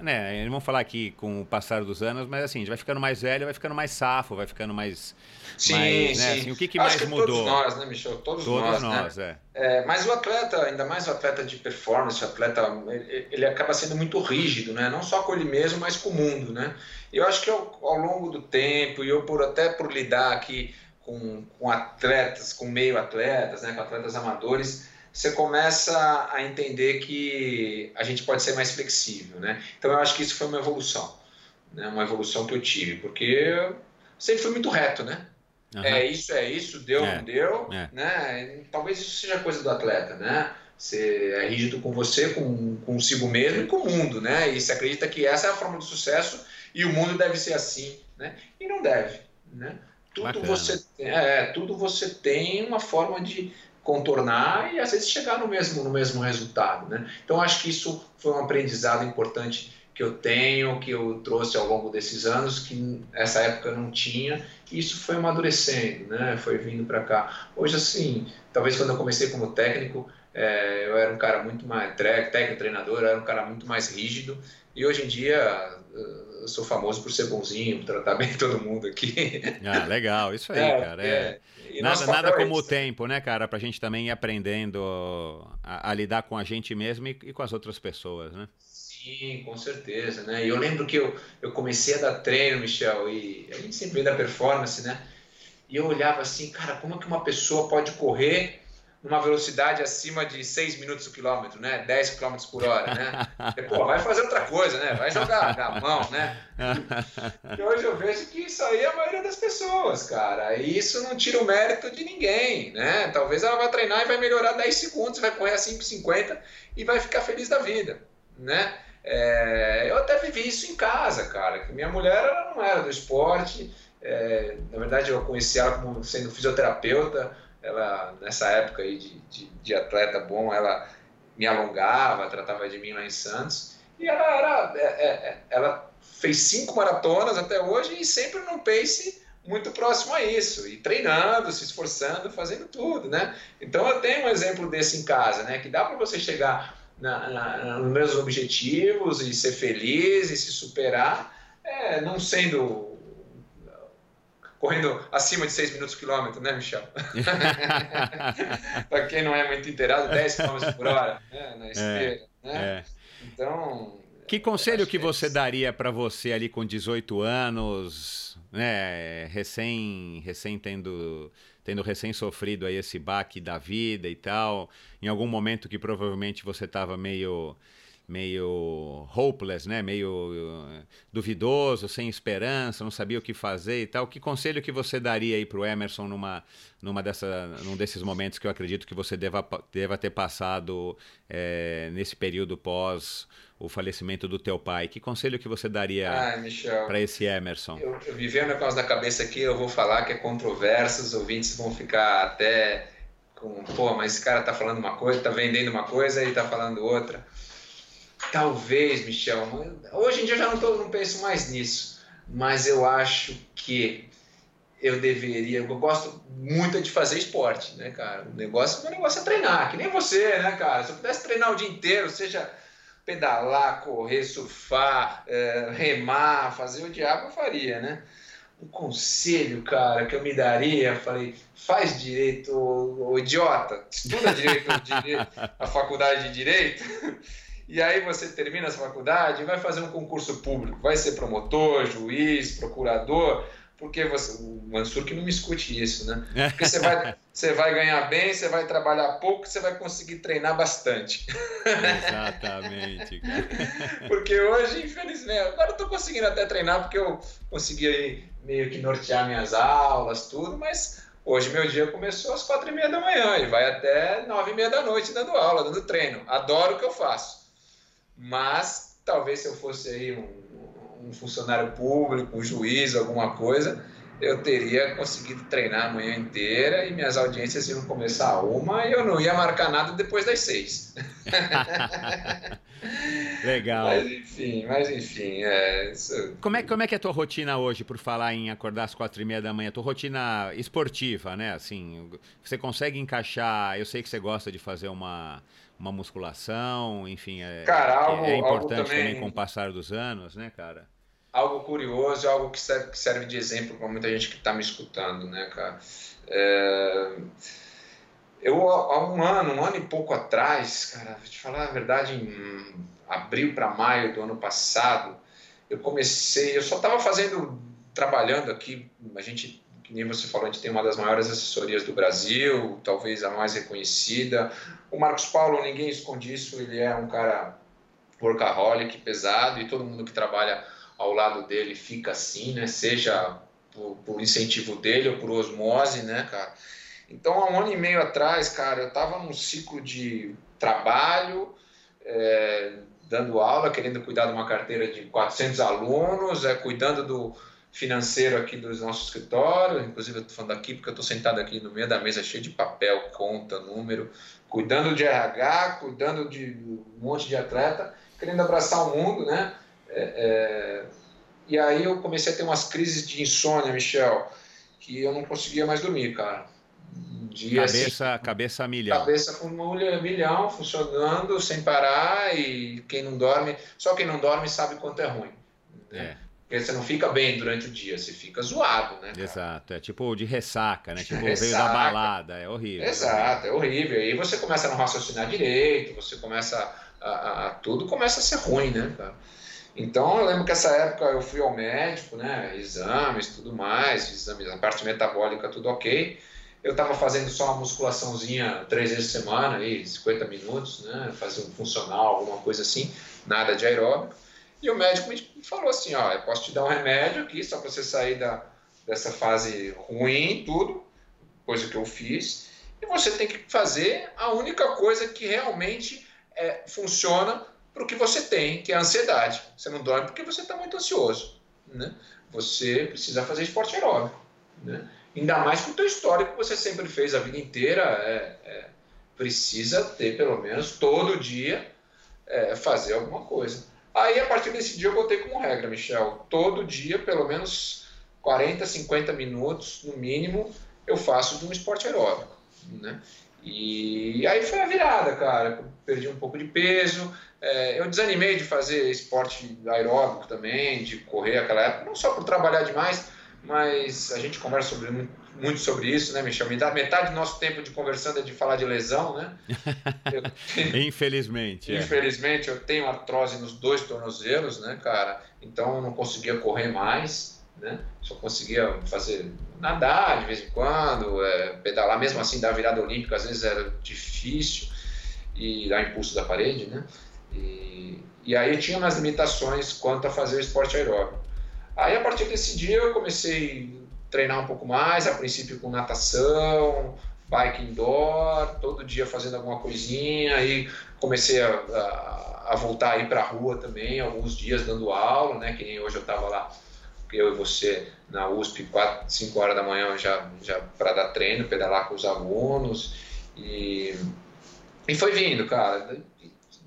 né, vamos falar aqui com o passar dos anos, mas assim, a gente vai ficando mais velho, vai ficando mais safo, vai ficando mais. Sim, mais, né, sim. Assim, o que, que mais que mudou? Todos nós, né, Michel? Todos, todos nós. nós né? é. é. Mas o atleta, ainda mais o atleta de performance, o atleta, ele, ele, acaba sendo muito rígido, né? Não só com ele mesmo, mas com o mundo, né? Eu acho que ao, ao longo do tempo, e eu por até por lidar aqui com, com atletas, com meio atletas, né, com atletas amadores, você começa a entender que a gente pode ser mais flexível, né? Então eu acho que isso foi uma evolução, né? Uma evolução que eu tive, porque eu sempre fui muito reto, né? Uhum. É isso, é isso, deu, é. não deu, é. né? Talvez isso seja coisa do atleta, né? Você é rígido com você, com consigo mesmo e com o mundo, né? E você acredita que essa é a forma do sucesso e o mundo deve ser assim, né? E não deve, né? Tudo você, é, tudo você tem uma forma de contornar e às vezes chegar no mesmo, no mesmo resultado, né? Então acho que isso foi um aprendizado importante que eu tenho, que eu trouxe ao longo desses anos, que essa época não tinha, e isso foi amadurecendo, né? Foi vindo para cá. Hoje, assim, talvez quando eu comecei como técnico, é, eu era um cara muito mais técnico, treinador, eu era um cara muito mais rígido, e hoje em dia eu sou famoso por ser bonzinho, por tratar [laughs] bem todo mundo aqui. Ah, legal, isso aí, é, cara. É. é. Nada, nada como o tempo, né, cara, pra gente também ir aprendendo a, a lidar com a gente mesmo e, e com as outras pessoas, né? Sim, com certeza, né? E eu lembro que eu, eu comecei a dar treino, Michel, e a gente sempre vê da performance, né? E eu olhava assim, cara, como é que uma pessoa pode correr numa velocidade acima de 6 minutos o quilômetro, né? 10 km por hora, né? Pô, vai fazer outra coisa, né? Vai jogar na mão, né? E hoje eu vejo que isso aí é a maioria das pessoas, cara. E isso não tira o mérito de ninguém, né? Talvez ela vá treinar e vai melhorar 10 segundos, vai correr a 5,50 e vai ficar feliz da vida, né? É, eu até vivi isso em casa, cara, que minha mulher ela não era do esporte, é, na verdade eu conheci ela como sendo fisioterapeuta, ela nessa época aí de, de, de, atleta bom, ela me alongava, tratava de mim lá em Santos, e ela era, é, é, é ela fez cinco maratonas até hoje e sempre num pace muito próximo a isso, e treinando, se esforçando, fazendo tudo, né? Então eu tenho um exemplo desse em casa, né? Que dá para você chegar na, na, nos meus objetivos e ser feliz e se superar, é, não sendo correndo acima de 6 minutos por quilômetro, né, Michel? [laughs] Para quem não é muito inteirado, 10 km por hora né, na é, esteira. É, né? É. Então. Que conselho que, que você daria para você ali com 18 anos, né, recém, recém tendo tendo recém sofrido aí esse baque da vida e tal, em algum momento que provavelmente você estava meio meio hopeless, né? Meio uh, duvidoso, sem esperança, não sabia o que fazer e tal. Que conselho que você daria aí para o Emerson numa, numa dessa, num desses momentos que eu acredito que você deva, deva ter passado é, nesse período pós o falecimento do teu pai? Que conselho que você daria para esse Emerson? Eu, eu vivi um negócio da cabeça aqui, eu vou falar que é controverso, os ouvintes vão ficar até com, pô, mas esse cara tá falando uma coisa, tá vendendo uma coisa e tá falando outra. Talvez, Michel, hoje em dia eu já não, tô, não penso mais nisso, mas eu acho que eu deveria, eu gosto muito de fazer esporte, né, cara? O negócio, o negócio é treinar, que nem você, né, cara? Se eu pudesse treinar o dia inteiro, seja pedalar, correr, surfar, é, remar, fazer o diabo, eu faria, né? Um conselho, cara, que eu me daria, falei, faz direito, ô, idiota, estuda direito, [laughs] direito, a faculdade de direito, e aí você termina essa faculdade e vai fazer um concurso público, vai ser promotor, juiz, procurador, porque você, o Mansur que não me escute isso, né? Porque você vai, [laughs] você vai ganhar bem, você vai trabalhar pouco, você vai conseguir treinar bastante. Exatamente. [laughs] porque hoje, infelizmente, agora eu estou conseguindo até treinar porque eu consegui aí meio que nortear minhas aulas, tudo, mas hoje meu dia começou às quatro e meia da manhã e vai até nove e meia da noite dando aula, dando treino. Adoro o que eu faço. Mas talvez se eu fosse aí um um funcionário público, um juiz, alguma coisa, eu teria conseguido treinar a manhã inteira e minhas audiências iam começar a uma e eu não ia marcar nada depois das seis. [laughs] Legal. Mas enfim, mas enfim. É, isso... como, é, como é que é a tua rotina hoje, por falar em acordar às quatro e meia da manhã? Tua rotina esportiva, né? Assim, você consegue encaixar. Eu sei que você gosta de fazer uma, uma musculação, enfim. É, cara, algo, é importante também... também com o passar dos anos, né, cara? algo curioso, algo que serve, que serve de exemplo para muita gente que está me escutando, né, cara? É... Eu, há um ano, um ano e pouco atrás, cara, vou te falar a verdade, em abril para maio do ano passado, eu comecei, eu só estava fazendo, trabalhando aqui, a gente, que nem você falou, a gente tem uma das maiores assessorias do Brasil, talvez a mais reconhecida. O Marcos Paulo, ninguém esconde isso, ele é um cara workaholic, pesado, e todo mundo que trabalha ao lado dele fica assim, né? Seja por, por, incentivo dele ou por osmose, né, cara? Então, há um ano e meio atrás, cara, eu estava num ciclo de trabalho, é, dando aula, querendo cuidar de uma carteira de 400 alunos, é, cuidando do financeiro aqui do nosso escritório, inclusive eu estou falando aqui porque eu estou sentado aqui no meio da mesa cheio de papel, conta, número, cuidando de RH, cuidando de um monte de atleta, querendo abraçar o mundo, né? É, é... E aí eu comecei a ter umas crises de insônia, Michel, que eu não conseguia mais dormir, cara. Um dia, cabeça, assim, cabeça a milhão. Cabeça com um milhão, funcionando sem parar e quem não dorme, só quem não dorme sabe quanto é ruim. Né? É. Porque você não fica bem durante o dia, você fica zoado, né? Cara? Exato, é tipo de ressaca, né? Tipo, ressaca. [laughs] veio da balada, é horrível. Exato, é horrível. E aí você começa a não raciocinar direito, você começa a, a, a, tudo começa a ser ruim, né, cara? Então eu lembro que essa época eu fui ao médico, né? Exames, tudo mais, exames, a parte metabólica, tudo ok. Eu estava fazendo só uma musculaçãozinha três vezes por semana, aí, 50 minutos, né? Fazer um funcional, alguma coisa assim, nada de aeróbico. E o médico me falou assim, ó, eu posso te dar um remédio aqui só para você sair da, dessa fase ruim, tudo, coisa que eu fiz, e você tem que fazer a única coisa que realmente é, funciona para o que você tem, que é a ansiedade. Você não dorme porque você está muito ansioso, né? Você precisa fazer esporte aeróbico, né? Ainda mais com o teu histórico que você sempre fez a vida inteira, é, é, precisa ter pelo menos todo dia é, fazer alguma coisa. Aí, a partir desse dia, eu botei como regra, Michel. Todo dia, pelo menos 40, 50 minutos, no mínimo, eu faço de um esporte aeróbico, né? E aí foi a virada, cara. perdi um pouco de peso. É, eu desanimei de fazer esporte aeróbico também, de correr aquela época, não só por trabalhar demais, mas a gente conversa sobre, muito sobre isso, né, Michel? Metade do nosso tempo de conversando é de falar de lesão, né? [laughs] Infelizmente. Infelizmente, é. eu tenho artrose nos dois tornozelos, né, cara? Então eu não conseguia correr mais, né? Só conseguia fazer nadar de vez em quando, é, pedalar, mesmo assim, dar virada olímpica às vezes era difícil e dar impulso da parede, né? E, e aí tinha umas limitações quanto a fazer o esporte aeróbico. Aí, a partir desse dia, eu comecei treinar um pouco mais, a princípio com natação, bike indoor, todo dia fazendo alguma coisinha, aí comecei a, a, a voltar aí para a rua também, alguns dias dando aula, né, que nem hoje eu estava lá, eu e você na USP, 4, 5 horas da manhã já, já para dar treino, pedalar com os alunos, e, e foi vindo, cara,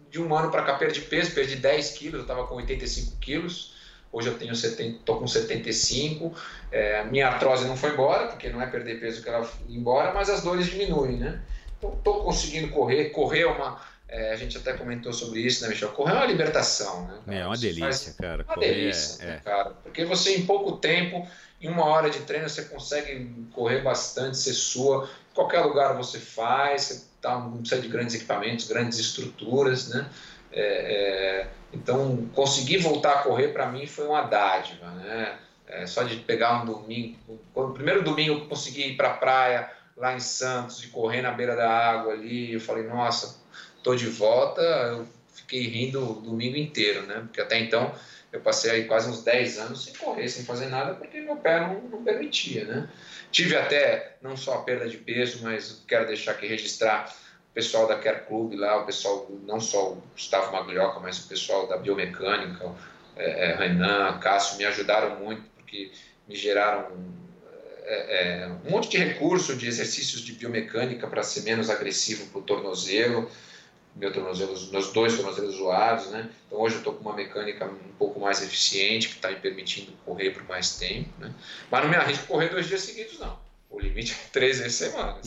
de um ano para cá perdi peso, perdi 10 quilos, eu estava com 85 quilos, Hoje eu tenho 70, tô com 75. É, minha artrose não foi embora, porque não é perder peso que ela foi embora, mas as dores diminuem, né? Então estou conseguindo correr. Correr é uma. É, a gente até comentou sobre isso, né, Michel? Correr é uma libertação, né? Cara? É uma delícia, cara. Uma correr delícia, é, né, cara. Porque você, em pouco tempo, em uma hora de treino, você consegue correr bastante, você sua. Em qualquer lugar você faz, você tá, não precisa de grandes equipamentos, grandes estruturas, né? É, é, então, conseguir voltar a correr para mim foi uma dádiva, né? É, só de pegar um domingo, no primeiro domingo eu consegui ir para a praia lá em Santos e correr na beira da água ali, eu falei, nossa, tô de volta, eu fiquei rindo o domingo inteiro, né? Porque até então eu passei aí quase uns 10 anos sem correr, sem fazer nada, porque meu pé não, não permitia, né? Tive até não só a perda de peso, mas quero deixar aqui registrar pessoal da Care Club lá, o pessoal, não só o Gustavo Maglioca, mas o pessoal da biomecânica, é, é, Renan, Cássio, me ajudaram muito, porque me geraram é, é um monte de recurso de exercícios de biomecânica para ser menos agressivo para o tornozelo, meu tornozelo, meus dois tornozelos zoados, né? Então hoje eu estou com uma mecânica um pouco mais eficiente, que está me permitindo correr por mais tempo, né? Mas não me arrisco correr dois dias seguidos, não. O limite é três vezes semana.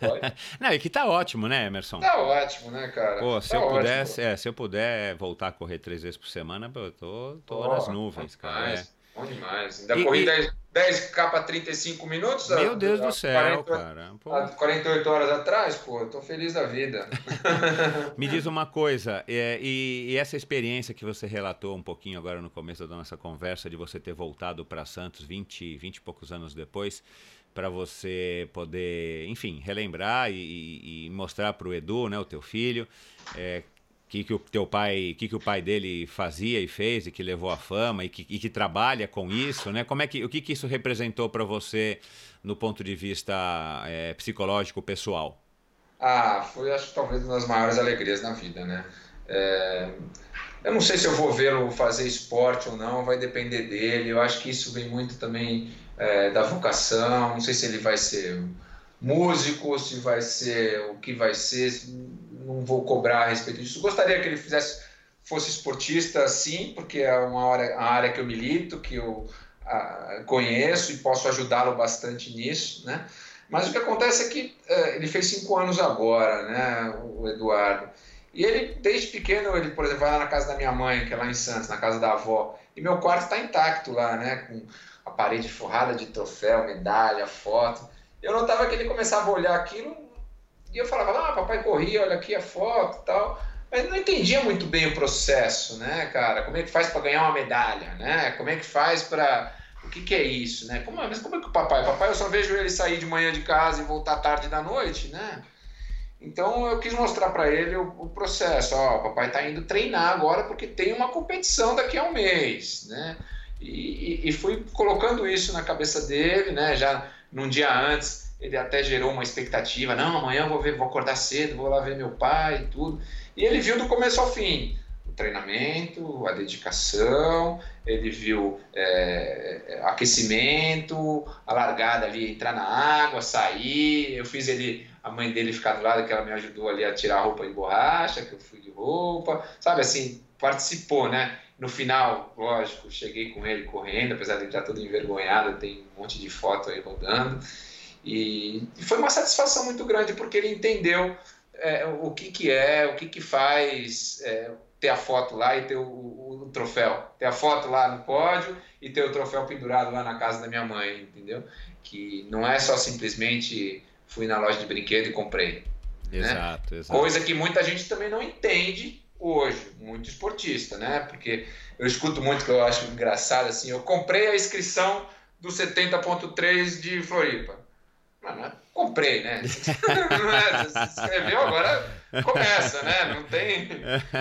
Não, [laughs] não, e que tá ótimo, né, Emerson? Tá ótimo, né, cara? Pô, se, tá eu ótimo, pudesse, é, se eu puder voltar a correr três vezes por semana, eu tô, tô oh, nas nuvens, cara. Demais, é. Bom demais. Ainda e, corri e... 10, 10k para 35 minutos? Meu a, Deus a, do céu, 40, cara. Pô. 48 horas atrás, pô, eu tô feliz da vida. [laughs] Me diz uma coisa, é, e, e, essa experiência que você relatou um pouquinho agora no começo da nossa conversa, de você ter voltado para Santos 20, 20 e poucos anos depois, para você poder, enfim, relembrar e, e mostrar para o Edu, né, o teu filho, é, que, que o teu pai, que, que o pai dele fazia e fez e que levou à fama e que, e que trabalha com isso, né? Como é que, o que, que isso representou para você no ponto de vista é, psicológico pessoal? Ah, foi acho talvez uma das maiores alegrias na vida, né? É, eu não sei se eu vou vê-lo fazer esporte ou não, vai depender dele. Eu acho que isso vem muito também é, da vocação. Não sei se ele vai ser músico, se vai ser o que vai ser. Não vou cobrar a respeito disso. Gostaria que ele fizesse, fosse esportista, sim, porque é uma área, a área que eu milito, que eu a, conheço e posso ajudá-lo bastante nisso, né? Mas o que acontece é que é, ele fez cinco anos agora, né, o Eduardo. E ele, desde pequeno, ele, por exemplo, vai lá na casa da minha mãe, que é lá em Santos, na casa da avó, e meu quarto está intacto lá, né, com a parede forrada de troféu, medalha, foto. Eu notava que ele começava a olhar aquilo e eu falava, ah, papai corria, olha aqui a foto tal. Mas não entendia muito bem o processo, né, cara? Como é que faz para ganhar uma medalha, né? Como é que faz para o que, que, é isso, né? Como, mas como é que o papai? Papai, eu só vejo ele sair de manhã de casa e voltar tarde da noite, né? Então eu quis mostrar para ele o, o, processo. Ó, o papai está indo treinar agora porque tem uma competição daqui a um mês, né? E, e, fui colocando isso na cabeça dele, né? Já num dia antes ele até gerou uma expectativa. Não, amanhã eu vou ver, vou acordar cedo, vou lá ver meu pai e tudo. E ele viu do começo ao fim treinamento, a dedicação, ele viu é, aquecimento, a largada ali, entrar na água, sair. Eu fiz ele, a mãe dele ficar do lado, que ela me ajudou ali a tirar a roupa de borracha, que eu fui de roupa, sabe assim, participou, né? No final, lógico, cheguei com ele correndo, apesar de ele estar todo envergonhado, tem um monte de foto aí rodando. E, e foi uma satisfação muito grande porque ele entendeu é, o que, que é, o que, que faz é, ter a foto lá e ter o, o, o, troféu. Ter a foto lá no pódio e ter o troféu pendurado lá na casa da minha mãe, entendeu? Que não é só simplesmente fui na loja de brinquedo e comprei. Exato, né? exato. Coisa que muita gente também não entende hoje, muito esportista, né? Porque eu escuto muito que eu acho engraçado assim, eu comprei a inscrição do 70.3 de Floripa. Mano, comprei, né? [laughs] É? Você escreveu, agora começa, né? Não tem.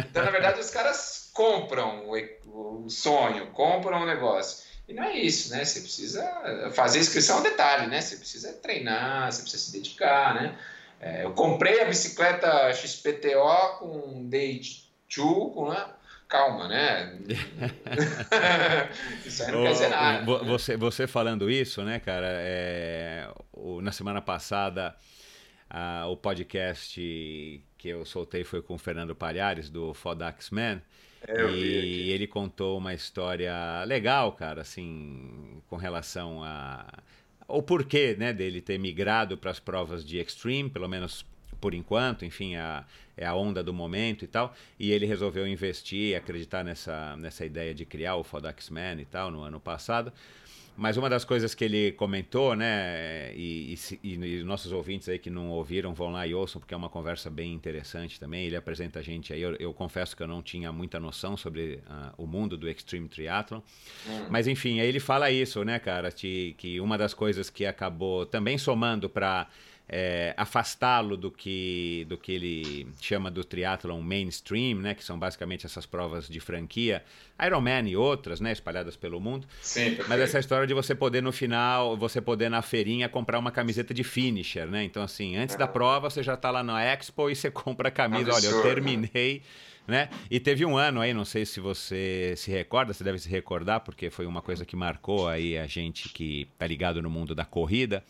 Então, na verdade, os caras compram o, sonho, compram o negócio. E não é isso, né? Você precisa fazer inscrição é um detalhe, né? Você precisa treinar, você precisa se dedicar, né? É, eu comprei a bicicleta XPTO com Day 2, com, né? calma, né? [laughs] isso aí não quer dizer nada. Você, você falando isso, né, cara? É, o, na semana passada, o podcast que eu soltei foi com o Fernando Palhares, do Fodax Man. É, e ele contou uma história legal, cara, assim, com relação a o porquê, né, dele ter migrado para as provas de extreme, pelo menos por enquanto, enfim, a, é a onda do momento e tal. E ele resolveu investir, acreditar nessa, nessa ideia de criar o Fodax Man e tal no ano passado. Mas uma das coisas que ele comentou, né, e, e, e, nossos ouvintes aí que não ouviram vão lá e ouçam, porque é uma conversa bem interessante também. Ele apresenta a gente aí. Eu, eu confesso que eu não tinha muita noção sobre uh, o mundo do Extreme Triathlon. Hum. Mas enfim, aí ele fala isso, né, cara, que, que uma das coisas que acabou também somando para é, afastá-lo do que, do que ele chama do triatlon mainstream, né, que são basicamente essas provas de franquia, Ironman e outras, né, espalhadas pelo mundo. Sim, Mas essa história de você poder no final, você poder na feirinha comprar uma camiseta de finisher, né? Então assim, antes da prova você já está lá na Expo e você compra a camisa, olha, eu terminei né? E teve um ano aí, não sei se você se recorda, você deve se recordar, porque foi uma coisa que marcou aí a gente que tá ligado no mundo da corrida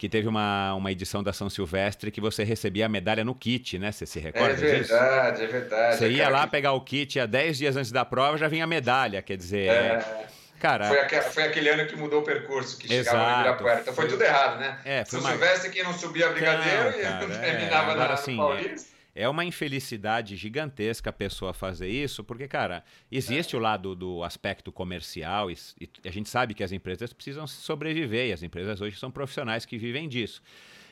que teve uma, uma edição da São Silvestre que você recebia a medalha no kit, né? Você se recorda disso? É verdade, disso? é verdade. Você ia lá pegar o kit há 10 dias antes da prova, já vinha a medalha, quer dizer... É... Cara, foi, aquele, foi aquele ano que mudou o percurso, que Exato, chegava no Ibirapuera. Então foi, foi, tudo errado, né? É, São uma... Silvestre que não subia a Brigadeiro não, [laughs] cara, e terminava é, agora, na assim, Paulista. É uma infelicidade gigantesca a pessoa fazer isso, porque, cara, existe é. o lado do aspecto comercial e, e, a gente sabe que as empresas precisam sobreviver e as empresas hoje são profissionais que vivem disso.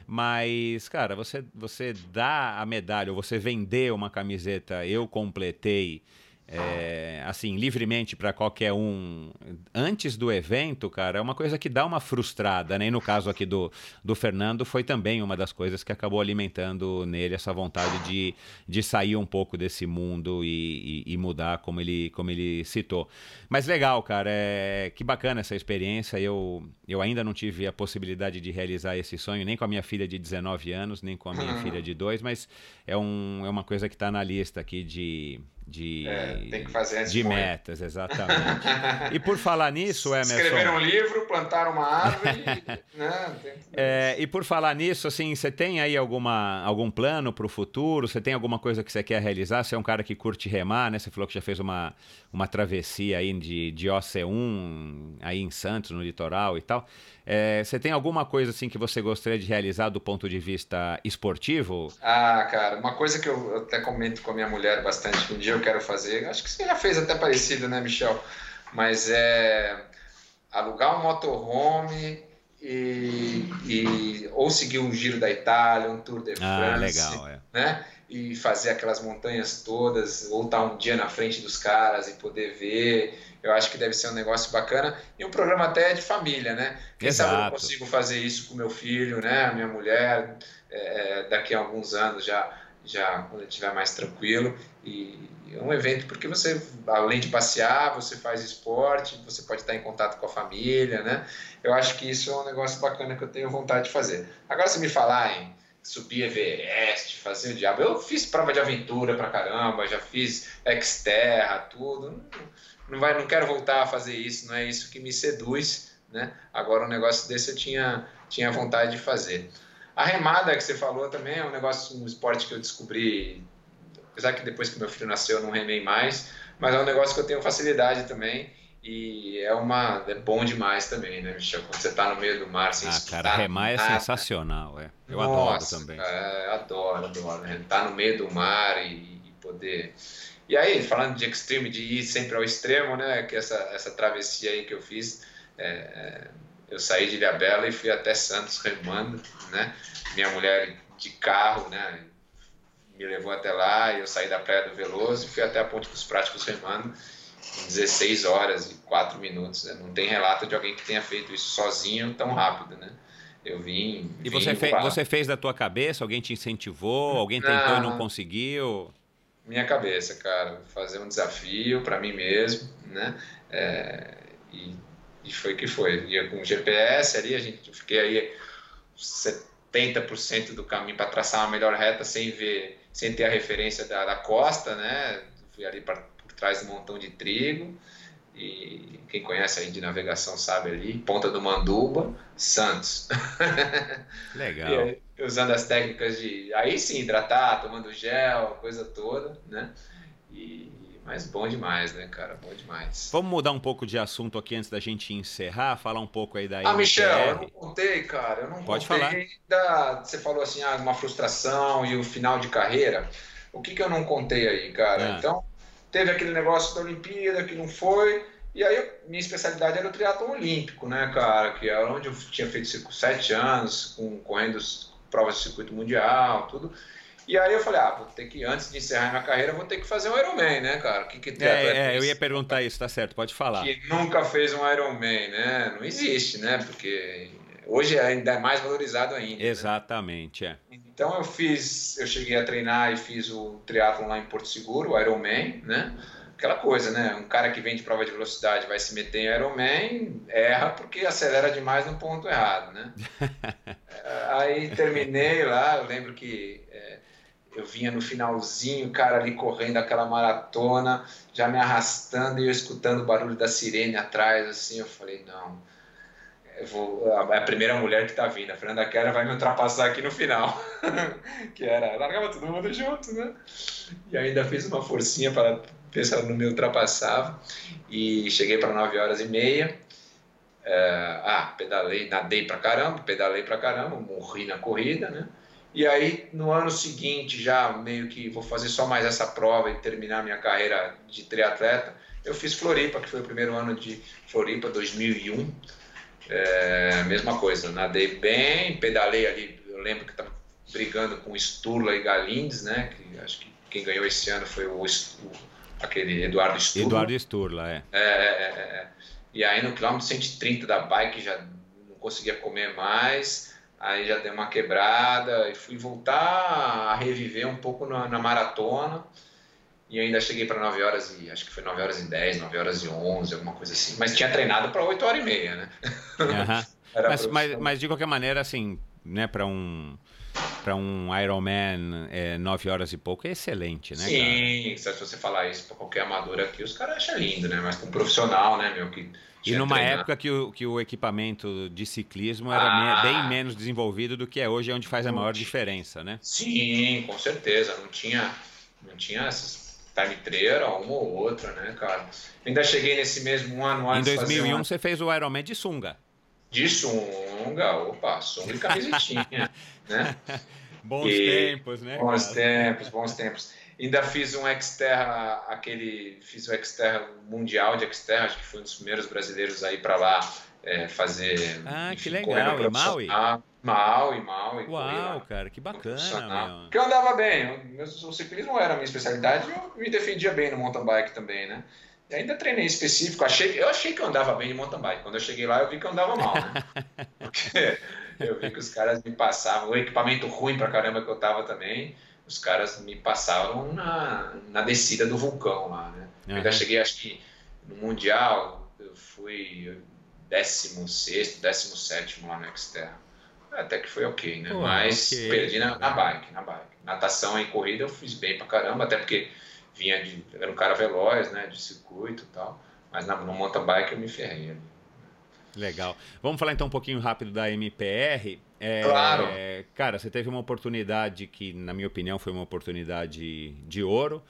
Mas, cara, você, você dá a medalha ou você vender uma camiseta, eu completei é, assim, livremente para qualquer um antes do evento, cara, é uma coisa que dá uma frustrada, né? E no caso aqui do, do Fernando, foi também uma das coisas que acabou alimentando nele essa vontade de, de sair um pouco desse mundo e, e, e mudar, como ele, como ele citou. Mas legal, cara, é, que bacana essa experiência. Eu, eu ainda não tive a possibilidade de realizar esse sonho, nem com a minha filha de 19 anos, nem com a minha filha de 2, mas é, um, é uma coisa que está na lista aqui de de, é, tem que fazer de metas, exatamente. [laughs] e por falar nisso, Emerson... Escrever um livro, plantar uma árvore... [laughs] né? é, e por falar nisso, assim, você tem aí alguma, algum plano para o futuro? Você tem alguma coisa que você quer realizar? Você é um cara que curte remar, né? Você falou que já fez uma, uma travessia aí de, de OC1 aí em Santos, no litoral e tal. É, você tem alguma coisa assim que você gostaria de realizar do ponto de vista esportivo? Ah, cara, uma coisa que eu até comento com a minha mulher bastante que um dia eu quero fazer, acho que você já fez até parecido, né, Michel? Mas é alugar um motorhome e, e ou seguir um giro da Itália, um Tour de ah, France, ah, legal, é. né? E fazer aquelas montanhas todas, ou estar um dia na frente dos caras e poder ver eu acho que deve ser um negócio bacana e um programa até de família, né? Quem Exato. sabe eu consigo fazer isso com meu filho, né? Minha mulher, é, é, daqui a alguns anos já, já quando ele estiver mais tranquilo. E é um evento porque você, além de passear, você faz esporte, você pode estar em contato com a família, né? Eu acho que isso é um negócio bacana que eu tenho vontade de fazer. Agora, se me falar em subir Everest, fazer o diabo, eu fiz prova de aventura pra caramba, já fiz Xterra, tudo não, vai, não quero voltar a fazer isso, não é isso que me seduz, né? Agora um negócio desse eu tinha, tinha vontade de fazer. A remada que você falou também é um negócio, um esporte que eu descobri, apesar que depois que meu filho nasceu eu não remei mais, mas é um negócio que eu tenho facilidade também e é uma é bom demais também, né, Michel? Quando você está no meio do mar, sem Ah, cara, remar é nada. sensacional, é. Eu Nossa, adoro também. É, adoro, adoro. Né? Estar tá no meio do mar e, e poder e aí, falando de extreme, de ir sempre ao extremo, né, que essa, essa travessia aí que eu fiz, é, é eu saí de Ilhabela e fui até Santos remando, né, minha mulher de carro, né, me levou até lá, e eu saí da Praia do Veloso e fui até a Ponte dos Práticos remando em 16 horas e 4 minutos, né? não tem relato de alguém que tenha feito isso sozinho tão rápido, né. Eu vim. E você, fez, você fez da tua cabeça? Alguém te incentivou? Alguém tentou não, e não conseguiu? Minha cabeça, cara, fazer um desafio para mim mesmo, né? É, e, e, foi que foi. Ia com GPS ali, a gente fiquei aí 70% do caminho para traçar uma melhor reta sem ver, sem ter a referência da, da costa, né? Fui ali pra, por trás do montão de trigo e quem conhece aí de navegação sabe ali, Ponta do Manduba, Santos. [laughs] Legal. aí, usando as técnicas de, aí sim, hidratar, tomando gel, coisa toda, né? E, mas bom demais, né, cara? Bom demais. Vamos mudar um pouco de assunto aqui antes da gente encerrar, falar um pouco aí da Ah, Michel, eu não contei, cara, eu não Pode contei falar. Da, você falou assim, ah, uma frustração e o final de carreira. O que que eu não contei aí, cara? Ah. Então, teve aquele negócio da Olimpíada que não foi, e aí minha especialidade era o triatlon olímpico, né, cara, que era onde eu tinha feito sete anos, com, correndo provas de circuito mundial, tudo. E aí eu falei, ah, vou ter que, antes de encerrar minha carreira, vou ter que fazer um Ironman, né, cara? Que, que é, é eu ia perguntar isso, tá certo, pode falar. Que nunca fez um Ironman, né? Não existe, né? Porque hoje é ainda mais valorizado ainda. Né? Exatamente, né? é. Então eu fiz, eu cheguei a treinar e fiz o triatlon lá em Porto Seguro, o Ironman, né? Aquela coisa, né? Um cara que vem de prova de velocidade vai se meter em Ironman, erra porque acelera demais no ponto errado, né? [laughs] Aí terminei lá, eu lembro que é, eu vinha no finalzinho, o cara ali correndo aquela maratona, já me arrastando e eu escutando o barulho da sirene atrás, assim, eu falei, não vou, a, a, primeira mulher que tá vindo, a Fernanda Keller vai me ultrapassar aqui no final. [laughs] que era, largava todo mundo junto, né? E ainda fiz uma forcinha para ver se ela não me ultrapassava. E cheguei para 9 horas e meia. É, ah, pedalei, nadei pra caramba, pedalei pra caramba, morri na corrida, né? E aí, no ano seguinte, já meio que vou fazer só mais essa prova e terminar minha carreira de triatleta, eu fiz Floripa, que foi o primeiro ano de Floripa, 2001 é, mesma coisa, nadei bem, pedalei ali, eu lembro que estava brigando com Sturla e Galindes, né? Que acho que quem ganhou esse ano foi o, o aquele Eduardo Sturla. Eduardo Sturla, é. É, é, é. é. E aí no quilômetro 130 da bike já não conseguia comer mais, aí já deu uma quebrada e fui voltar a reviver um pouco na, na maratona. E ainda cheguei para 9 horas e acho que foi 9 horas e 10, 9 horas e 11, alguma coisa assim. Mas tinha treinado para 8 horas e meia, né? Uhum. [laughs] mas, mas, mas, de qualquer maneira, assim, né, para um para um Ironman é, 9 horas e pouco é excelente, né? Sim, cara? se você falar isso para qualquer amador aqui, os caras acham lindo, né? Mas para um profissional, né, meu, que e numa treinado. época que o, que o equipamento de ciclismo era ah, me, bem menos desenvolvido do que é hoje, é onde faz a maior diferença, né? Sim, com certeza. Não tinha, não tinha essas time trailer, uma ou outra, né, cara? Ainda cheguei nesse mesmo ano antes Em 2001 uma... você fez o Ironman de sunga. De sunga, opa, sunga e camisetinha, [laughs] né? Bons e... tempos, né? Bons cara? tempos, bons tempos. Ainda fiz um Xterra, aquele, fiz o Xterra Mundial de Xterra, acho que fui um dos primeiros brasileiros aí para lá é, fazer. Ah, enfim, que legal, e Maui? Maui, Maui. Uau, cara, que bacana. Porque eu andava bem, o ciclismo era a minha especialidade e eu me defendia bem no mountain bike também, né? E ainda treinei específico, achei, eu achei que eu andava bem de mountain bike. Quando eu cheguei lá, eu vi que eu andava mal, né? [laughs] Porque eu vi que os caras me passavam, o equipamento ruim pra caramba que eu tava também, os caras me passavam na, na descida do vulcão lá, né? Eu ainda cheguei, acho que no Mundial, eu fui 16, 17 lá no Xterra. Até que foi ok, né? Pô, Mas okay. perdi na, na, bike, na bike. Natação e corrida eu fiz bem pra caramba, até porque vinha de. Era um cara veloz, né? De circuito e tal. Mas na, no mountain bike eu me ferrei ali. Legal. Vamos falar então um pouquinho rápido da MPR. É, claro. Cara, você teve uma oportunidade que, na minha opinião, foi uma oportunidade de ouro.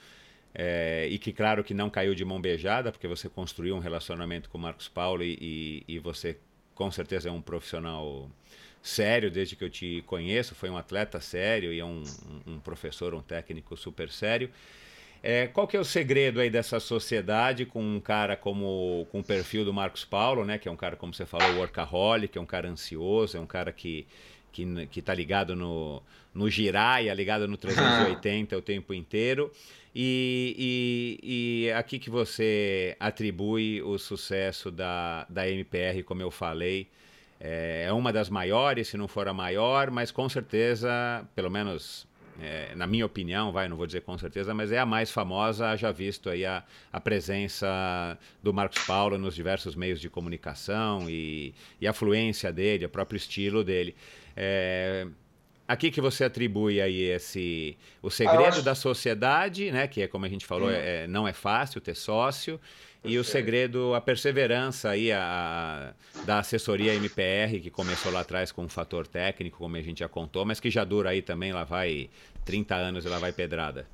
É, e que, claro, que não caiu de mão beijada, porque você construiu um relacionamento com o Marcos Paulo e, e, e você, com certeza, é um profissional sério desde que eu te conheço. Foi um atleta sério e é um, um professor, um técnico super sério. É, qual que é o segredo aí dessa sociedade com um cara como com o perfil do Marcos Paulo, né? Que é um cara, como você falou, workaholic, é um cara ansioso, é um cara que que, que tá ligado no, no giraia, ligado no 380 o tempo inteiro. E, e, e aqui que você atribui o sucesso da, da MPR, como eu falei, é, é uma das maiores, se não for a maior, mas com certeza, pelo menos é, na minha opinião, vai, não vou dizer com certeza, mas é a mais famosa, já visto aí a, a presença do Marcos Paulo nos diversos meios de comunicação e, e a fluência dele, o próprio estilo dele. É, aqui que você atribui aí esse o segredo acho... da sociedade, né? Que é como a gente falou, hum. é, não é fácil ter sócio. E o segredo, a perseverança aí a, da assessoria MPR, que começou lá atrás com um fator técnico, como a gente já contou, mas que já dura aí também, lá vai 30 anos e lá vai pedrada.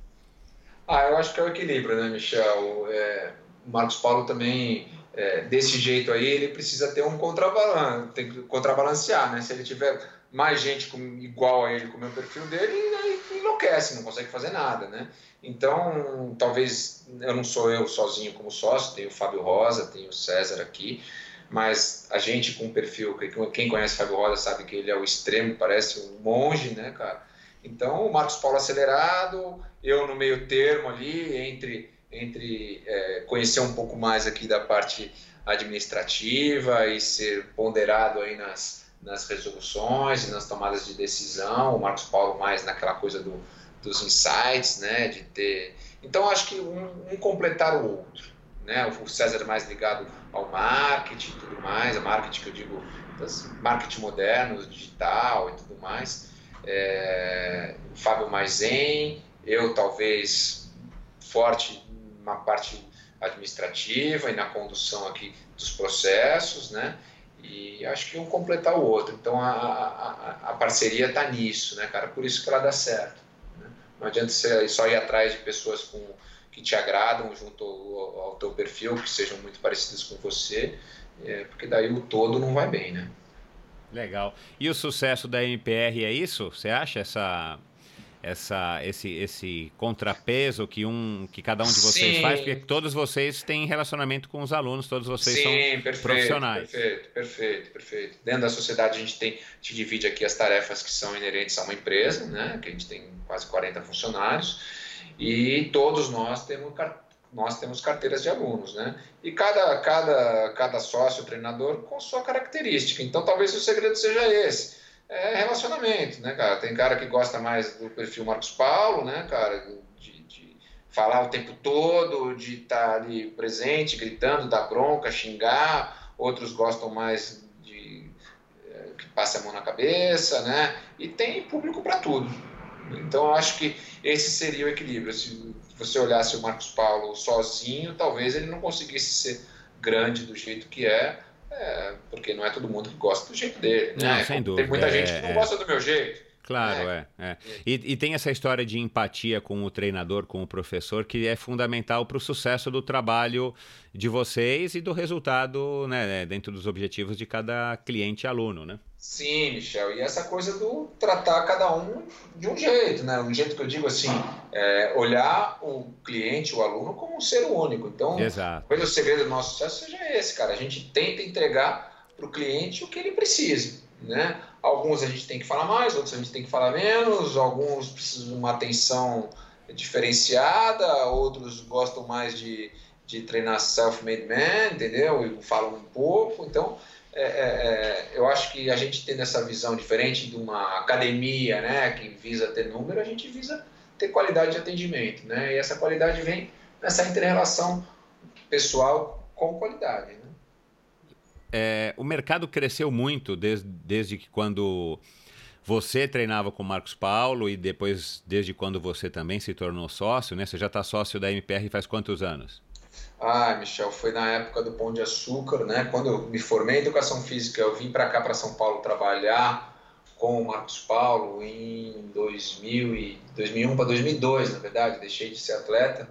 Ah, eu acho que é o equilíbrio, né, Michel? É, o Marcos Paulo também, é, desse jeito aí, ele precisa ter um contrabalanço, tem que contrabalancear, né? Se ele tiver mais gente com, igual a ele com o meu perfil dele, aí enlouquece, não consegue fazer nada, né? Então, talvez eu não sou eu sozinho como sócio, tem o Fábio Rosa, tem o César aqui, mas a gente com perfil, quem conhece Fábio Rosa sabe que ele é o extremo, parece um monge, né, cara? Então, o Marcos Paulo acelerado, eu no meio termo ali, entre, entre é, conhecer um pouco mais aqui da parte administrativa e ser ponderado aí nas, nas resoluções e nas tomadas de decisão, o Marcos Paulo mais naquela coisa do dos insights, né, de ter... Então, acho que um, um completar o outro, né, o César mais ligado ao marketing e tudo mais, a marketing que eu digo, marketing moderno, digital e tudo mais, é, o Fábio mais zen, eu talvez forte na parte administrativa e na condução aqui dos processos, né? E acho que um completar o outro. Então a, a, a parceria está nisso, né, cara? Por isso que ela dá certo. Não adianta você só ir atrás de pessoas com, que te agradam junto ao, ao teu perfil, que sejam muito parecidas com você, é, porque daí o todo não vai bem, né? Legal. E o sucesso da MPR é isso? Você acha essa essa, esse, esse contrapeso que, um, que cada um de vocês Sim. faz, porque todos vocês têm relacionamento com os alunos, todos vocês Sim, são perfeito, profissionais. Perfeito, perfeito, perfeito. Dentro da sociedade a gente tem, a gente divide aqui as tarefas que são inerentes a uma empresa, né, que a gente tem quase 40 funcionários, e todos nós temos nós temos carteiras de alunos, né? E cada, cada, cada sócio, treinador, com sua característica. Então, talvez o segredo seja esse. É relacionamento, né, cara? Tem cara que gosta mais do perfil Marcos Paulo, né, cara? De, de falar o tempo todo, de estar tá ali presente, gritando, dar bronca, xingar. Outros gostam mais de é, que passe a mão na cabeça, né? E tem público para tudo. Então, eu acho que esse seria o equilíbrio. Se você olhasse o Marcos Paulo sozinho, talvez ele não conseguisse ser grande do jeito que é, é porque não é todo mundo que gosta do jeito dele. Não, né? sem dúvida. Tem muita é, gente que não é. gosta do meu jeito. Claro, é. é, é. E, e, tem essa história de empatia com o treinador, com o professor, que é fundamental para o sucesso do trabalho de vocês e do resultado né, dentro dos objetivos de cada cliente e aluno, né? Sim, Michel. E essa coisa do tratar cada um de um jeito, né? Um jeito que eu digo assim, é, olhar o cliente, o aluno, como um ser único. Então, Exato. talvez o segredo do nosso sucesso seja esse, cara. A gente tenta entregar para o cliente o que ele precisa, né? Alguns a gente tem que falar mais, outros a gente tem que falar menos, alguns precisam de uma atenção diferenciada, outros gostam mais de, de treinar self-made man, entendeu? E falam um pouco. Então, é, é, é, eu acho que a gente tendo essa visão diferente de uma academia, né, que visa ter número, a gente visa ter qualidade de atendimento, né? E essa qualidade vem nessa interrelação pessoal com qualidade, né? É, o mercado cresceu muito desde, desde que quando você treinava com o Marcos Paulo e depois desde quando você também se tornou sócio, né? Você já está sócio da MPR faz quantos anos? Ah, Michel, foi na época do Pão de Açúcar, né? Quando eu me formei em Educação Física, eu vim para cá, para São Paulo, trabalhar com o Marcos Paulo em 2000 e 2001 para 2002, na verdade. Deixei de ser atleta.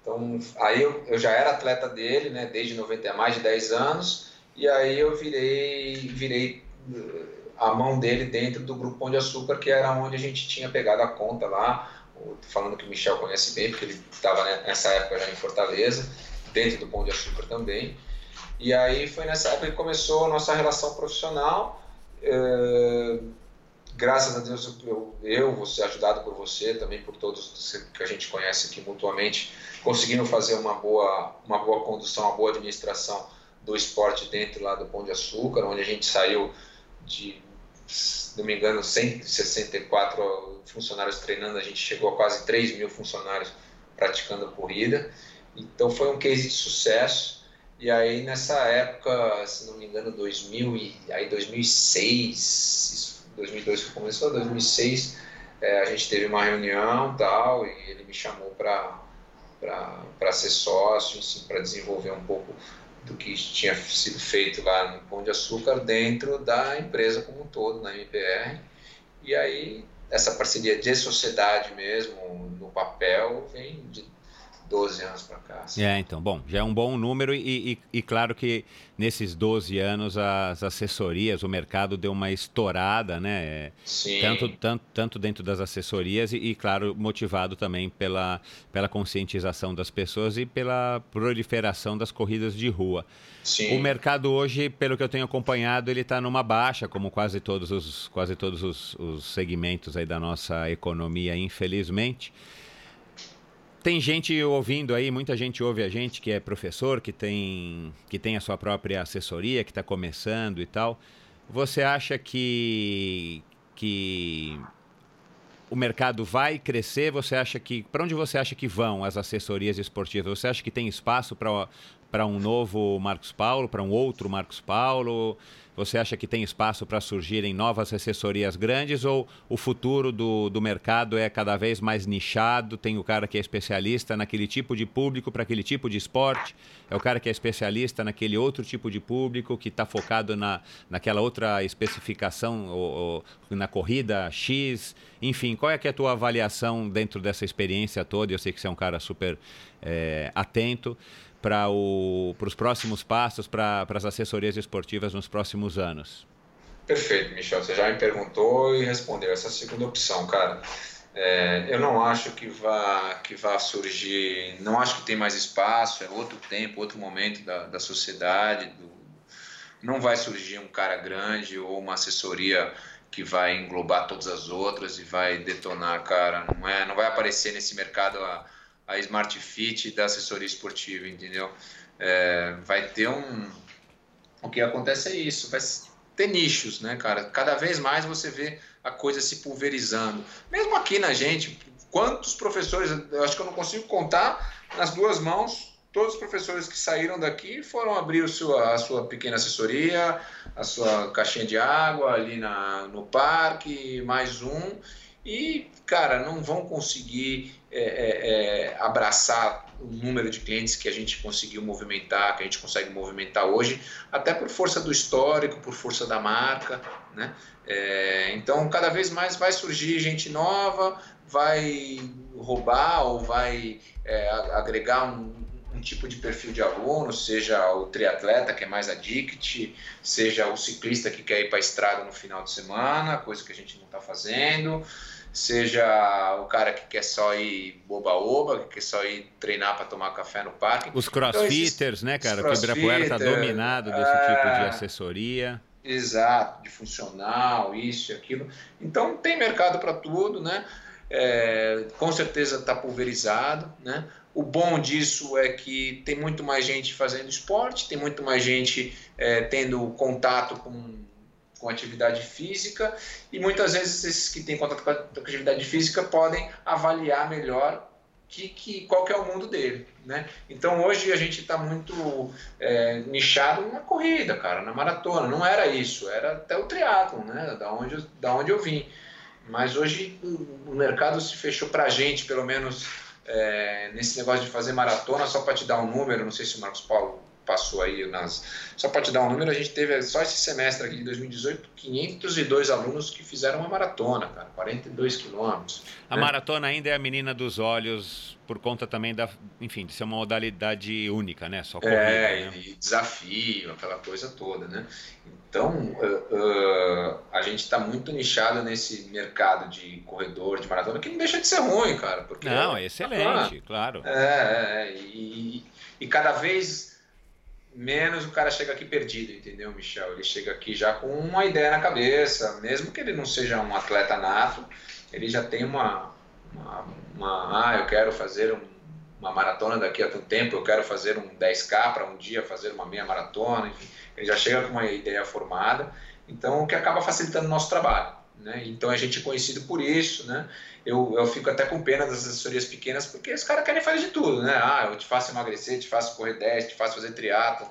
Então, aí eu, eu já era atleta dele, né? Desde 90, há mais de 10 anos. E aí eu virei, virei eh, a mão dele dentro do Grupo Pão de Açúcar, que era onde a gente tinha pegado a conta lá. Falando que o Michel conhece bem, porque ele estava nessa época já em Fortaleza dentro do Pão de Açúcar também. E aí foi nessa época que começou a nossa relação profissional. É, graças a Deus eu, eu, vou ser ajudado por você, também por todos que a gente conhece aqui mutuamente, conseguindo fazer uma boa, uma boa condução, uma boa administração do esporte dentro lá do Pão de Açúcar, onde a gente saiu de, se não me engano, 164 funcionários treinando, a gente chegou a quase 3 mil funcionários praticando corrida. Então foi um case de sucesso. E aí nessa época, se não me engano, 2000 e aí 2006, 2002 que começou, 2006, é, a gente teve uma reunião tal e ele me chamou para para ser sócio, assim, para desenvolver um pouco do que tinha sido feito lá no Pão de Açúcar dentro da empresa como um todo, na MPR. E aí essa parceria de sociedade mesmo, no papel, vem de 12 anos para cá. Assim. É, então, bom, já é um bom número e, e, e, claro que nesses 12 anos as assessorias, o mercado deu uma estourada, né? Sim. Tanto, tanto, tanto dentro das assessorias e, e, claro, motivado também pela, pela conscientização das pessoas e pela proliferação das corridas de rua. Sim. O mercado hoje, pelo que eu tenho acompanhado, ele está numa baixa, como quase todos os, quase todos os, os segmentos aí da nossa economia, infelizmente. Tem gente ouvindo aí, muita gente ouve a gente que é professor, que tem, que tem a sua própria assessoria, que está começando e tal. Você acha que, que o mercado vai crescer? Você acha que. Para onde você acha que vão as assessorias esportivas? Você acha que tem espaço para um novo Marcos Paulo, para um outro Marcos Paulo? Você acha que tem espaço para surgirem novas assessorias grandes ou o futuro do, do mercado é cada vez mais nichado? Tem o cara que é especialista naquele tipo de público para aquele tipo de esporte, é o cara que é especialista naquele outro tipo de público que está focado na, naquela outra especificação ou, ou, na corrida X. Enfim, qual é, que é a tua avaliação dentro dessa experiência toda? Eu sei que você é um cara super é, atento para os próximos passos, para as assessorias esportivas nos próximos anos? Perfeito, Michel. Você já me perguntou e respondeu. Essa segunda opção, cara. É, eu não acho que vá, que vá surgir, não acho que tem mais espaço, é outro tempo, outro momento da, da sociedade. Do, não vai surgir um cara grande ou uma assessoria que vai englobar todas as outras e vai detonar, cara. Não, é, não vai aparecer nesse mercado a a Smart Fit da assessoria esportiva, entendeu? É, vai ter um. O que acontece é isso, vai ter nichos, né, cara? Cada vez mais você vê a coisa se pulverizando. Mesmo aqui na gente, quantos professores, eu acho que eu não consigo contar nas duas mãos todos os professores que saíram daqui foram abrir o sua, a sua pequena assessoria, a sua caixinha de água ali na, no parque, mais um, e, cara, não vão conseguir é, é, é, abraçar o número de clientes que a gente conseguiu movimentar, que a gente consegue movimentar hoje, até por força do histórico, por força da marca, né? É, então, cada vez mais vai surgir gente nova, vai roubar ou vai é, agregar um, um tipo de perfil de aluno, seja o triatleta que é mais addict, seja o ciclista que quer ir para a estrada no final de semana, coisa que a gente não está fazendo, seja o cara que quer só ir boba-oba, que quer só ir treinar para tomar café no parque. Os então, crossfitters, então, né, cara? O Ibirapuera está dominado desse é... tipo de assessoria. Exato, de funcional, isso e aquilo. Então tem mercado para tudo, né? É, com certeza está pulverizado, né? O bom disso é que tem muito mais gente fazendo esporte, tem muito mais gente é, tendo contato com, com atividade física e muitas vezes esses que têm contato com atividade física podem avaliar melhor que, que, qual que é o mundo dele, né? Então hoje a gente está muito é, nichado na corrida, cara, na maratona. Não era isso, era até o triatlo, né? Da onde, da onde eu vim. Mas hoje o mercado se fechou para a gente, pelo menos é, nesse negócio de fazer maratona, só para te dar um número, não sei se o Marcos Paulo passou aí nas. Só para te dar um número, a gente teve só esse semestre aqui de 2018 502 alunos que fizeram uma maratona, cara, 42 quilômetros. A né? maratona ainda é a menina dos olhos por conta também da, enfim, de ser uma modalidade única, né? Só corrida, é, né? e desafio, aquela coisa toda, né? Então, uh, uh, a gente está muito nichado nesse mercado de corredor, de maratona, que não deixa de ser ruim, cara. Porque, não, é excelente, ah, claro. É, é e, e cada vez menos o cara chega aqui perdido, entendeu, Michel? Ele chega aqui já com uma ideia na cabeça, mesmo que ele não seja um atleta nato, ele já tem uma, uma, uma ah, eu quero fazer um, uma maratona daqui a tanto tempo, eu quero fazer um 10K para um dia fazer uma meia maratona, enfim, ele já chega com uma ideia formada, então o que acaba facilitando o nosso trabalho. Né? Então a gente é conhecido por isso, né? Eu, eu fico até com pena das assessorias pequenas porque os caras querem fazer de tudo, né? Ah, eu te faço emagrecer, te faço correr 10, te faço fazer triatlo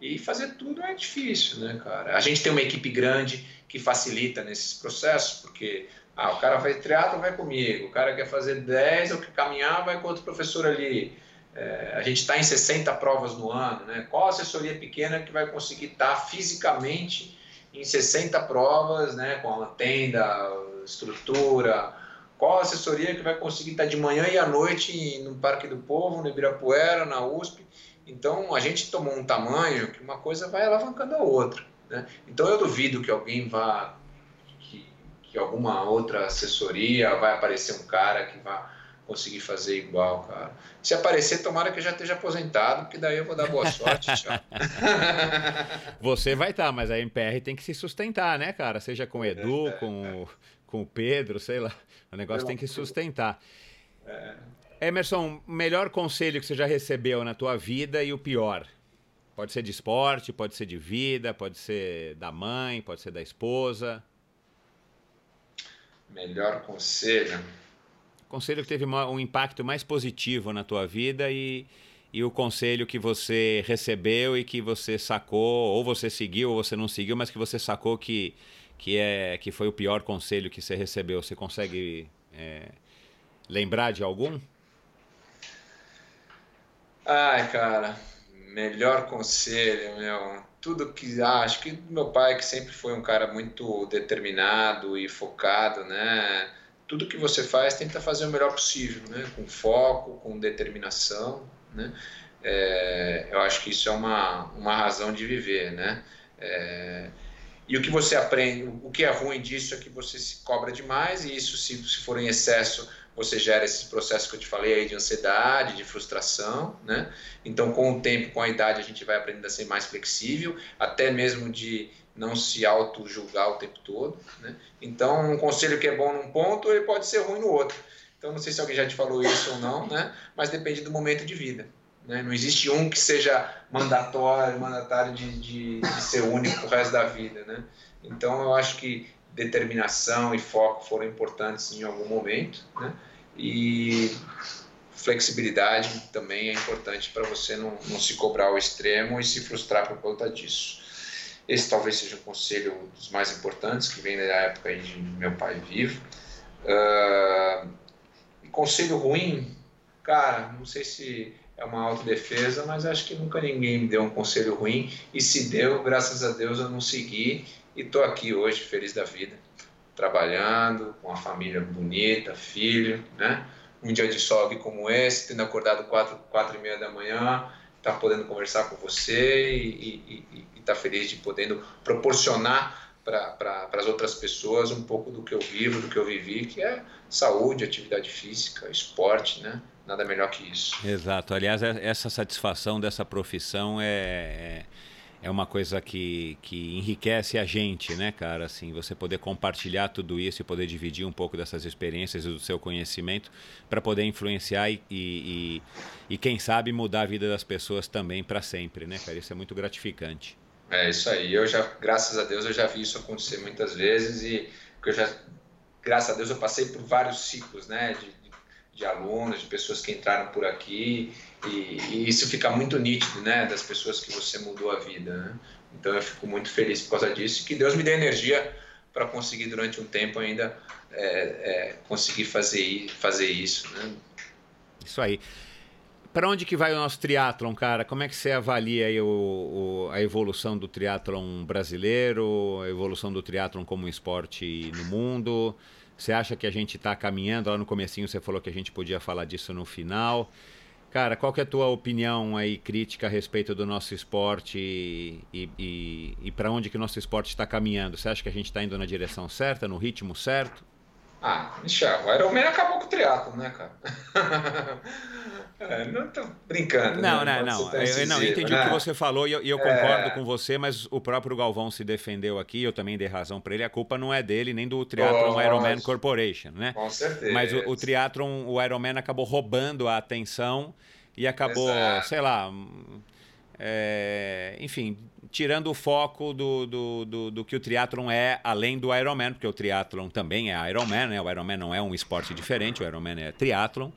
e fazer tudo é difícil, né, cara? A gente tem uma equipe grande que facilita nesses processos porque ah, o cara faz triatlo, vai comigo, o cara quer fazer 10 ou quer caminhar, vai com outro professor ali. É, a gente está em 60 provas no ano, né? Qual assessoria pequena que vai conseguir estar tá fisicamente em 60 provas, né, com a tenda, estrutura, qual assessoria que vai conseguir estar de manhã e à noite no Parque do Povo, no Ibirapuera, na USP. Então a gente tomou um tamanho que uma coisa vai alavancando a outra. Né? Então eu duvido que alguém vá, que, que alguma outra assessoria vai aparecer um cara que vá conseguir fazer igual, cara. Se aparecer, tomara que já esteja aposentado, porque daí eu vou dar boa sorte, tchau. [laughs] Você vai estar, tá, mas a MPR tem que se sustentar, né, cara? Seja com o Edu, com, com o Pedro, sei lá. O negócio tem que sustentar. É. Emerson, melhor conselho que você já recebeu na tua vida e o pior? Pode ser de esporte, pode ser de vida, pode ser da mãe, pode ser da esposa. Melhor conselho conselho que teve um impacto mais positivo na tua vida e, e o conselho que você recebeu e que você sacou, ou você seguiu ou você não seguiu, mas que você sacou que, que, é, que foi o pior conselho que você recebeu. Você consegue é, lembrar de algum? Ai, cara, melhor conselho, meu. Tudo que ah, acho que meu pai que sempre foi um cara muito determinado e focado, né? tudo que você faz tenta fazer o melhor possível, né? com foco, com determinação. Né? É, eu acho que isso é uma, uma razão de viver. Né? É, e o que você aprende, o que é ruim disso é que você se cobra demais e isso, se, se for em excesso, você gera esses processos que eu te falei aí de ansiedade, de frustração, né? Então, com o tempo, com a idade, a gente vai aprendendo a ser mais flexível, até mesmo de não se auto-julgar o tempo todo. Né? Então, um conselho que é bom num ponto, ele pode ser ruim no outro. Então, não sei se alguém já te falou isso ou não, né? Mas depende do momento de vida. Né? Não existe um que seja mandatório, mandatário de, de, de ser único o resto da vida, né? Então eu acho que determinação e foco foram importantes em algum momento, né? E flexibilidade também é importante para você não, não se cobrar ao extremo e se frustrar por conta disso. Esse talvez seja um conselho dos mais importantes que vem da época de meu pai vivo. Uh, conselho ruim, cara, não sei se é uma autodefesa, mas acho que nunca ninguém me deu um conselho ruim. E se deu, graças a Deus eu não segui e estou aqui hoje feliz da vida, trabalhando com uma família bonita, filho, né? Um dia de sol aqui como esse, tendo acordado quatro, quatro e meia da manhã, tá podendo conversar com você e, estar tá feliz de podendo proporcionar para as outras pessoas um pouco do que eu vivo, do que eu vivi, que é saúde, atividade física, esporte, né? Nada melhor que isso. Exato. Aliás, é, essa satisfação dessa profissão é, é, é uma coisa que, que enriquece a gente, né, cara? Assim, você poder compartilhar tudo isso e poder dividir um pouco dessas experiências e do seu conhecimento para poder influenciar e, e, e, quem sabe, mudar a vida das pessoas também para sempre, né, cara? Isso é muito gratificante. É isso aí. Eu já, graças a Deus, eu já vi isso acontecer muitas vezes e eu já, graças a Deus, eu passei por vários ciclos, né, de, de, alunos, de pessoas que entraram por aqui e, e, isso fica muito nítido, né, das pessoas que você mudou a vida, né? Então eu fico muito feliz por causa disso. Que Deus me dê energia para conseguir durante um tempo ainda é, é, conseguir fazer fazer isso, né? Isso aí. Para onde que vai o nosso triatlon, cara? Como é que você avalia aí o, o, a evolução do triatlon brasileiro, a evolução do triatlon como esporte no mundo? Você acha que a gente está caminhando? Lá no comecinho você falou que a gente podia falar disso no final. Cara, qual que é a tua opinião aí crítica a respeito do nosso esporte e, e, e, para onde que o nosso esporte está caminhando? Você acha que a gente está indo na direção certa, no ritmo certo? Ah, Michel, o Iron Man acabou com o triatlo, né, cara? [laughs] É, não tô brincando. Não, né? não, não. Eu, não, entendi né? o que você falou e eu, eu concordo é... com você, mas o próprio Galvão se defendeu aqui, eu também dei razão para ele. A culpa não é dele nem do Triathlon oh, Ironman Corporation, né? Com certeza. Mas o, o Triathlon, o Ironman acabou roubando a atenção e acabou, Exato. sei lá, é, enfim, tirando o foco do, do, do, do, que o triatlon é além do Ironman, porque o triatlon também é Ironman, né? O Ironman não é um esporte diferente, o Ironman é triatlon.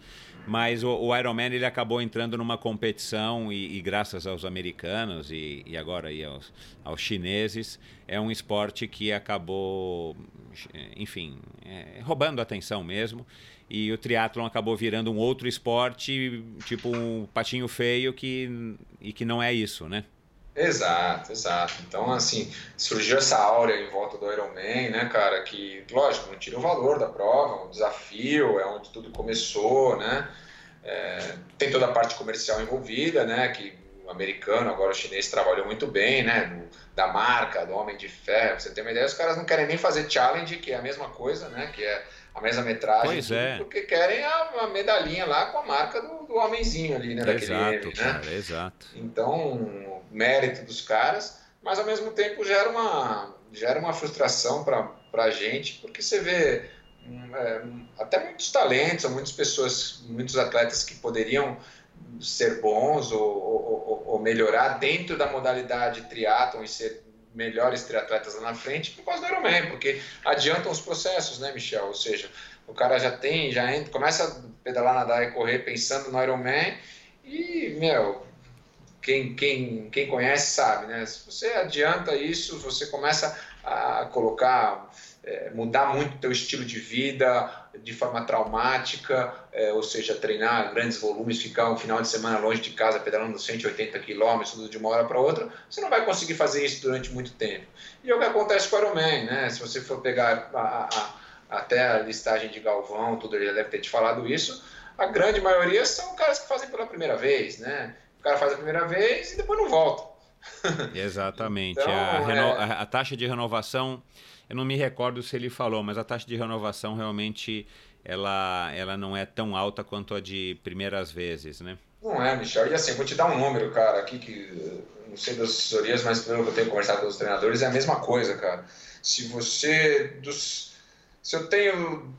Mas o, o Ironman ele acabou entrando numa competição e, e graças aos americanos e, e agora aí aos, aos, chineses, é um esporte que acabou, enfim, é, roubando atenção mesmo. E o triatlon acabou virando um outro esporte, tipo um patinho feio que, e que não é isso, né? Exato, exato. Então, assim, surgiu essa áurea em volta do Ironman, né, cara, que, lógico, não tira o valor da prova, o desafio, é onde tudo começou, né, é, tem toda a parte comercial envolvida, né, que o americano, agora o chinês trabalhou muito bem, né, do, da marca, do Homem de Ferro, pra você ter uma ideia, os caras não querem nem fazer challenge, que é a mesma coisa, né, que é a mesma metragem, pois é. porque querem a, a, medalhinha lá com a marca do, do homenzinho ali, né, daquele exato, M, né? Cara, exato. Então, mérito dos caras, mas ao mesmo tempo gera uma, gera uma frustração para a gente, porque você vê hum, é, até muitos talentos, muitas pessoas, muitos atletas que poderiam ser bons ou, ou, ou melhorar dentro da modalidade triatlon e ser melhores triatletas lá na frente por causa do Ironman, porque adiantam os processos, né, Michel? Ou seja, o cara já tem, já entra, começa a pedalar, nadar e correr pensando no Ironman e, meu, quem, quem, quem conhece sabe, né? Se você adianta isso, você começa a colocar, é, mudar muito teu estilo de vida de forma traumática, é, ou seja, treinar grandes volumes, ficar um final de semana longe de casa pedalando 180 quilômetros de uma hora para outra, você não vai conseguir fazer isso durante muito tempo. E é o que acontece com o Ironman, né? Se você for pegar a, a, até a listagem de Galvão, tudo ele deve ter te falado isso, a grande maioria são caras que fazem pela primeira vez, né? O cara faz a primeira vez e depois não volta. [laughs] Exatamente. então, a, reno... é... a, taxa de renovação, eu não me recordo se ele falou, mas a taxa de renovação realmente ela, ela não é tão alta quanto a de primeiras vezes, né? Não é, Michel. E assim, vou te dar um número, cara, aqui que não sei das assessorias, mas pelo que eu tenho conversado com os treinadores, é a mesma coisa, cara. Se você. Dos, se eu tenho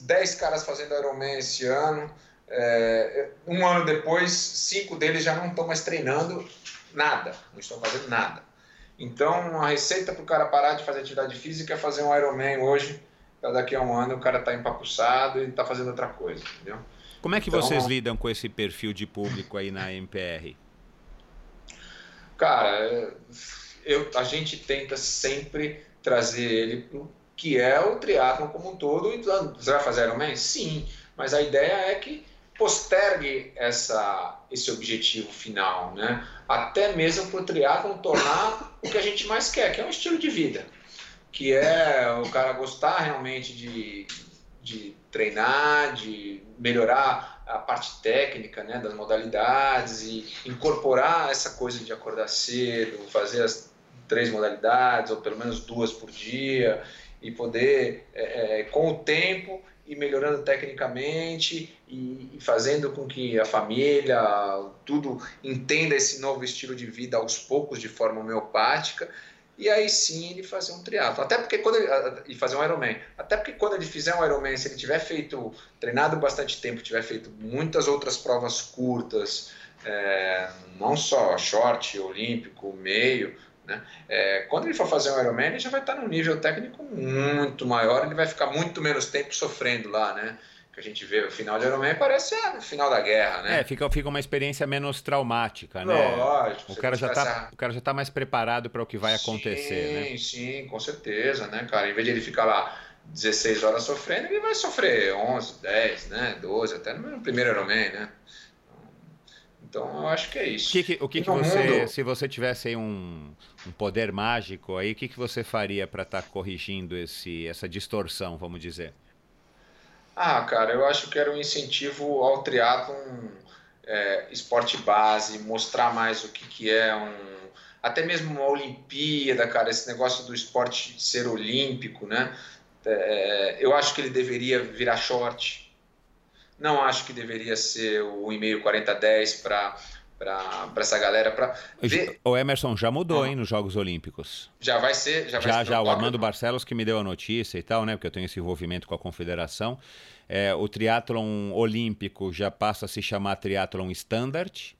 10 caras fazendo Ironman esse ano. É, um ano depois, cinco deles já não estão mais treinando nada, não estão fazendo nada. Então, a receita para o cara parar de fazer atividade física é fazer um Ironman hoje, para daqui a um ano o cara está empapuçado e está fazendo outra coisa, entendeu? Como é que então, vocês lidam com esse perfil de público aí na MPR? Cara, eu, a gente tenta sempre trazer ele pro que é o triatlon como um todo. Você vai fazer Ironman? Sim, mas a ideia é que postergue essa, esse objetivo final, né? Até mesmo para o triatlon tornar o que a gente mais quer, que é um estilo de vida, que é o cara gostar realmente de, de treinar, de melhorar a parte técnica né, das modalidades e incorporar essa coisa de acordar cedo, fazer as três modalidades, ou pelo menos duas por dia, e poder, é, é com o tempo, ir melhorando tecnicamente e, e, fazendo com que a família, tudo entenda esse novo estilo de vida aos poucos, de forma homeopática, e aí sim ele fazer um triatlo. Até porque quando ele, e fazer um Ironman. Até porque quando ele fizer um Ironman, se ele tiver feito, treinado bastante tempo, tiver feito muitas outras provas curtas, é, não só short, olímpico, meio, né? É, quando ele for fazer um Ironman, ele já vai estar num nível técnico muito maior, ele vai ficar muito menos tempo sofrendo lá, né? Que a gente vê o final de Ironman parece o final da guerra, né? É, fica, fica uma experiência menos traumática, né? Lógico. O cara, já tá, o cara já tá mais preparado para o que vai sim, acontecer, né? Sim, sim, com certeza, né, cara? Em vez de ele ficar lá 16 horas sofrendo, ele vai sofrer 11, 10, né, 12, até no primeiro Ironman, né? Então eu acho que é isso. Que que, o que, que você, mundo... se você tivesse aí um, um poder mágico aí, o que, que você faria para estar tá corrigindo esse, essa distorção, vamos dizer? Ah, cara, eu acho que era um incentivo ao triatlon é, esporte base, mostrar mais o que, que é um. Até mesmo uma Olimpíada, cara, esse negócio do esporte ser olímpico, né? É, eu acho que ele deveria virar short não acho que deveria ser o e-mail 4010 para para essa galera para o Emerson já mudou, hein, nos Jogos Olímpicos. Já vai ser, já vai já, ser já o Armando Barcelos que me deu a notícia e tal, né, porque eu tenho esse envolvimento com a Confederação. É, o triatlon olímpico já passa a se chamar triatlon standard.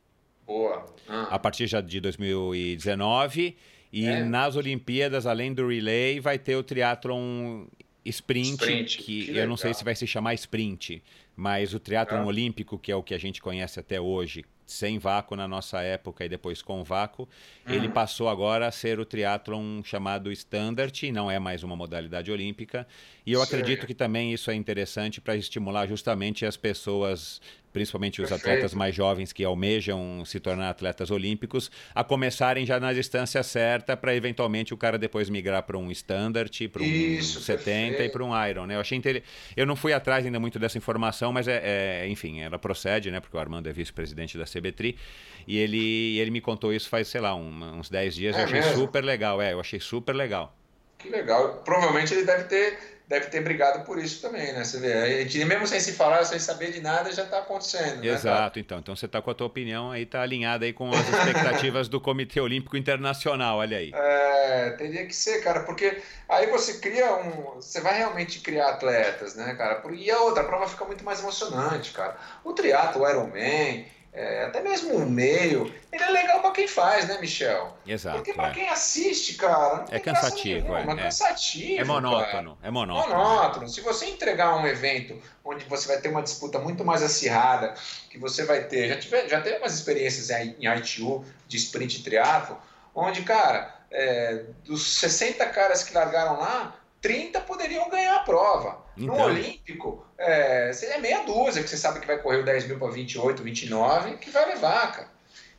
Boa. Ah. A partir já de 2019 e é. nas Olimpíadas, além do relay, vai ter o triatlon sprint, sprint. que, que eu não sei se vai se chamar sprint mas o triatlon ah. olímpico, que é o que a gente conhece até hoje, sem vácuo na nossa época e depois com vácuo, uhum. ele passou agora a ser o triatlon chamado standard, não é mais uma modalidade olímpica. E eu acredito que também isso é interessante para estimular justamente as pessoas principalmente os Perfeito. atletas mais jovens que almejam se tornar atletas olímpicos, a começarem já na distância certa para eventualmente o cara depois migrar para um standard, para um Isso, 70 perfeito. e para um Iron. Né? Eu achei inter... Eu não fui atrás ainda muito dessa informação, mas é, é enfim, ela procede, né? Porque o Armando é vice-presidente da CBTRI e ele, ele me contou isso faz, sei lá, um, uns 10 dias. É eu achei mesmo? super legal, é, eu achei super legal. Que legal. Provavelmente ele deve ter deve ter brigado por isso também, né? Você vê, a gente, mesmo sem se falar, sem saber de nada, já está acontecendo. Né, Exato, né, então. Então você está com a tua opinião aí, está alinhada aí com as expectativas do Comitê Olímpico Internacional, olha aí. É, teria que ser, cara, porque aí você cria um. Você vai realmente criar atletas, né, cara? E a outra a prova fica muito mais emocionante, cara. O triatlo, o Ironman é, até mesmo o meio, ele é legal para quem faz, né, Michel? Exato. Porque para é. quem assiste, cara, é cansativo, nenhuma, é, é cansativo. É monótono, cara. é monótono. Monótono. Se você entregar um evento onde você vai ter uma disputa muito mais acirrada, que você vai ter, já tive, já teve umas experiências em ITU de sprint triatlo, onde, cara, é, dos 60 caras que largaram lá, 30 poderiam ganhar a prova. Então. No Olímpico, é, é meia dúzia que você sabe que vai correr o 10 mil para 28, 29, que vai levar, cara.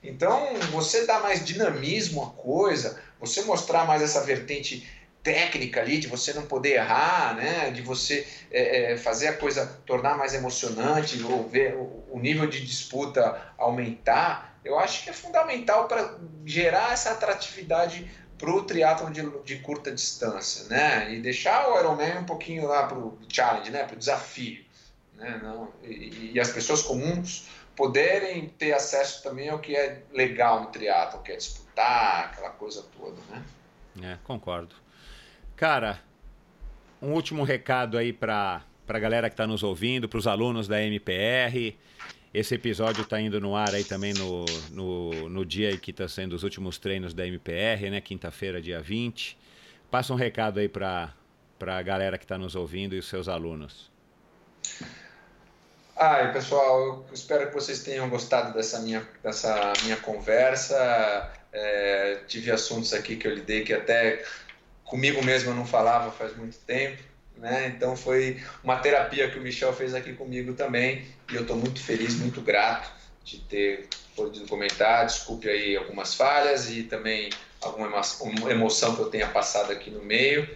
Então, você dá mais dinamismo à coisa, você mostrar mais essa vertente técnica ali, de você não poder errar, né? de você é, é, fazer a coisa tornar mais emocionante, ou ver o nível de disputa aumentar, eu acho que é fundamental para gerar essa atratividade para o triatlon de, de, curta distância, né? E deixar o Ironman um pouquinho lá para o challenge, né? Para o desafio, né? Não, e, e, as pessoas comuns poderem ter acesso também ao que é legal no triatlon, que é disputar, aquela coisa toda, né? É, concordo. Cara, um último recado aí para a galera que está nos ouvindo, para os alunos da MPR. Esse episódio está indo no ar aí também no, no, no dia que está sendo os últimos treinos da MPR, né? Quinta-feira, dia 20. Passa um recado aí para a galera que está nos ouvindo e os seus alunos. Ah, pessoal, espero que vocês tenham gostado dessa minha, dessa minha conversa. É, tive assuntos aqui que eu lidei que até comigo mesmo eu não falava faz muito tempo. Né? Então foi uma terapia que o Michel fez aqui comigo também e eu estou muito feliz, muito grato de ter podido comentar. Desculpe aí algumas falhas e também alguma emoção que eu tenha passado aqui no meio.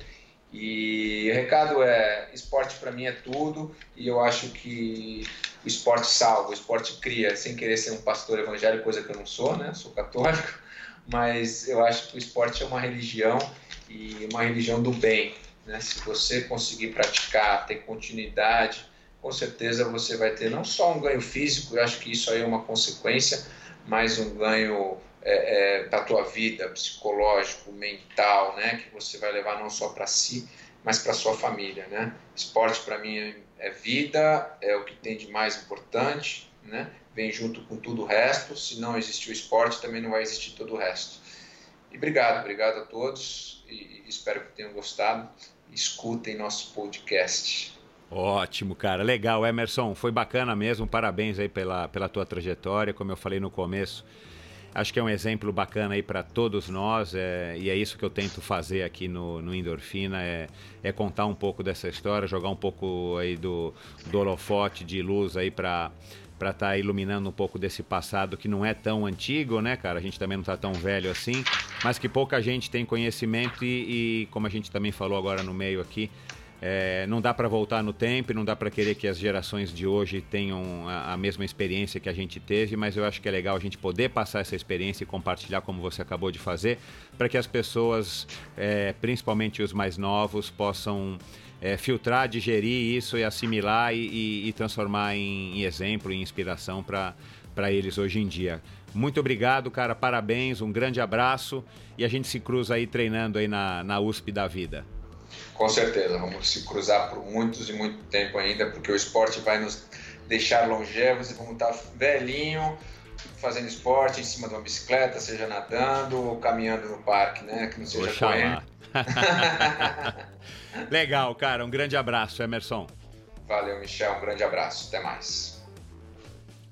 E o recado é: esporte para mim é tudo, e eu acho que o esporte salva, o esporte cria, sem querer ser um pastor evangélico, coisa que eu não sou, né? Sou católico, mas eu acho que o esporte é uma religião e uma religião do bem. Né? Se você conseguir praticar, ter continuidade, com certeza você vai ter não só um ganho físico, eu acho que isso aí é uma consequência, mas um ganho é, é, para a tua vida, psicológico, mental, né? Que você vai levar não só para si, mas para sua família, né? Esporte para mim é, é vida, é o que tem de mais importante, né? Vem junto com tudo o resto. Se não existir o esporte, também não vai existir todo o resto. E obrigado, obrigado a todos e espero que tenham gostado. Escutem nosso podcast. Ótimo, cara. Legal, Emerson. Foi bacana mesmo. Parabéns aí pela, pela tua trajetória. Como eu falei no começo, Acho que é um exemplo bacana aí para todos nós é, e é isso que eu tento fazer aqui no, no Endorfina, é, é contar um pouco dessa história, jogar um pouco aí do, do holofote de luz aí para para estar tá iluminando um pouco desse passado que não é tão antigo, né, cara? A gente também não está tão velho assim, mas que pouca gente tem conhecimento e, e como a gente também falou agora no meio aqui, é, não dá para voltar no tempo, não dá para querer que as gerações de hoje tenham a, a, mesma experiência que a gente teve, mas eu acho que é legal a gente poder passar essa experiência e compartilhar como você acabou de fazer, para que as pessoas, é, principalmente os mais novos, possam é, filtrar, digerir isso e assimilar e, e, e transformar em, em, exemplo, em inspiração para eles hoje em dia. Muito obrigado, cara, parabéns, um grande abraço e a gente se cruza aí treinando aí na, na USP da vida. Com certeza, vamos se cruzar por muitos e muito tempo ainda, porque o esporte vai nos deixar longevos e vamos estar velhinho fazendo esporte em cima de uma bicicleta, seja nadando ou caminhando no parque, né? Que não seja correndo. [laughs] Legal, cara. Um grande abraço, Emerson. Valeu, Michel. Um grande abraço. Até mais.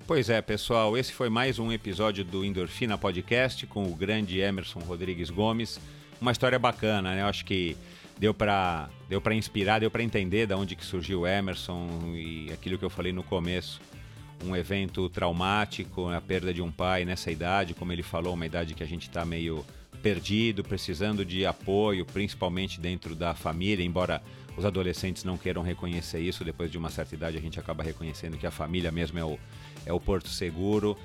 Pois é, pessoal. Esse foi mais um episódio do Endorfina Podcast com o grande Emerson Rodrigues Gomes. Uma história bacana, né? Eu acho que deu para deu para inspirar, deu para entender da onde que surgiu o Emerson e aquilo que eu falei no começo, um evento traumático, a perda de um pai nessa idade, como ele falou, uma idade que a gente está meio perdido, precisando de apoio, principalmente dentro da família, embora os adolescentes não queiram reconhecer isso, depois de uma certa idade a gente acaba reconhecendo que a família mesmo é o, é o porto seguro.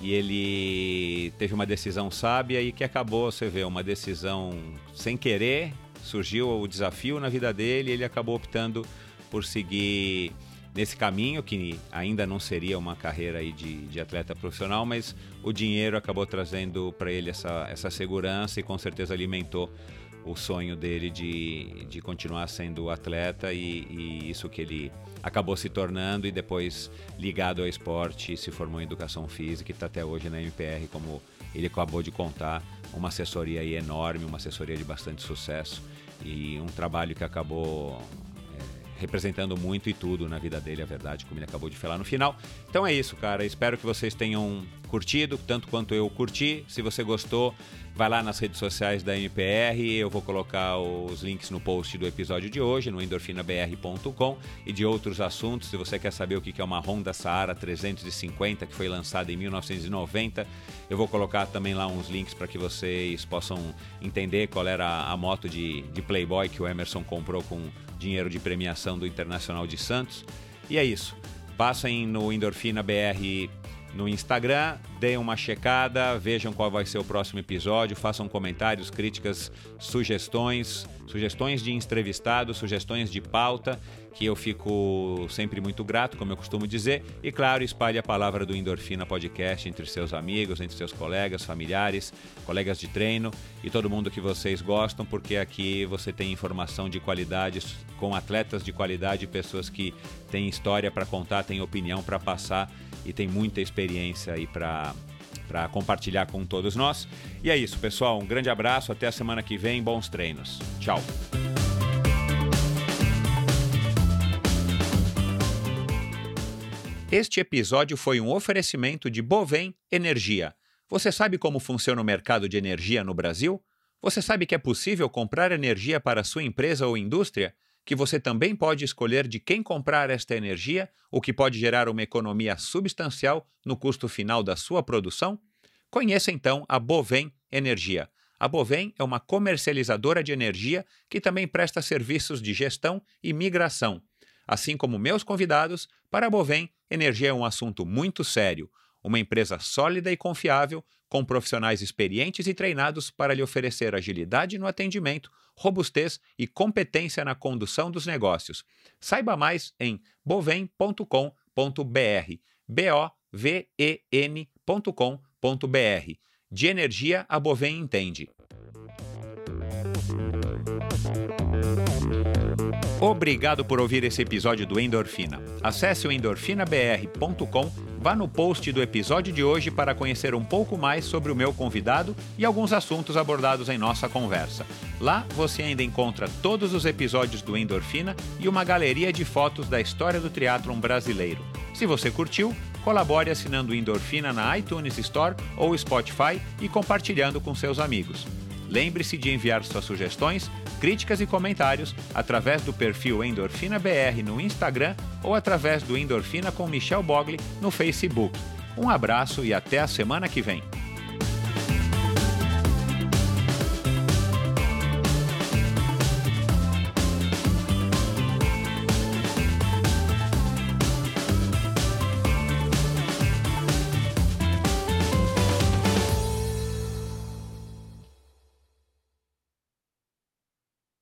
E ele teve uma decisão sábia e que acabou, você vê, uma decisão sem querer, surgiu o desafio na vida dele e ele acabou optando por seguir nesse caminho, que ainda não seria uma carreira aí de, de atleta profissional, mas o dinheiro acabou trazendo para ele essa, essa segurança e com certeza alimentou o sonho dele de, de continuar sendo atleta e, e isso que ele acabou se tornando e depois ligado ao esporte se formou em educação física e está até hoje na MPR, como ele acabou de contar, uma assessoria enorme, uma assessoria de bastante sucesso e um trabalho que acabou representando muito e tudo na vida dele, a verdade, como ele acabou de falar no final. Então é isso, cara. Espero que vocês tenham curtido, tanto quanto eu curti. Se você gostou, vai lá nas redes sociais da MPR. Eu vou colocar os links no post do episódio de hoje, no endorfinabr.com e de outros assuntos. Se você quer saber o que é uma Honda Saara 350 que foi lançada em 1990, eu vou colocar também lá uns links para que vocês possam entender qual era a moto de, de Playboy que o Emerson comprou com dinheiro de premiação do Internacional de Santos. E é isso. Passem no Endorfina BR no Instagram, deem uma checada, vejam qual vai ser o próximo episódio, façam comentários, críticas, sugestões, sugestões de entrevistado, sugestões de pauta, que eu fico sempre muito grato, como eu costumo dizer, e claro, espalhe a palavra do Endorfina Podcast entre seus amigos, entre seus colegas, familiares, colegas de treino e todo mundo que vocês gostam, porque aqui você tem informação de qualidade com atletas de qualidade, pessoas que têm história para contar, têm opinião para passar e tem muita experiência aí para para compartilhar com todos nós. E é isso, pessoal. Um grande abraço, até a semana que vem. Bons treinos. Tchau. Este episódio foi um oferecimento de Bovem Energia. Você sabe como funciona o mercado de energia no Brasil? Você sabe que é possível comprar energia para sua empresa ou indústria? Que você também pode escolher de quem comprar esta energia, o que pode gerar uma economia substancial no custo final da sua produção? Conheça então a Bovem Energia. A Bovem é uma comercializadora de energia que também presta serviços de gestão e migração. Assim como meus convidados, para a Bovem, energia é um assunto muito sério. Uma empresa sólida e confiável, com profissionais experientes e treinados para lhe oferecer agilidade no atendimento, robustez e competência na condução dos negócios. Saiba mais em bovem.com.br. B-O-V-E-N.com.br. De energia, a Bovem entende. Obrigado por ouvir esse episódio do Endorfina. Acesse o endorfinabr.com, vá no post do episódio de hoje para conhecer um pouco mais sobre o meu convidado e alguns assuntos abordados em nossa conversa. Lá você ainda encontra todos os episódios do Endorfina e uma galeria de fotos da história do triatlon brasileiro. Se você curtiu, colabore assinando Endorfina na iTunes Store ou Spotify e compartilhando com seus amigos. Lembre-se de enviar suas sugestões, críticas e comentários através do perfil Endorfina BR no Instagram ou através do Endorfina com Michel Bogli no Facebook. Um abraço e até a semana que vem.